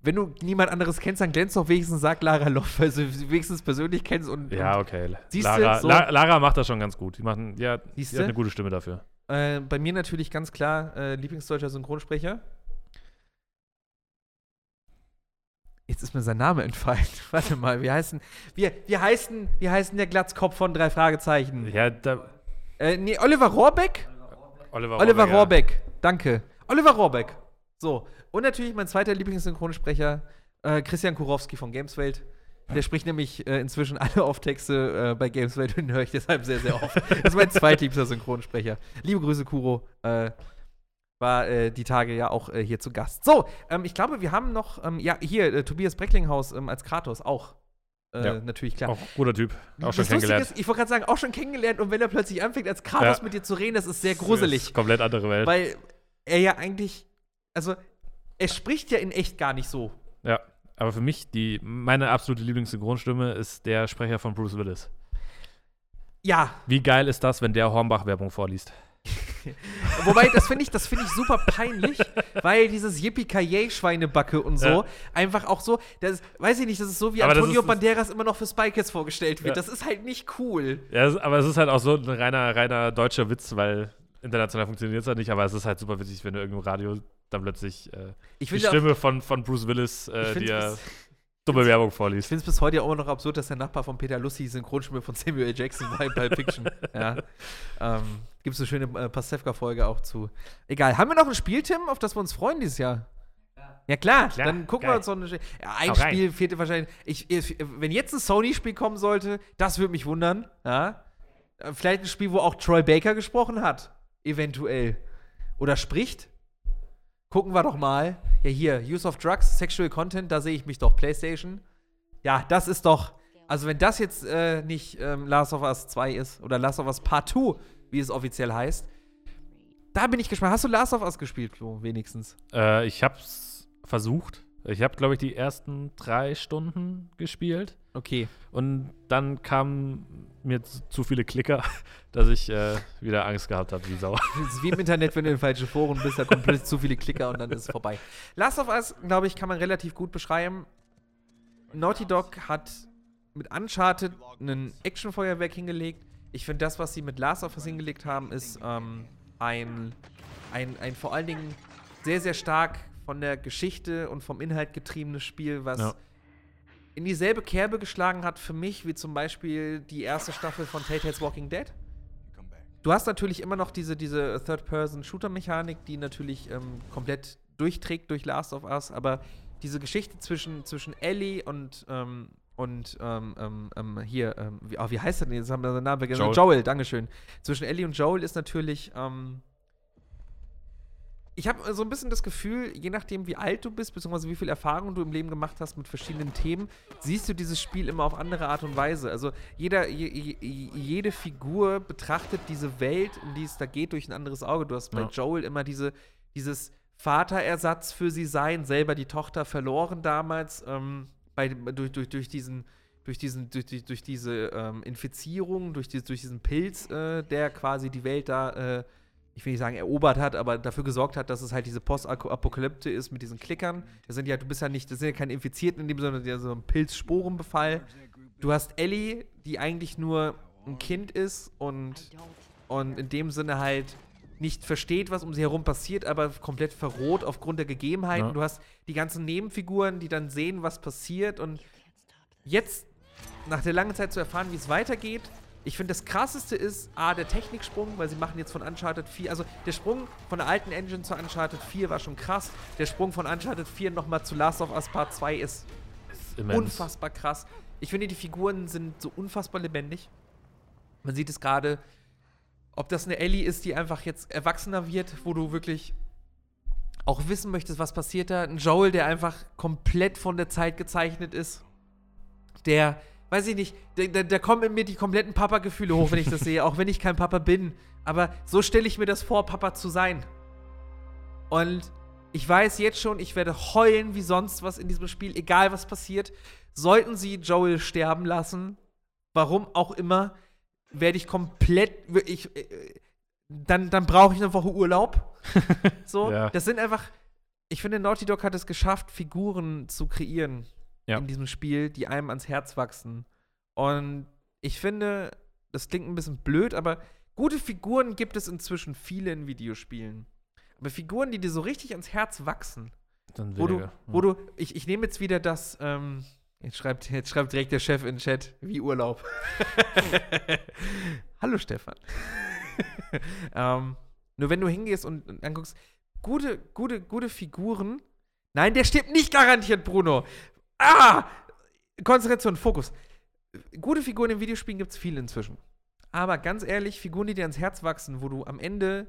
Wenn du niemand anderes kennst, dann glänzt doch wenigstens, sag Lara Loff, weil du sie wenigstens persönlich kennst und, ja, okay. Siehste, Lara, so- La Lara macht das schon ganz gut. Die machen, ja, die hat eine gute Stimme dafür. äh, bei mir natürlich ganz klar äh, Lieblingsdeutscher Synchronsprecher. Jetzt ist mir sein Name entfallen. Warte mal, wie heißen, wie, wie heißen, wie heißen der Glatzkopf von drei Fragezeichen? Ja, da, Äh, nee, Oliver Rohrbeck? Oliver, Oliver Rohrbeck, ja. Rohrbeck, danke. Oliver Rohrbeck. So. Und natürlich mein zweiter Lieblingssynchronsprecher, äh, Christian Kurowski von Gameswelt. Der spricht nämlich äh, inzwischen alle Off-Texte äh, bei Gameswelt und den höre ich deshalb sehr, sehr oft. Das ist mein zweitliebster Synchronsprecher. Liebe Grüße, Kuro. Äh, war äh, die Tage ja auch äh, hier zu Gast. So, ähm, ich glaube, wir haben noch, ähm, ja, hier, äh, Tobias Brecklinghaus ähm, als Kratos auch. Äh, Ja. Natürlich, klar. Auch guter Typ. Auch schon das kennengelernt. ist, ich wollte gerade sagen, auch schon kennengelernt und wenn er plötzlich anfängt, als Kratos Ja. mit dir zu reden, das ist sehr gruselig. ist komplett andere Welt. Weil er ja eigentlich, also er spricht ja in echt gar nicht so. ja. Aber für mich, die, meine absolute Lieblingssynchronstimme ist der Sprecher von Bruce Willis. Ja, Wie geil ist das, wenn der Hornbach-Werbung vorliest? Wobei das finde ich, das finde ich super peinlich, weil dieses yippie schweinebacke und so Ja. einfach auch so, das weiß ich nicht, das ist so wie Aber Antonio ist- Banderas immer noch für Spy Kids vorgestellt wird. Ja. Das ist halt nicht cool. Ja, aber es ist halt auch so ein reiner, reiner deutscher Witz, weil international funktioniert es halt nicht, aber es ist halt super witzig, wenn du irgendwo Radio dann plötzlich äh, Ich die finde auch- Stimme von, von Bruce Willis, äh, dir dumme Werbung Ich vorliest. finde es bis heute ja immer noch absurd, dass der Nachbar von Peter Lussi Synchronstimme von Samuel. Jackson war in Pulp Fiction. ja. Ähm, Gibt es eine schöne äh, Pastewka-Folge auch zu. Egal. Haben wir noch ein Spiel, Tim, auf das wir uns freuen dieses Jahr? Ja, klar. Klar, Dann gucken geil. wir uns so eine. Ja, ein rein. Spiel fehlte wahrscheinlich. Ich, ich, wenn jetzt ein Sony-Spiel kommen sollte, das würde mich wundern. Ja. Äh, Vielleicht ein Spiel, wo auch Troy Baker gesprochen hat. Eventuell. Oder spricht. Gucken wir doch mal. Ja, hier, Use of Drugs, Sexual Content, da sehe ich mich doch. PlayStation. Ja, das ist doch. Also, wenn das jetzt äh, nicht ähm, Last of Us 2 ist oder Last of Us Part 2, wie es offiziell heißt, da bin ich gespannt. Hast du Last of Us gespielt, Flo, wenigstens? Äh, ich hab's versucht. Ich habe, glaube ich, die ersten drei Stunden gespielt. Okay. Und dann kamen mir zu, viele Klicker, dass ich äh, wieder Angst gehabt habe, wie Sau. Das ist wie im Internet, wenn du in falschen Foren bist, da kommen plötzlich zu viele Klicker und dann ist es vorbei. Last of Us, glaube ich, kann man relativ gut beschreiben. Naughty Dog hat mit Uncharted ein Actionfeuerwerk hingelegt. Ich finde, das, was sie mit Last of Us hingelegt haben, ist ähm, ein, ein, ein vor allen Dingen sehr, sehr stark von der Geschichte und vom Inhalt getriebenes Spiel, was Ja. in dieselbe Kerbe geschlagen hat für mich, wie zum Beispiel die erste Staffel von Telltale's Walking Dead. Du hast natürlich immer noch diese, diese Third-Person-Shooter-Mechanik, die natürlich ähm, komplett durchträgt durch Last of Us, aber diese Geschichte zwischen, zwischen Ellie und, ähm, und ähm, ähm, ähm, hier, ähm, wie, oh, wie heißt er denn? Jetzt haben wir seinen Namen vergessen. Joel. Joel, Dankeschön. Zwischen Ellie und Joel ist natürlich, ähm, ich habe so ein bisschen das Gefühl, je nachdem, wie alt du bist, beziehungsweise wie viel Erfahrung du im Leben gemacht hast mit verschiedenen Themen, siehst du dieses Spiel immer auf andere Art und Weise. Also jeder, je, je, jede Figur betrachtet diese Welt, um die es da geht, durch ein anderes Auge. Du hast bei Ja. Joel immer diese, dieses Vaterersatz für sie sein, selber die Tochter verloren damals, ähm, bei, durch, durch, durch diesen durch, diesen, durch, die, durch diese ähm, Infizierung, durch, die, durch diesen Pilz, äh, der quasi die Welt da, äh, ich will nicht sagen erobert hat, aber dafür gesorgt hat, dass es halt diese Postapokalypse ist mit diesen Klickern. Das sind ja, du bist ja nicht, das sind ja keine Infizierten in dem, Sinne, sondern ja so ein Pilzsporenbefall. Du hast Ellie, die eigentlich nur ein Kind ist und, und in dem Sinne halt nicht versteht, was um sie herum passiert, aber komplett verroht aufgrund der Gegebenheiten. Ja. Du hast die ganzen Nebenfiguren, die dann sehen, was passiert und jetzt nach der langen Zeit zu erfahren, wie es weitergeht. Ich finde, das krasseste ist A, der Techniksprung, weil sie machen jetzt von Uncharted 4, also der Sprung von der alten Engine zu Uncharted 4 war schon krass. Der Sprung von Uncharted 4 nochmal zu Last of Us Part 2 ist Immens. unfassbar krass. Ich finde, die Figuren sind so unfassbar lebendig. Man sieht es gerade, ob das eine Ellie ist, die einfach jetzt erwachsener wird, wo du wirklich auch wissen möchtest, was passiert da. Ein Joel, der einfach komplett von der Zeit gezeichnet ist. Der, weiß ich nicht, da, da, kommen in mir die kompletten Papa-Gefühle hoch, wenn ich das sehe, auch wenn ich kein Papa bin. Aber so stelle ich mir das vor, Papa zu sein. Und ich weiß jetzt schon, ich werde heulen wie sonst was in diesem Spiel, egal was passiert. Sollten sie Joel sterben lassen, warum auch immer, werde ich komplett, ich, äh, dann, dann brauche ich eine Woche Urlaub. So, Ja. das sind einfach, ich finde, Naughty Dog hat es geschafft, Figuren zu kreieren Ja. in diesem Spiel, die einem ans Herz wachsen. Und ich finde, das klingt ein bisschen blöd, aber gute Figuren gibt es inzwischen viele in Videospielen. Aber Figuren, die dir so richtig ans Herz wachsen, Dann wo du, weniger. wo du, ich, ich nehme jetzt wieder das, ähm, jetzt schreibt, jetzt schreibt direkt der Chef in den Chat, wie Urlaub. Hallo Stefan. ähm, nur wenn du hingehst und, und anguckst, gute, gute, gute Figuren. Nein, der stirbt nicht garantiert, Bruno. Ah! Konzentration, Fokus. Gute Figuren in Videospielen gibt es viele inzwischen. Aber ganz ehrlich, Figuren, die dir ans Herz wachsen, wo du am Ende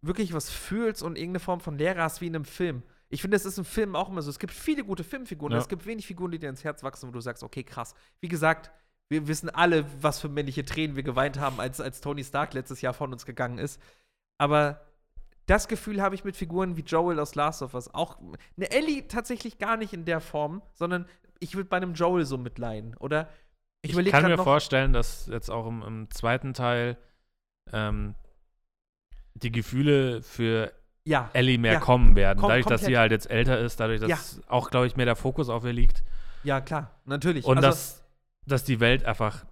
wirklich was fühlst und irgendeine Form von Lehre hast, wie in einem Film. Ich finde, das ist im Film auch immer so. Es gibt viele gute Filmfiguren, Ja. es gibt wenig Figuren, die dir ans Herz wachsen, wo du sagst, okay, krass. Wie gesagt, wir wissen alle, was für männliche Tränen wir geweint haben, als, als Tony Stark letztes Jahr von uns gegangen ist. Aber das Gefühl habe ich mit Figuren wie Joel aus Last of Us. Auch eine Ellie tatsächlich gar nicht in der Form, sondern ich würde bei einem Joel so mitleiden. Oder ich, Ich, kann mir vorstellen, dass jetzt auch im, im zweiten Teil ähm, die Gefühle für ja, Ellie mehr Ja, kommen werden. kom- dadurch, dass sie komplett. halt jetzt älter ist, dadurch, dass Ja. auch, glaube ich, mehr der Fokus auf ihr liegt. ja, klar, natürlich. Und Also- dass, dass die Welt einfach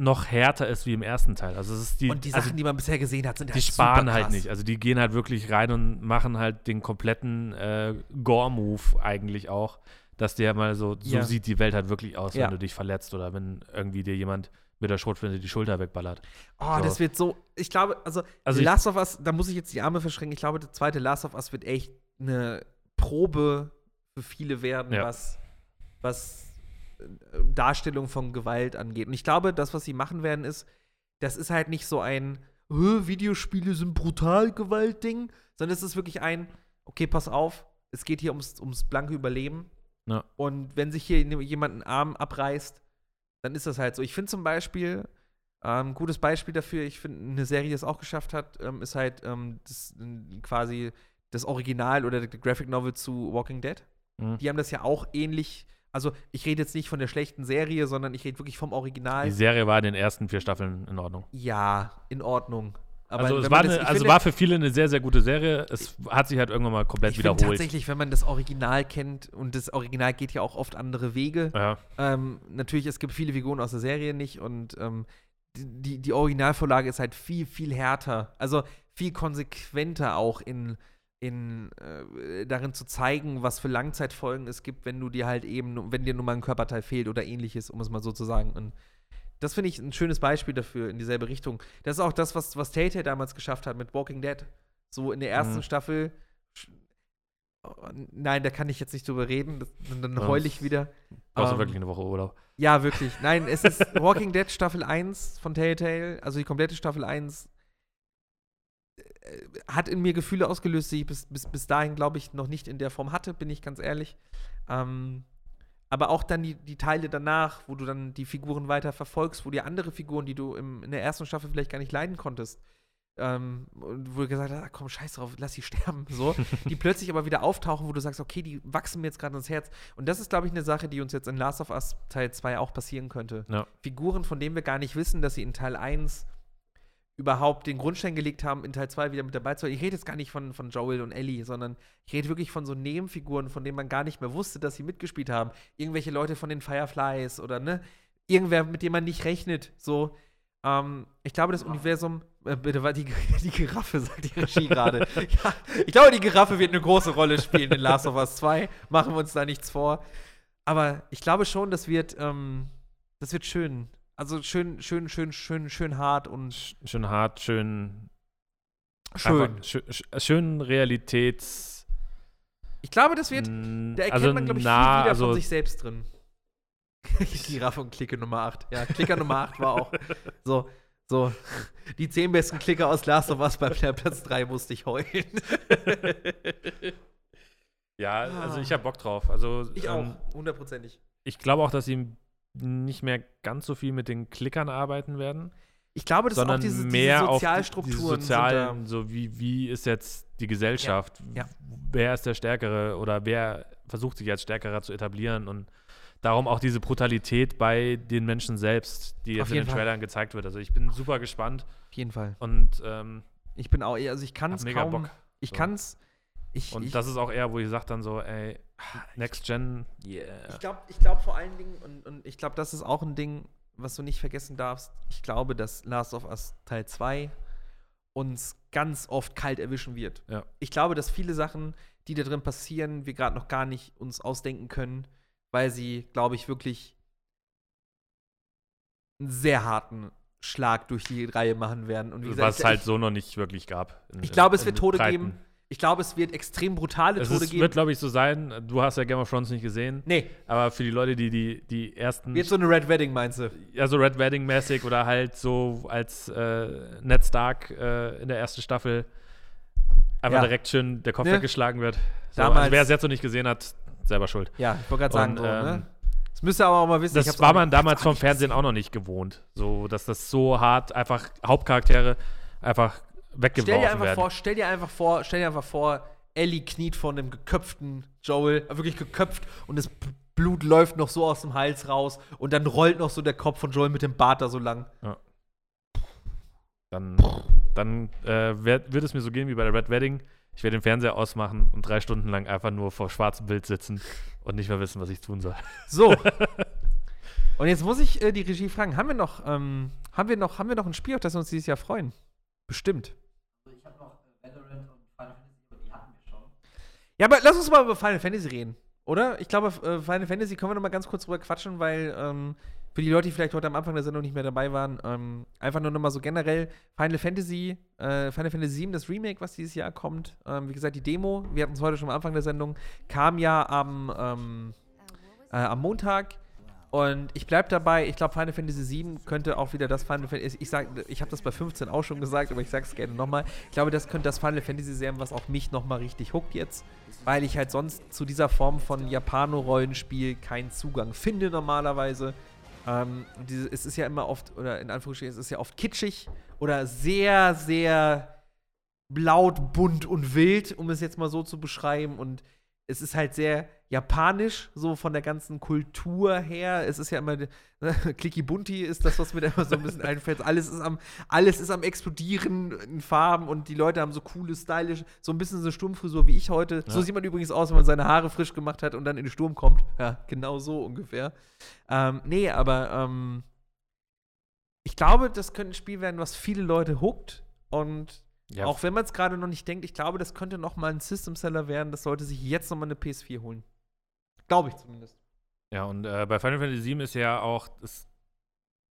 noch härter ist wie im ersten Teil. Also es ist die, und die also Sachen, die man bisher gesehen hat, sind die halt sparen super halt nicht. Also die gehen halt wirklich rein und machen halt den kompletten äh, Gore-Move eigentlich auch, dass der mal so, so Ja. sieht die Welt halt wirklich aus, Ja. wenn du dich verletzt oder wenn irgendwie dir jemand mit der Schrotflinte die Schulter wegballert. Oh, So. das wird so. Ich glaube, also, Also ich- Last of Us, da muss ich jetzt die Arme verschränken. Ich glaube, der zweite Last of Us wird echt eine Probe für viele werden, Ja. was, was Darstellung von Gewalt angeht. Und ich glaube, das, was sie machen werden, ist, das ist halt nicht so ein "Hä, Videospiele sind brutal Gewalt-Ding, sondern es ist wirklich ein, okay, pass auf, es geht hier ums, ums blanke Überleben. Ja. Und wenn sich hier jemand einen Arm abreißt, dann ist das halt so. Ich finde zum Beispiel, ähm, gutes Beispiel dafür, ich finde, eine Serie, die es auch geschafft hat, ähm, ist halt ähm, das, äh, quasi das Original oder der Graphic Novel zu Walking Dead. Mhm. Die haben das ja auch ähnlich. Also, ich rede jetzt nicht von der schlechten Serie, sondern ich rede wirklich vom Original. Die Serie war in den ersten vier Staffeln in Ordnung. ja, in Ordnung. Aber also es war, das- eine, also finde- war für viele eine sehr, sehr gute Serie. Es hat sich halt irgendwann mal komplett ich wiederholt. tatsächlich, wenn man das Original kennt, und das Original geht ja auch oft andere Wege, Ja. Ähm, natürlich, es gibt viele Figuren aus der Serie nicht und ähm, die, die, die Originalvorlage ist halt viel, viel härter. Also viel konsequenter auch in, in äh, darin zu zeigen, was für Langzeitfolgen es gibt, wenn du dir halt eben, wenn dir nur mal ein Körperteil fehlt oder ähnliches, um es mal so zu sagen. Und das finde ich ein schönes Beispiel dafür in dieselbe Richtung. Das ist auch das, was, was Telltale damals geschafft hat mit Walking Dead. So in der ersten Mhm. Staffel. Oh, nein, da kann ich jetzt nicht drüber reden. Das, dann Ja, heul ich wieder. Brauchst du Ähm, wirklich eine Woche Urlaub. ja, wirklich. Nein, es ist Walking Dead Staffel 1 von Telltale, also die komplette Staffel 1 äh, hat in mir Gefühle ausgelöst, die ich bis, bis, bis dahin, glaube ich, noch nicht in der Form hatte, bin ich ganz ehrlich. Ähm, aber auch dann die, die Teile danach, wo du dann die Figuren weiter verfolgst, wo dir andere Figuren, die du im, in der ersten Staffel vielleicht gar nicht leiden konntest, ähm, wo du gesagt hast, ah, komm, scheiß drauf, lass sie sterben, so, die plötzlich aber wieder auftauchen, wo du sagst, okay, die wachsen mir jetzt gerade ins Herz. Und das ist, glaube ich, eine Sache, die uns jetzt in Last of Us Teil 2 auch passieren könnte. Ja. Figuren, von denen wir gar nicht wissen, dass sie in Teil 1 überhaupt den Grundstein gelegt haben, in Teil 2 wieder mit dabei zu sein. Ich rede jetzt gar nicht von, von Joel und Ellie, sondern ich rede wirklich von so Nebenfiguren, von denen man gar nicht mehr wusste, dass sie mitgespielt haben. Irgendwelche Leute von den Fireflies oder ne, irgendwer, mit dem man nicht rechnet. So, ähm, ich glaube, das Universum, äh, bitte, war die, die Giraffe, sagt die Regie gerade. ja, ich glaube, die Giraffe wird eine große Rolle spielen in Last of Us 2. Machen wir uns da nichts vor. Aber ich glaube schon, das wird, ähm, das wird schön. Also schön, schön, schön, schön, schön hart und Sch- Schön hart, schön. schön. Schön, sch- schön Realitäts. Ich glaube, das wird, da erkennt also man, glaube ich, nah, viel wieder also, von sich selbst drin. Giraffe und Clique Nummer 8. Ja, Klicker Nummer 8 war auch so, so. Die zehn besten Klicker aus Last of Us bei Platz 3 musste ich heulen. Ja, also ich habe Bock drauf. Also Ich ähm, auch, hundertprozentig. Ich glaube auch, dass sie nicht mehr ganz so viel mit den Klickern arbeiten werden, Ich glaube, das ist auch diese, mehr diese auf die- Sozialstrukturen. die sind sozialen, so wie, wie ist jetzt die Gesellschaft? Ja. Wer ist der Stärkere oder wer versucht sich als Stärkerer zu etablieren und darum auch diese Brutalität bei den Menschen selbst, die jetzt Auf in den Fall. Trailern gezeigt wird. Also ich bin super gespannt Auf jeden Fall. und, ähm, Ich bin auch, also ich kann es kaum, Bock. ich So. kann's, ich, Und ich, das ist auch eher, wo ich sage dann so, ey, Next Gen, yeah. Ich glaube ich glaub vor allen Dingen, und, und ich glaube, das ist auch ein Ding, was du nicht vergessen darfst. Ich glaube, dass Last of Us Teil 2 uns ganz oft kalt erwischen wird. Ja. Ich glaube, dass viele Sachen, die da drin passieren, wir gerade noch gar nicht uns ausdenken können, weil sie, glaube ich, wirklich einen sehr harten Schlag durch die Reihe machen werden. Und wie gesagt, was es ich, halt so noch nicht wirklich gab. in- ich glaube, es wird Tode Breiten. geben. Ich glaube, es wird extrem brutale Es Tode ist, geben. wird, glaube ich, so sein. Du hast ja Game of Thrones nicht gesehen. nee, Aber für die Leute, die die, die ersten, wird so eine Red Wedding, meinst du? ja, so Red Wedding-mäßig oder halt so als äh, Ned Stark äh, in der ersten Staffel einfach Ja. direkt schön der Kopf Ne? weggeschlagen wird. So, Damals- also wer es jetzt noch nicht gesehen hat, selber schuld. Ja, ich wollte gerade sagen, Und, ne? ähm, Das müsst ihr aber auch mal wissen. Das war man damals vom Fernsehen gesehen. auch noch nicht gewohnt. So, dass das so hart einfach Hauptcharaktere einfach weggeworfen Stell dir einfach werden. vor, stell dir einfach vor, stell dir einfach vor, Ellie kniet vor einem geköpften Joel, äh, wirklich geköpft und das Blut läuft noch so aus dem Hals raus und dann rollt noch so der Kopf von Joel mit dem Bart da so lang. Dann, dann äh, werd, wird es mir so gehen wie bei der Red Wedding. Ich werde den Fernseher ausmachen und drei Stunden lang einfach nur vor schwarzem Bild sitzen und nicht mehr wissen, was ich tun soll. So. und jetzt muss ich äh, die Regie fragen, haben wir noch, ähm, haben wir noch, haben wir noch ein Spiel, auf das wir uns dieses Jahr freuen? Bestimmt. Also ich habe noch äh, Valorant und Final Fantasy, aber die hatten wir schon. Ja, aber lass uns mal über Final Fantasy reden, oder? Ich glaube, äh, Final Fantasy können wir noch mal ganz kurz drüber quatschen, weil ähm, für die Leute, die vielleicht heute am Anfang der Sendung nicht mehr dabei waren, ähm, einfach nur noch mal so generell Final Fantasy, äh, Final Fantasy VII, das Remake, was dieses Jahr kommt. Ähm, wie gesagt, die Demo, wir hatten es heute schon am Anfang der Sendung, kam ja am, ähm, äh, am Montag. Und ich bleibe dabei, ich glaube, Final Fantasy VII könnte auch wieder das Final Fantasy. Ich, ich habe das bei 15 auch schon gesagt, aber ich sage es gerne nochmal. Ich glaube, das könnte das Final Fantasy sein, was auch mich nochmal richtig hookt jetzt. Weil ich halt sonst zu dieser Form von Japano-Rollenspiel keinen Zugang finde normalerweise. Ähm, diese, es ist ja immer oft, oder in Anführungsstrichen, es ist ja oft kitschig oder sehr, sehr laut, bunt und wild, um es jetzt mal so zu beschreiben. Und es ist halt sehr japanisch, so von der ganzen Kultur her. Es ist ja immer, ne, Clicky Bunti ist das, was mir da immer so ein bisschen einfällt. Alles ist am, alles ist am explodieren in Farben und die Leute haben so coole, stylisch, so ein bisschen so eine Sturmfrisur wie ich heute. So Ja. sieht man übrigens aus, wenn man seine Haare frisch gemacht hat und dann in den Sturm kommt. Ja, genau so ungefähr. Ähm, nee, aber ähm, ich glaube, das könnte ein Spiel werden, was viele Leute hookt und Ja, auch wenn man es gerade noch nicht denkt, ich glaube, das könnte noch mal ein System-Seller werden. Das sollte sich jetzt noch mal eine PS4 holen. Glaube ich zumindest. Ja, und äh, bei Final Fantasy VII ist ja auch, das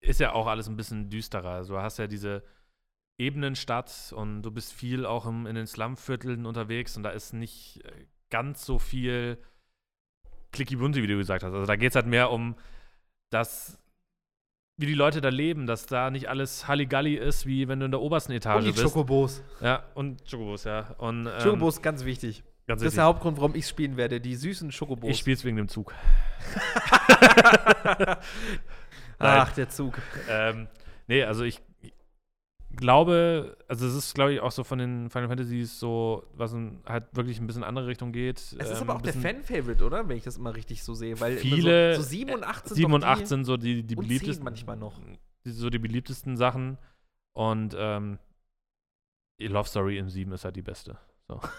ist ja auch alles ein bisschen düsterer. Also du hast ja diese Ebenenstadt und du bist viel auch im, in den Slumvierteln unterwegs und da ist nicht äh, ganz so viel clicky bunti, wie du gesagt hast. Also da geht es halt mehr um das, wie die Leute da leben, dass da nicht alles Halligalli ist, wie wenn du in der obersten Etage und die bist. Chocobos. Ja, und Chocobos, ja. Und, ähm, Chocobos ganz wichtig. ganz Das ist der Hauptgrund, warum ich spielen werde. Die süßen Chocobos. Ich spiele es wegen dem Zug. Ach, der Zug. ähm, nee, also ich glaube, also es ist, glaube ich, auch so von den Final Fantasies so, was ein, halt wirklich ein bisschen andere Richtung geht. Es ist ähm, aber auch der Fan-Favorite, oder? Wenn ich das immer richtig so sehe. Weil Viele- so, so 7 und 8 sind 7 und doch 8 die, sind so die, die und 10 beliebtesten. manchmal noch. So die beliebtesten Sachen. Und ähm, Love Story im 7 ist halt die beste. So.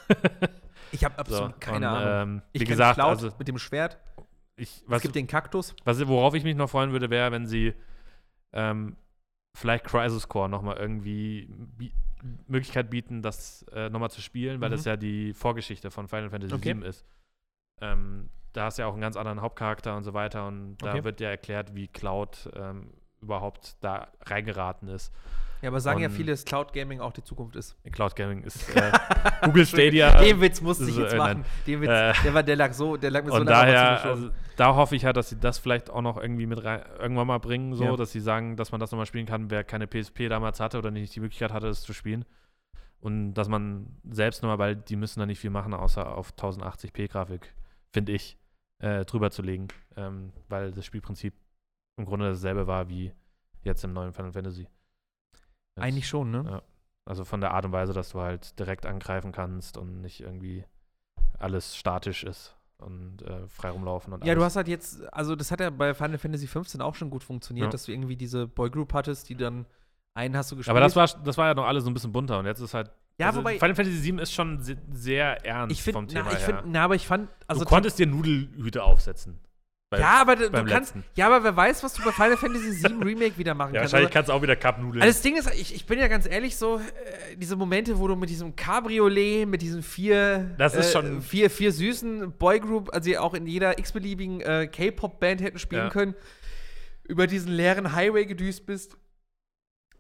Ich habe so. absolut keine und, Ahnung. Ähm, ich wie gesagt, Cloud also mit dem Schwert. ich, Es was, gibt den Kaktus. was, worauf ich mich noch freuen würde, wäre, wenn sie ähm, vielleicht Crisis Core nochmal irgendwie bi Möglichkeit bieten, das äh, nochmal zu spielen, weil Mhm. das ja die Vorgeschichte von Final Fantasy Okay. VII ist. Ähm, da hast du ja auch einen ganz anderen Hauptcharakter und so weiter und da Okay. wird ja erklärt, wie Cloud ähm, überhaupt da reingeraten ist. Ja, aber sagen ja Und- viele, dass Cloud Gaming auch die Zukunft ist. Cloud Gaming ist äh, Google Stadia. Den Witz musste ich so, jetzt äh, machen. Den Witz, Äh, der, war, der lag so, der lag mir so lange daher, also, da hoffe ich halt, dass sie das vielleicht auch noch irgendwie mit rein, irgendwann mal bringen, so, Ja. dass sie sagen, dass man das nochmal spielen kann, wer keine PSP damals hatte oder nicht die Möglichkeit hatte, es zu spielen. Und dass man selbst nochmal, weil die müssen da nicht viel machen, außer auf 1080p Grafik, finde ich, äh, drüber zu legen. Ähm, weil das Spielprinzip im Grunde dasselbe war wie jetzt im neuen Final Fantasy. Jetzt- Eigentlich schon, ne? Ja. Also von der Art und Weise, dass du halt direkt angreifen kannst und nicht irgendwie alles statisch ist. und äh, frei rumlaufen und Ja, du alles. hast halt jetzt, also das hat ja bei Final Fantasy 15 auch schon gut funktioniert, Ja. dass du irgendwie diese Boygroup hattest, die dann einen hast du gespielt. Aber das war, das war ja noch alles so ein bisschen bunter und jetzt ist halt. Ja, also wobei- Final Fantasy 7 ist schon se- sehr ernst ich finde, vom Thema na, ich her. find, na, aber ich fand, also du konntest dir Nudelhüte aufsetzen. Bei- ja, aber du, kannst, letzten. ja, aber wer weiß, was du bei Final Fantasy 7 Remake wieder machen Ja, kannst. wahrscheinlich Also, kannst du auch wieder Cup-Nudeln. also das Ding ist, ich, ich bin ja ganz ehrlich so, äh, diese Momente, wo du mit diesem Cabriolet, mit diesen vier, Das ist äh, schon- vier, vier süßen Boygroup, also auch in jeder x-beliebigen äh, K-Pop-Band hätten spielen Ja. können, über diesen leeren Highway gedüst bist.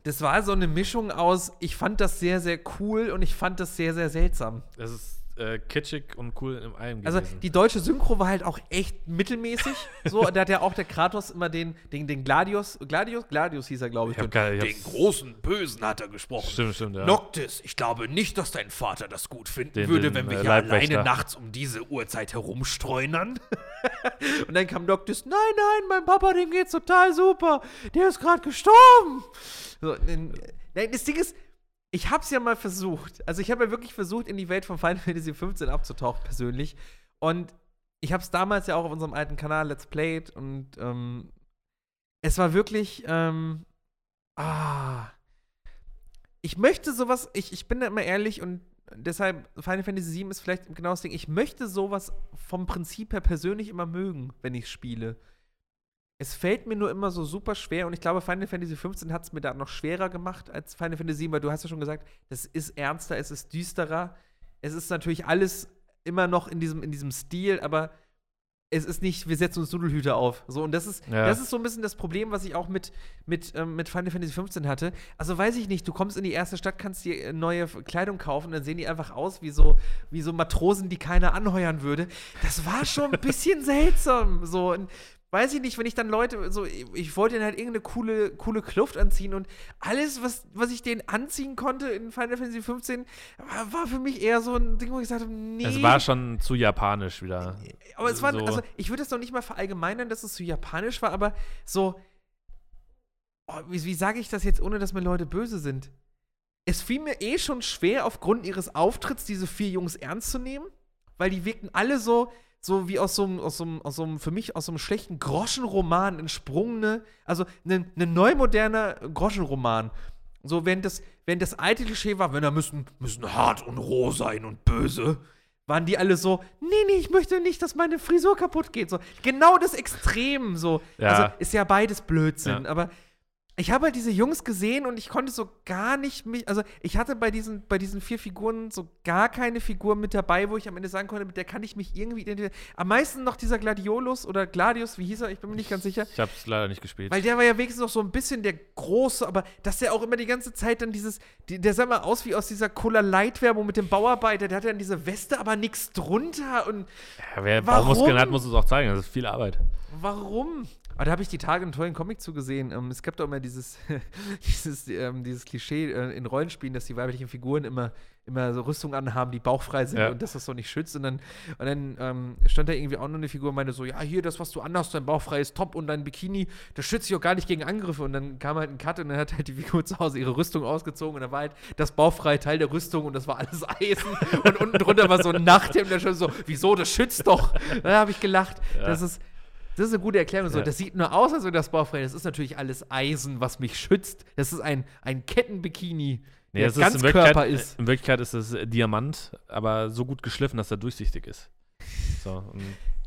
Das war so eine Mischung aus, ich fand das sehr, sehr cool und ich fand das sehr, sehr seltsam. das ist äh, kitschig und cool im allem Also die deutsche Synchro war halt auch echt mittelmäßig. So, da hat ja auch der Kratos immer den, den, den Gladius, Gladius, Gladius hieß er, glaube ich. ich Den hab's- großen Bösen hat er gesprochen. Stimmt, stimmt, ja. Noctis, ich glaube nicht, dass dein Vater das gut finden Den- würde, den, wenn wir äh, hier alleine nachts um diese Uhrzeit herumstreunern. Und dann kam Noctis, nein, nein, mein Papa, dem geht's total super. Der ist gerade gestorben. So, n- nein, das Ding ist, ich hab's ja mal versucht. Also ich habe ja wirklich versucht, in die Welt von Final Fantasy 15 abzutauchen, persönlich. Und ich hab's damals ja auch auf unserem alten Kanal Let's Played und ähm, es war wirklich, ähm, ah, ich möchte sowas, ich, ich bin da immer ehrlich und deshalb, Final Fantasy 7 ist vielleicht genau das Ding, ich möchte sowas vom Prinzip her persönlich immer mögen, wenn ich spiele. Es fällt mir nur immer so super schwer und ich glaube, Final Fantasy 15 hat es mir da noch schwerer gemacht als Final Fantasy 7, weil du hast ja schon gesagt, das ist ernster, es ist düsterer. Es ist natürlich alles immer noch in diesem, in diesem Stil, aber es ist nicht, wir setzen uns Nudelhüte auf. So, und das ist, Ja. das ist so ein bisschen das Problem, was ich auch mit, mit, ähm, mit Final Fantasy 15 hatte. Also weiß ich nicht, du kommst in die erste Stadt, kannst dir äh, neue Kleidung kaufen, dann sehen die einfach aus wie so, wie so Matrosen, die keiner anheuern würde. Das war schon ein bisschen seltsam. So, und weiß ich nicht, wenn ich dann Leute, so, ich, wollte denen halt irgendeine coole, coole Kluft anziehen und alles, was, was ich denen anziehen konnte in Final Fantasy 15, war, war für mich eher so ein Ding, wo ich gesagt habe, nee. Es war schon zu japanisch wieder. Aber es war, so- also ich würde das noch nicht mal verallgemeinern, dass es zu japanisch war, aber so, oh, wie, wie sage ich das jetzt, ohne dass mir Leute böse sind? Es fiel mir eh schon schwer, aufgrund ihres Auftritts diese vier Jungs ernst zu nehmen, weil die wirkten alle so, so wie aus so einem, aus so einem, aus so einem für mich aus so einem schlechten Groschenroman entsprungene, also ein ne neu moderner Groschenroman. So, während das, während das alte Klischee war, Männer müssen, müssen hart und roh sein und böse, waren die alle so, nee, nee, ich möchte nicht, dass meine Frisur kaputt geht. So, genau das Extrem, so. Ja. Also ist ja beides Blödsinn, Ja. aber ich habe halt diese Jungs gesehen und ich konnte so gar nicht mich, also ich hatte bei diesen, bei diesen vier Figuren so gar keine Figur mit dabei, wo ich am Ende sagen konnte, mit der kann ich mich irgendwie identifizieren. Am meisten noch dieser Gladiolus oder Gladius, wie hieß er? Ich bin mir nicht ganz sicher. Ich hab's leider nicht gespielt. Weil der war ja wenigstens noch so ein bisschen der Große, aber dass der auch immer die ganze Zeit dann dieses, die, der sah mal aus wie aus dieser Cola Light Werbung mit dem Bauarbeiter, der hat dann diese Weste, aber nichts drunter und ja, wer Warum? Baumuskeln hat, muss es auch zeigen. Das ist viel Arbeit. Warum? Aber da habe ich die Tage einen tollen Comic zugesehen. Ähm, es gab doch immer dieses, dieses, ähm, dieses Klischee äh, in Rollenspielen, dass die weiblichen Figuren immer, immer so Rüstung anhaben, die bauchfrei sind Ja. und dass das so nicht schützt. Und dann, und dann ähm, stand da irgendwie auch noch eine Figur und meinte so, ja, hier, das, was du anhast, dein bauchfreies Top und dein Bikini, das schützt dich auch gar nicht gegen Angriffe. Und dann kam halt ein Cut und dann hat halt die Figur zu Hause ihre Rüstung ausgezogen und da war halt das bauchfreie Teil der Rüstung und das war alles Eisen. und unten drunter war so ein Nachthemd, der schon so, wieso, das schützt doch. Da habe ich gelacht. Das ist das ist eine gute Erklärung. So, Ja. Das sieht nur aus, als wäre das bauchfrei. Das ist natürlich alles Eisen, was mich schützt. Das ist ein, ein Kettenbikini, Nee, der das ist ganz in Körper ist. in Wirklichkeit ist es äh, Diamant, aber so gut geschliffen, dass er durchsichtig ist. So,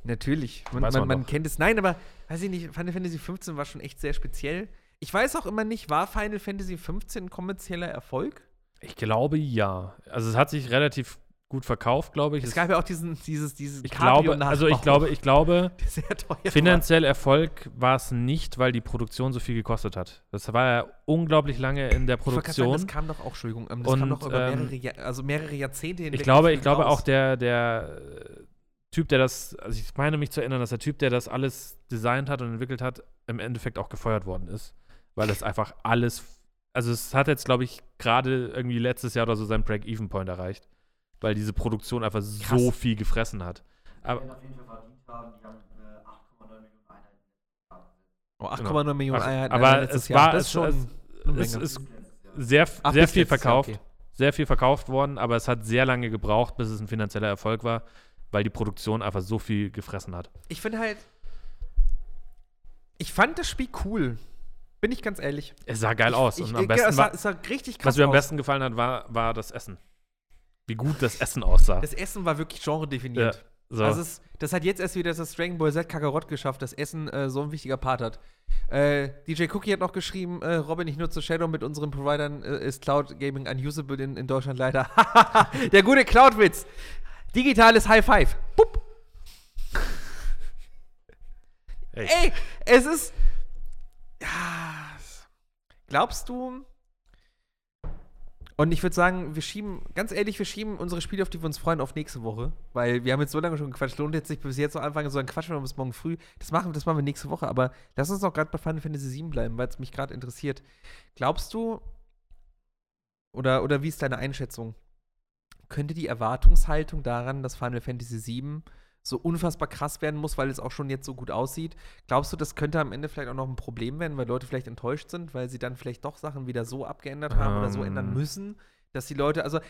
Natürlich. Man, man, man man kennt es. Nein, aber weiß ich nicht, Final Fantasy 15 war schon echt sehr speziell. Ich weiß auch immer nicht, war Final Fantasy 15 ein kommerzieller Erfolg? ich glaube ja. Also es hat sich relativ gut verkauft, glaube ich. Es Es- gab ja auch diesen, dieses, dieses ich glaube, also ich glaube, ich glaube, teuer war. finanziell Erfolg war es nicht, weil die Produktion so viel gekostet hat. Das war ja unglaublich lange in der gerade sagen, Produktion. das kam doch auch, Entschuldigung, ähm, das Und, kam doch über ähm, mehrere, also mehrere Jahrzehnte hinweg. Ich glaube, ich glaube raus. auch der, der äh, Typ, der das, also ich meine mich zu erinnern, dass der Typ, der das alles designt hat und entwickelt hat, im Endeffekt auch gefeuert worden ist. Weil das einfach alles, also es hat jetzt, glaube ich, gerade irgendwie letztes Jahr oder so seinen Break-Even-Point erreicht. Weil diese Produktion einfach so Krass. viel gefressen hat. Aber werden auf jeden Fall verdient haben. Die haben äh, 8,9 Millionen Einheiten abgesetzt. Oh, 8,9 Millionen Ach, Einheiten aber es Jahr. war- das es- ist schon es- es ist sehr, Ach, sehr viel verkauft. okay. Sehr viel verkauft worden, aber es hat sehr lange gebraucht, bis es ein finanzieller Erfolg war. weil die Produktion einfach so viel gefressen hat. Ich finde halt. Ich fand das Spiel cool. Bin ich ganz ehrlich. Es sah geil aus. Ich, und ich, am besten es, sah, es sah richtig krass was mir am besten gefallen hat, war, war das Essen. Wie gut das Essen aussah. Das Essen war wirklich genre-definiert. Ja, so. Also es, das hat jetzt erst wieder das Dragon Ball Z Kakarott geschafft, dass Essen äh, so ein wichtiger Part hat. Äh, DJ Cookie hat noch geschrieben, äh, Robin, ich nutze Shadow mit unseren Providern, äh, ist Cloud Gaming unusable in, in Deutschland leider. Der gute Cloud-Witz. Digitales High Five. Pup. Ey. Ey, es ist. Ja. Glaubst du. Und ich würde sagen, wir schieben, ganz ehrlich, wir schieben unsere Spiele, auf die wir uns freuen, auf nächste Woche. Weil wir haben jetzt so lange schon gequatscht, lohnt jetzt nicht bis jetzt noch anfangen, so ein Quatsch wir bis morgen früh. Das machen, das machen wir nächste Woche. Aber lass uns noch gerade bei Final Fantasy VII bleiben, weil es mich gerade interessiert. Glaubst du, oder, oder wie ist deine Einschätzung? Könnte die Erwartungshaltung daran, dass Final Fantasy VII so unfassbar krass werden muss, weil es auch schon jetzt so gut aussieht. Glaubst du, das könnte am Ende vielleicht auch noch ein Problem werden, weil Leute vielleicht enttäuscht sind, weil sie dann vielleicht doch Sachen wieder so abgeändert haben oder so Ähm. ändern müssen, dass die Leute, also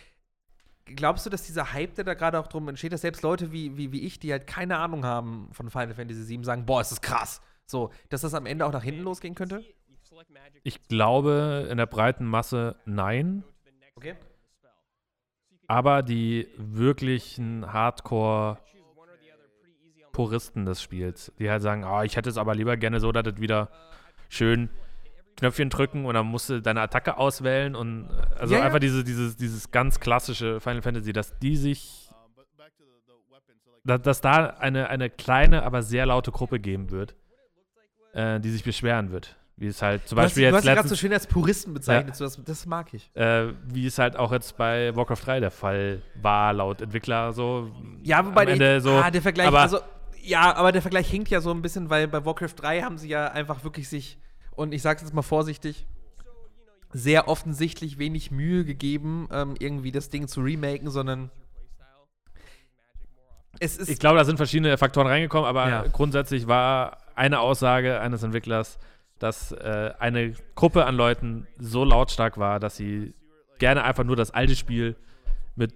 glaubst du, dass dieser Hype, der da gerade auch drum entsteht, dass selbst Leute wie, wie, wie ich, die halt keine Ahnung haben von Final Fantasy VII, sagen, boah, ist das krass. So, dass das am Ende auch nach hinten losgehen könnte? Ich glaube in der breiten Masse nein. Okay. Aber die wirklichen Hardcore-Puristen des Spiels, die halt sagen, ah, ich hätte es aber lieber gerne so, dass es wieder schön Knöpfchen drücken und dann musst du deine Attacke auswählen und äh, also Ja, ja. einfach diese, dieses, dieses ganz klassische Final Fantasy, dass die sich, dass, dass da eine, eine kleine, aber sehr laute Gruppe geben wird, äh, die sich beschweren wird. Wie es halt zum Du hast, Beispiel du hast jetzt gerade so schön als Puristen bezeichnet, so das, das mag ich. äh, wie es halt auch jetzt bei Warcraft 3 der Fall war, laut Entwickler so. Ja, wobei am Ende so. ah, der Vergleich, aber, also ja, aber der Vergleich hinkt ja so ein bisschen, weil bei Warcraft 3 haben sie ja einfach wirklich sich und ich sag's jetzt mal vorsichtig sehr offensichtlich wenig Mühe gegeben, ähm, irgendwie das Ding zu remaken, sondern es ist ich glaube, da sind verschiedene Faktoren reingekommen, aber Ja. grundsätzlich war eine Aussage eines Entwicklers, dass äh, eine Gruppe an Leuten so lautstark war, dass sie gerne einfach nur das alte Spiel mit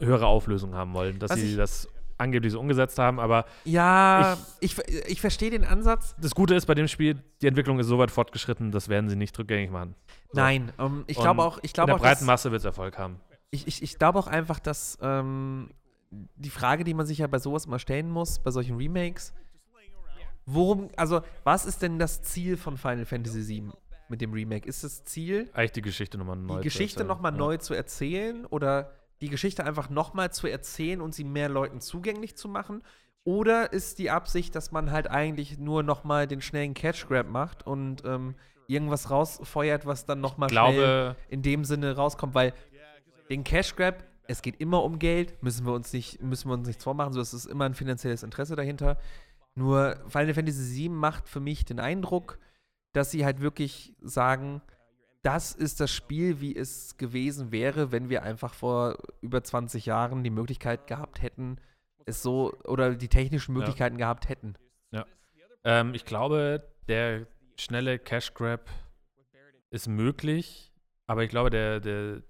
höherer Auflösung haben wollen, dass Was sie das angeblich so umgesetzt haben, aber ja, ich, ich, verstehe den Ansatz. das Gute ist bei dem Spiel, die Entwicklung ist so weit fortgeschritten, das werden sie nicht rückgängig machen. So. Nein, ähm, ich glaube auch, ich In glaube der auch, breiten Masse wird es Erfolg haben. ich, ich, ich glaube auch einfach, dass ähm, die Frage, die man sich ja bei sowas immer stellen muss, bei solchen Remakes, worum, also was ist denn das Ziel von Final Fantasy VII mit dem Remake? Ist das Ziel, Eigentlich die Geschichte nochmal neu. die zu Geschichte nochmal Ja. neu zu erzählen oder die Geschichte einfach nochmal zu erzählen und sie mehr Leuten zugänglich zu machen? Oder ist die Absicht, dass man halt eigentlich nur nochmal den schnellen Catch Grab macht und ähm, irgendwas rausfeuert, was dann nochmal schnell in dem Sinne rauskommt, weil den Cash Grab, es geht immer um Geld, müssen wir uns nicht, müssen wir uns nichts vormachen, so es ist immer ein finanzielles Interesse dahinter. Nur Final Fantasy VII macht für mich den Eindruck, dass sie halt wirklich sagen, das ist das Spiel, wie es gewesen wäre, wenn wir einfach vor über 20 Jahren die Möglichkeit gehabt hätten, es so oder die technischen Ja. Möglichkeiten gehabt hätten. ähm, ich glaube, der schnelle Cash Grab ist möglich, aber ich glaube, der, der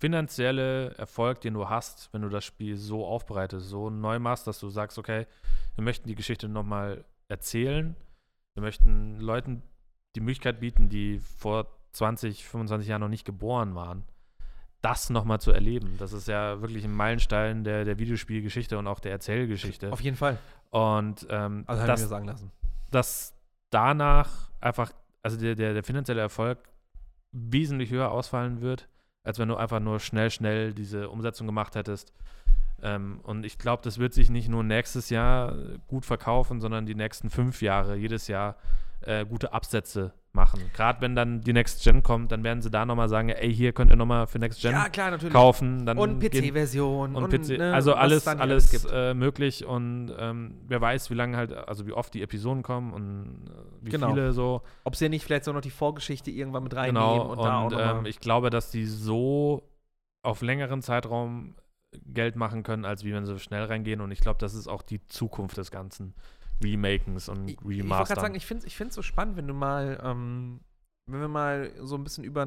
finanzielle Erfolg, den du hast, wenn du das Spiel so aufbereitest, so neu machst, dass du sagst, okay, wir möchten die Geschichte nochmal erzählen, wir möchten Leuten die Möglichkeit bieten, die vor 20, 25 Jahren noch nicht geboren waren, das nochmal zu erleben. Das ist ja wirklich ein Meilenstein der, der Videospielgeschichte und auch der Erzählgeschichte. Auf jeden Fall. Und ähm, Also das, mir sagen lassen. dass danach einfach, also der, der, der finanzielle Erfolg wesentlich höher ausfallen wird, als wenn du einfach nur schnell, schnell diese Umsetzung gemacht hättest. Ähm, und ich glaube, das wird sich nicht nur nächstes Jahr gut verkaufen, sondern die nächsten fünf Jahre, jedes Jahr äh, gute Absätze machen. Gerade wenn dann die Next Gen kommt, dann werden sie da nochmal sagen, ey, hier könnt ihr nochmal für Next Gen Ja, klar, kaufen. Dann Und PC-Version und, PC, ne, also alles, alles äh, möglich und ähm, wer weiß, wie lange halt, also wie oft die Episoden kommen und äh, wie Genau. viele so. Ob sie nicht vielleicht so noch die Vorgeschichte irgendwann mit reinnehmen Genau, und, und, da auch nochmal. ähm, ich glaube, dass die so auf längeren Zeitraum Geld machen können, als wie wenn sie schnell reingehen und ich glaube, das ist auch die Zukunft des ganzen Remakens und Ich, ich wollte Remastern. gerade sagen, ich finde es ich find's so spannend, wenn du mal, ähm, wenn wir mal so ein bisschen über,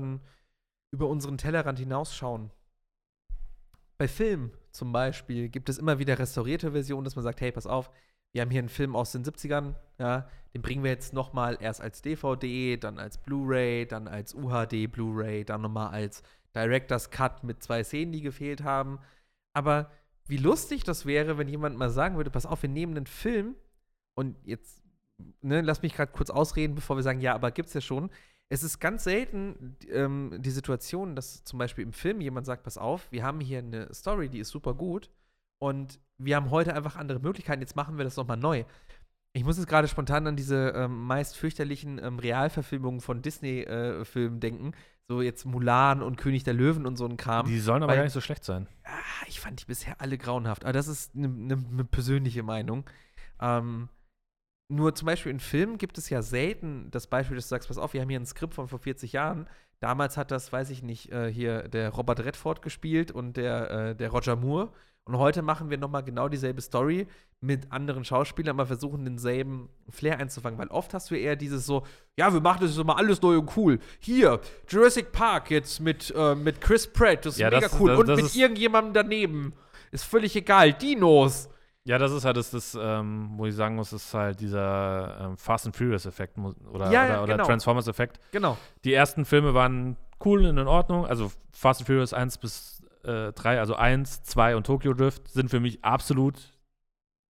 über unseren Tellerrand hinausschauen. Bei Filmen zum Beispiel gibt es immer wieder restaurierte Versionen, dass man sagt, hey, pass auf, wir haben hier einen Film aus den 70ern, ja, den bringen wir jetzt noch mal erst als DVD, dann als Blu-ray, dann als UHD Blu-ray, dann noch mal als Director's Cut mit zwei Szenen, die gefehlt haben. Aber wie lustig das wäre, wenn jemand mal sagen würde, pass auf, wir nehmen einen Film und jetzt, ne, lass mich gerade kurz ausreden, bevor wir sagen, ja, aber gibt's ja schon. Es ist ganz selten ähm, die Situation, dass zum Beispiel im Film jemand sagt, pass auf, wir haben hier eine Story, die ist super gut und wir haben heute einfach andere Möglichkeiten, jetzt machen wir das nochmal neu. Ich muss jetzt gerade spontan an diese ähm, meist fürchterlichen ähm, Realverfilmungen von Disney-Filmen denken. So jetzt Mulan und König der Löwen und so ein Kram. Die sollen aber Weil- gar nicht so schlecht sein. Ah, ich fand die bisher alle grauenhaft. Aber das ist eine ne, ne persönliche Meinung. Ähm, nur zum Beispiel in Filmen gibt es ja selten das Beispiel, dass du sagst, pass auf, wir haben hier ein Skript von vor 40 Jahren. Damals hat das, weiß ich nicht, äh, hier der Robert Redford gespielt und der, äh, der Roger Moore. Und heute machen wir nochmal genau dieselbe Story mit anderen Schauspielern, aber versuchen denselben Flair einzufangen. Weil oft hast du eher dieses so, ja, wir machen das jetzt mal alles neu und cool. Hier, Jurassic Park jetzt mit, äh, mit Chris Pratt, das ist Ja, mega das- cool. das- und das mit ist- irgendjemandem daneben. Ist völlig egal. Dinos. Ja, das ist halt das, das ähm, wo ich sagen muss, ist halt dieser ähm, Fast and Furious-Effekt oder, Ja, oder, oder genau. Transformers-Effekt. Genau. Die ersten Filme waren cool und in Ordnung. Also Fast and Furious 1 bis äh, 3, also 1, 2 und Tokyo Drift sind für mich absolut.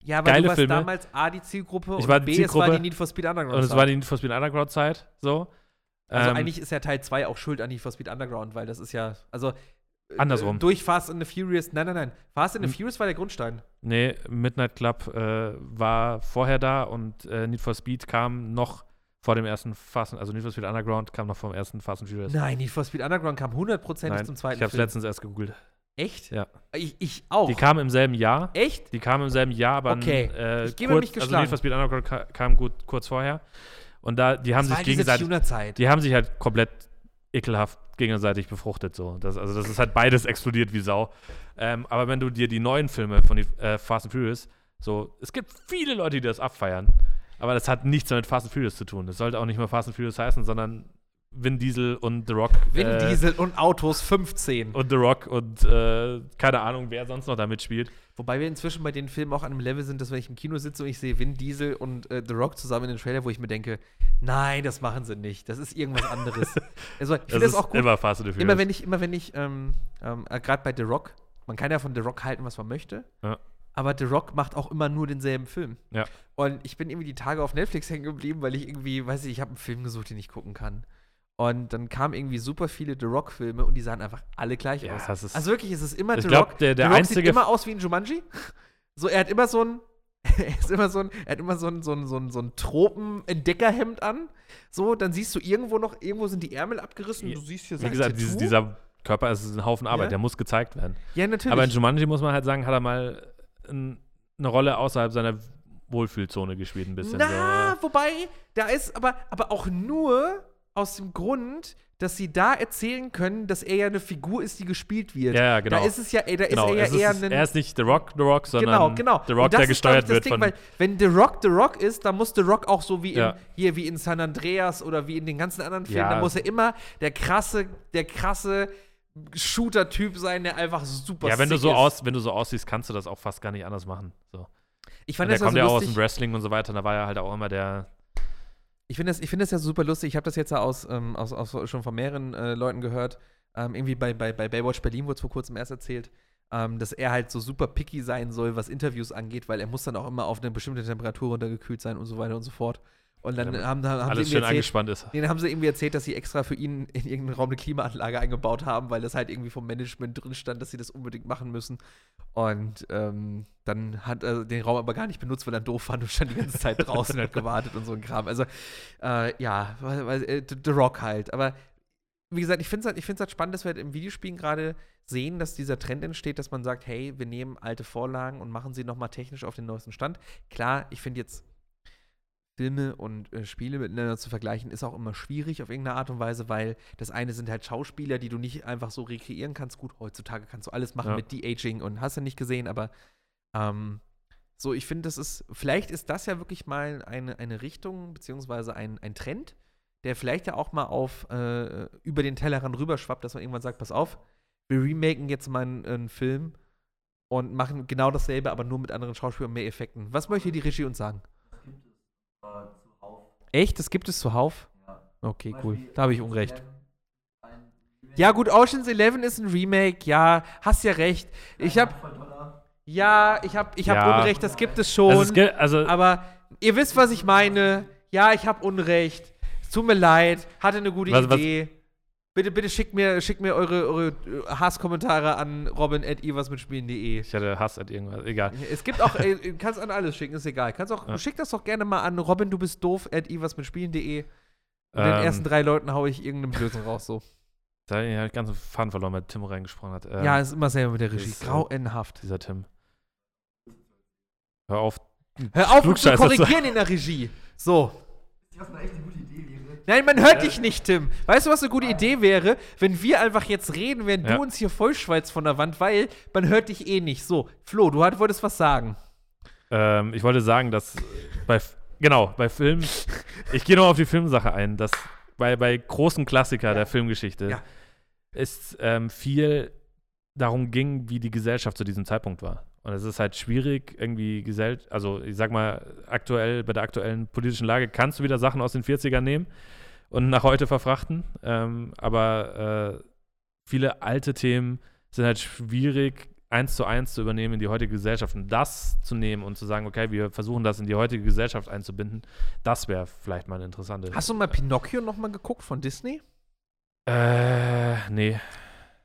Ja, aber Geile du warst Filme. damals A, die Zielgruppe Ich und war B, es war Zielgruppe. die Need for Speed Underground. Und es war die Need for Speed Underground-Zeit. So. also Ähm, eigentlich ist ja Teil 2 auch schuld an Need for Speed Underground, weil das ist ja, also Andersrum. durch Fast and the Furious, nein, nein, nein. Fast and the Hm. Furious war der Grundstein. Nee, Midnight Club äh, war vorher da und äh, Need for Speed kam noch vor dem ersten Fast, also Need for Speed Underground kam noch vom ersten Fast and Furious. Nein, Need for Speed Underground kam hundertprozentig zum zweiten ich habe es Film. letztens erst gegoogelt. Echt? Ja. Ich, ich auch. Die kam im selben Jahr. Echt? Die kam im selben Jahr, aber Okay. äh, Ich gebe kurz, mich also geschlagen. Need for Speed Underground ka kam gut kurz vorher. Und da, die haben Das sich halt gegenseitig, die haben sich halt komplett ekelhaft gegenseitig befruchtet. So. Das, also das ist halt beides explodiert wie Sau. Ähm, aber wenn du dir die neuen Filme von die, äh, Fast and Furious, so, es gibt viele Leute, die das abfeiern. Aber das hat nichts mehr mit Fast and Furious zu tun. Das sollte auch nicht mehr Fast and Furious heißen, sondern Vin Diesel und The Rock. Vin äh, Diesel und Autos 15. Und The Rock und äh, keine Ahnung, wer sonst noch da mitspielt. Wobei wir inzwischen bei den Filmen auch an einem Level sind, dass wenn ich im Kino sitze und ich sehe Vin Diesel und äh, The Rock zusammen in den Trailer, wo ich mir denke, nein, das machen sie nicht. Das ist irgendwas anderes. also, ich Das ist das auch gut. immer Fast and. Immer wenn ich, immer wenn ich, ähm, ähm, äh, gerade bei The Rock, man kann ja von The Rock halten, was man möchte. Ja. Aber The Rock macht auch immer nur denselben Film. Ja. Und ich bin irgendwie die Tage auf Netflix hängen geblieben, weil ich irgendwie, weiß ich, ich habe einen Film gesucht, den ich gucken kann. Und dann kamen irgendwie super viele The Rock-Filme und die sahen einfach alle gleich Ja, aus. das ist- also wirklich, es ist immer Ich The glaub, Rock. der- der The Rock einzige- sieht immer aus wie ein Jumanji. So, er hat immer so ein, er ist immer so ein, er hat immer so ein, so ein, so ein, so ein Tropen-Entdeckerhemd an. So, dann siehst du irgendwo noch, irgendwo sind die Ärmel abgerissen. Ja, Du siehst hier Wie gesagt, dieses, dieser Körper ist ein Haufen Arbeit, Ja. der muss gezeigt werden. Ja, natürlich. Aber in Jumanji muss man halt sagen, hat er mal ein, eine Rolle außerhalb seiner Wohlfühlzone gespielt, ein bisschen. Na, so. wobei, da ist aber, aber auch nur aus dem Grund, dass sie da erzählen können, dass er ja eine Figur ist, die gespielt wird. Ja, ja, genau. Da ist es ja, ey, da Genau, ist er ja ist, eher ein. er ist nicht The Rock, The Rock, sondern genau, genau. The Rock, Und der gesteuert wird Ding, von. Weil, wenn The Rock The Rock ist, dann muss The Rock auch so wie in, Ja. hier wie in San Andreas oder wie in den ganzen anderen Filmen, Ja. da muss er immer der krasse, der krasse Shooter-Typ sein, der einfach super ja, wenn du so ist. aus, wenn du so aussiehst, kannst du das auch fast gar nicht anders machen. So. Ich Und fand der das ja kommt so ja auch aus dem Wrestling und so weiter. Da war er halt auch immer der. Ich finde das, find das ja super lustig. Ich habe das jetzt aus, ähm, aus, aus, schon von mehreren äh, Leuten gehört. Ähm, irgendwie bei, bei, bei Baywatch Berlin wurde es vor kurzem erst erzählt, ähm, dass er halt so super picky sein soll, was Interviews angeht, weil er muss dann auch immer auf eine bestimmte Temperatur runtergekühlt sein und so weiter und so fort. Und dann Ja, haben, haben alles sie schön erzählt, angespannt ist. denen haben sie irgendwie erzählt, dass sie extra für ihn in irgendeinem Raum eine Klimaanlage eingebaut haben, weil das halt irgendwie vom Management drin stand, dass sie das unbedingt machen müssen. Und ähm, dann hat er den Raum aber gar nicht benutzt, weil er doof fand und stand die ganze Zeit draußen und hat gewartet und so ein Kram. Also, äh, ja, weil, weil, äh, The The Rock halt. Aber wie gesagt, ich finde es halt, ich find's halt spannend, dass wir halt im Videospielen gerade sehen, dass dieser Trend entsteht, dass man sagt, hey, wir nehmen alte Vorlagen und machen sie nochmal technisch auf den neuesten Stand. Klar, ich finde jetzt Filme und äh, Spiele miteinander zu vergleichen, ist auch immer schwierig auf irgendeine Art und Weise, weil das eine sind halt Schauspieler, die du nicht einfach so rekreieren kannst. Gut, heutzutage kannst du alles machen Ja. mit De-Aging und hast du nicht gesehen, aber ähm, so, ich finde, das ist, vielleicht ist das ja wirklich mal eine, eine Richtung, beziehungsweise ein, ein Trend, der vielleicht ja auch mal auf äh, über den Tellerrand rüberschwappt, dass man irgendwann sagt, pass auf, wir remaken jetzt mal einen, einen Film und machen genau dasselbe, aber nur mit anderen Schauspielern und mehr Effekten. Was möchte die Regie uns sagen? Äh, zuhauf. Echt? Das gibt es zuhauf? Ja. Okay, Zum cool. Beispiel Da habe ich Unrecht. Eleven, Ja, gut, Ocean's 11 ist ein Remake. Ja, hast ja recht. Ich habe ja, ich habe ich hab Ja. Unrecht, das gibt es schon. Also, es gilt- also aber ihr wisst, was ich meine. Ja, ich habe Unrecht. Es tut mir leid. Hatte eine gute Was- was- Idee. Bitte, bitte schickt mir, schickt mir eure, eure äh, Hasskommentare an robin.iwasmitspielen.de. ich hatte Hass at irgendwas. Egal. Es gibt auch, äh, kannst an alles schicken, ist egal. Kannst auch, Ja. schick das doch gerne mal an robin, du bist doof, at iwasmitspielen.de. Und den Ähm, ersten drei Leuten haue ich irgendeinen Blödsinn raus, so. Da habe ich den ganzen Faden verloren, weil Tim reingesprochen hat. Ähm, ja, ist immer selber mit der Regie. ist, Grauenhaft. dieser Tim. Hör auf. Hör auf, zu- korrigieren in der Regie. So. Was eine echt eine gute Idee wäre. Nein, man hört dich nicht, Tim. Weißt du, was eine gute Idee wäre? Wenn wir einfach jetzt reden, während Ja. du uns hier vollschweizt von der Wand, weil man hört dich eh nicht. So, Flo, du hat- wolltest was sagen. Ähm, ich wollte sagen, dass bei, genau, bei Filmen, ich gehe noch auf die Filmsache ein, dass bei, bei großen Klassiker der Filmgeschichte Ja. es ähm, viel darum ging, wie die Gesellschaft zu diesem Zeitpunkt war. Und es ist halt schwierig, irgendwie Gesell also ich sag mal, aktuell, bei der aktuellen politischen Lage kannst du wieder Sachen aus den 40ern nehmen und nach heute verfrachten. Ähm, aber äh, viele alte Themen sind halt schwierig, eins zu eins zu übernehmen in die heutige Gesellschaft. Und das zu nehmen und zu sagen, okay, wir versuchen das in die heutige Gesellschaft einzubinden, das wäre vielleicht mal eine interessante. Hast du mal Pinocchio noch mal geguckt von Disney? Äh, nee.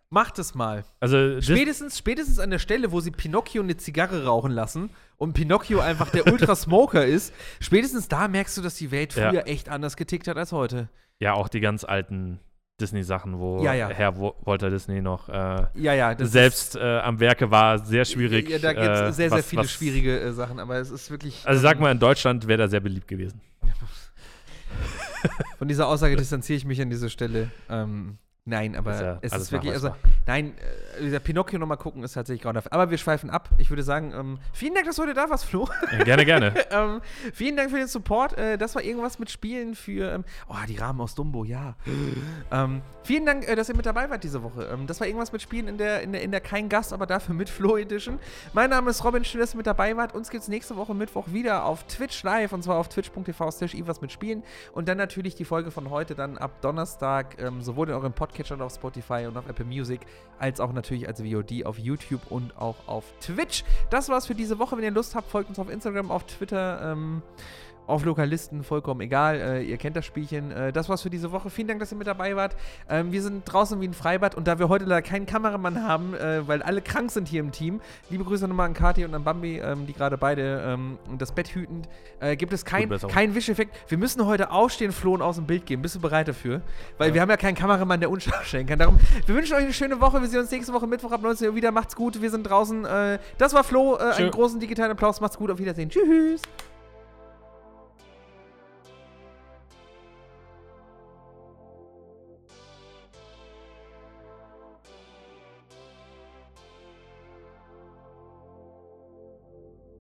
Mach das mal. Also, Spätestens, spätestens an der Stelle, wo sie Pinocchio eine Zigarre rauchen lassen und Pinocchio einfach der Ultrasmoker ist, spätestens da merkst du, dass die Welt Ja. früher echt anders getickt hat als heute. ja, auch die ganz alten Disney-Sachen, wo Ja, ja. Herr Walter Disney noch äh, Ja, ja. Selbst äh, am Werke war, sehr schwierig. Ja, da gibt es äh, sehr, sehr was- viele was- schwierige äh, Sachen, aber es ist wirklich. Also sag ähm, mal, in Deutschland wäre er sehr beliebt gewesen. Von dieser Aussage distanziere ich mich an dieser Stelle. Ähm, nein, aber ja es ist wirklich, also, nein, äh, dieser Pinocchio nochmal gucken ist tatsächlich grauenhaft. Aber wir schweifen ab. Ich würde sagen, ähm, vielen Dank, dass du heute da warst, Flo. Ja, gerne, gerne. ähm, vielen Dank für den Support. Äh, das war irgendwas mit Spielen für, ähm, oh, die Rahmen aus Dumbo, ja. ähm, vielen Dank, äh, dass ihr mit dabei wart diese Woche. Ähm, das war irgendwas mit Spielen in der, in der, in der kein Gast, aber dafür mit Flo Edition. Mein Name ist Robin, schön, dass ihr mit dabei wart. Uns gibt es nächste Woche Mittwoch wieder auf Twitch live und zwar auf twitch.tv slash mit Spielen. Und dann natürlich die Folge von heute dann ab Donnerstag, ähm, sowohl in eurem Podcatcher auf Spotify und auf Apple Music, als auch natürlich als VOD auf YouTube und auch auf Twitch. Das war's für diese Woche. Wenn ihr Lust habt, folgt uns auf Instagram, auf Twitter, ähm, auf Lokalisten, vollkommen egal. Äh, ihr kennt das Spielchen. Äh, das war's für diese Woche. Vielen Dank, dass ihr mit dabei wart. Ähm, wir sind draußen wie ein Freibad und da wir heute leider keinen Kameramann haben, äh, weil alle krank sind hier im Team, liebe Grüße nochmal an Kati und an Bambi, ähm, die gerade beide ähm, das Bett hütend, äh, gibt es kein, Gute Besserung. kein Wischeffekt. Wir müssen heute aufstehen, Flo, und aus dem Bild gehen. Bist du bereit dafür? Weil wir haben ja keinen Kameramann, der unscharf stellen kann. Darum, wir wünschen euch eine schöne Woche. Wir sehen uns nächste Woche Mittwoch ab 19 Uhr wieder. Macht's gut. Wir sind draußen. Äh, das war Flo. Äh, einen großen digitalen Applaus. Macht's gut. Auf Wiedersehen. Tschüss.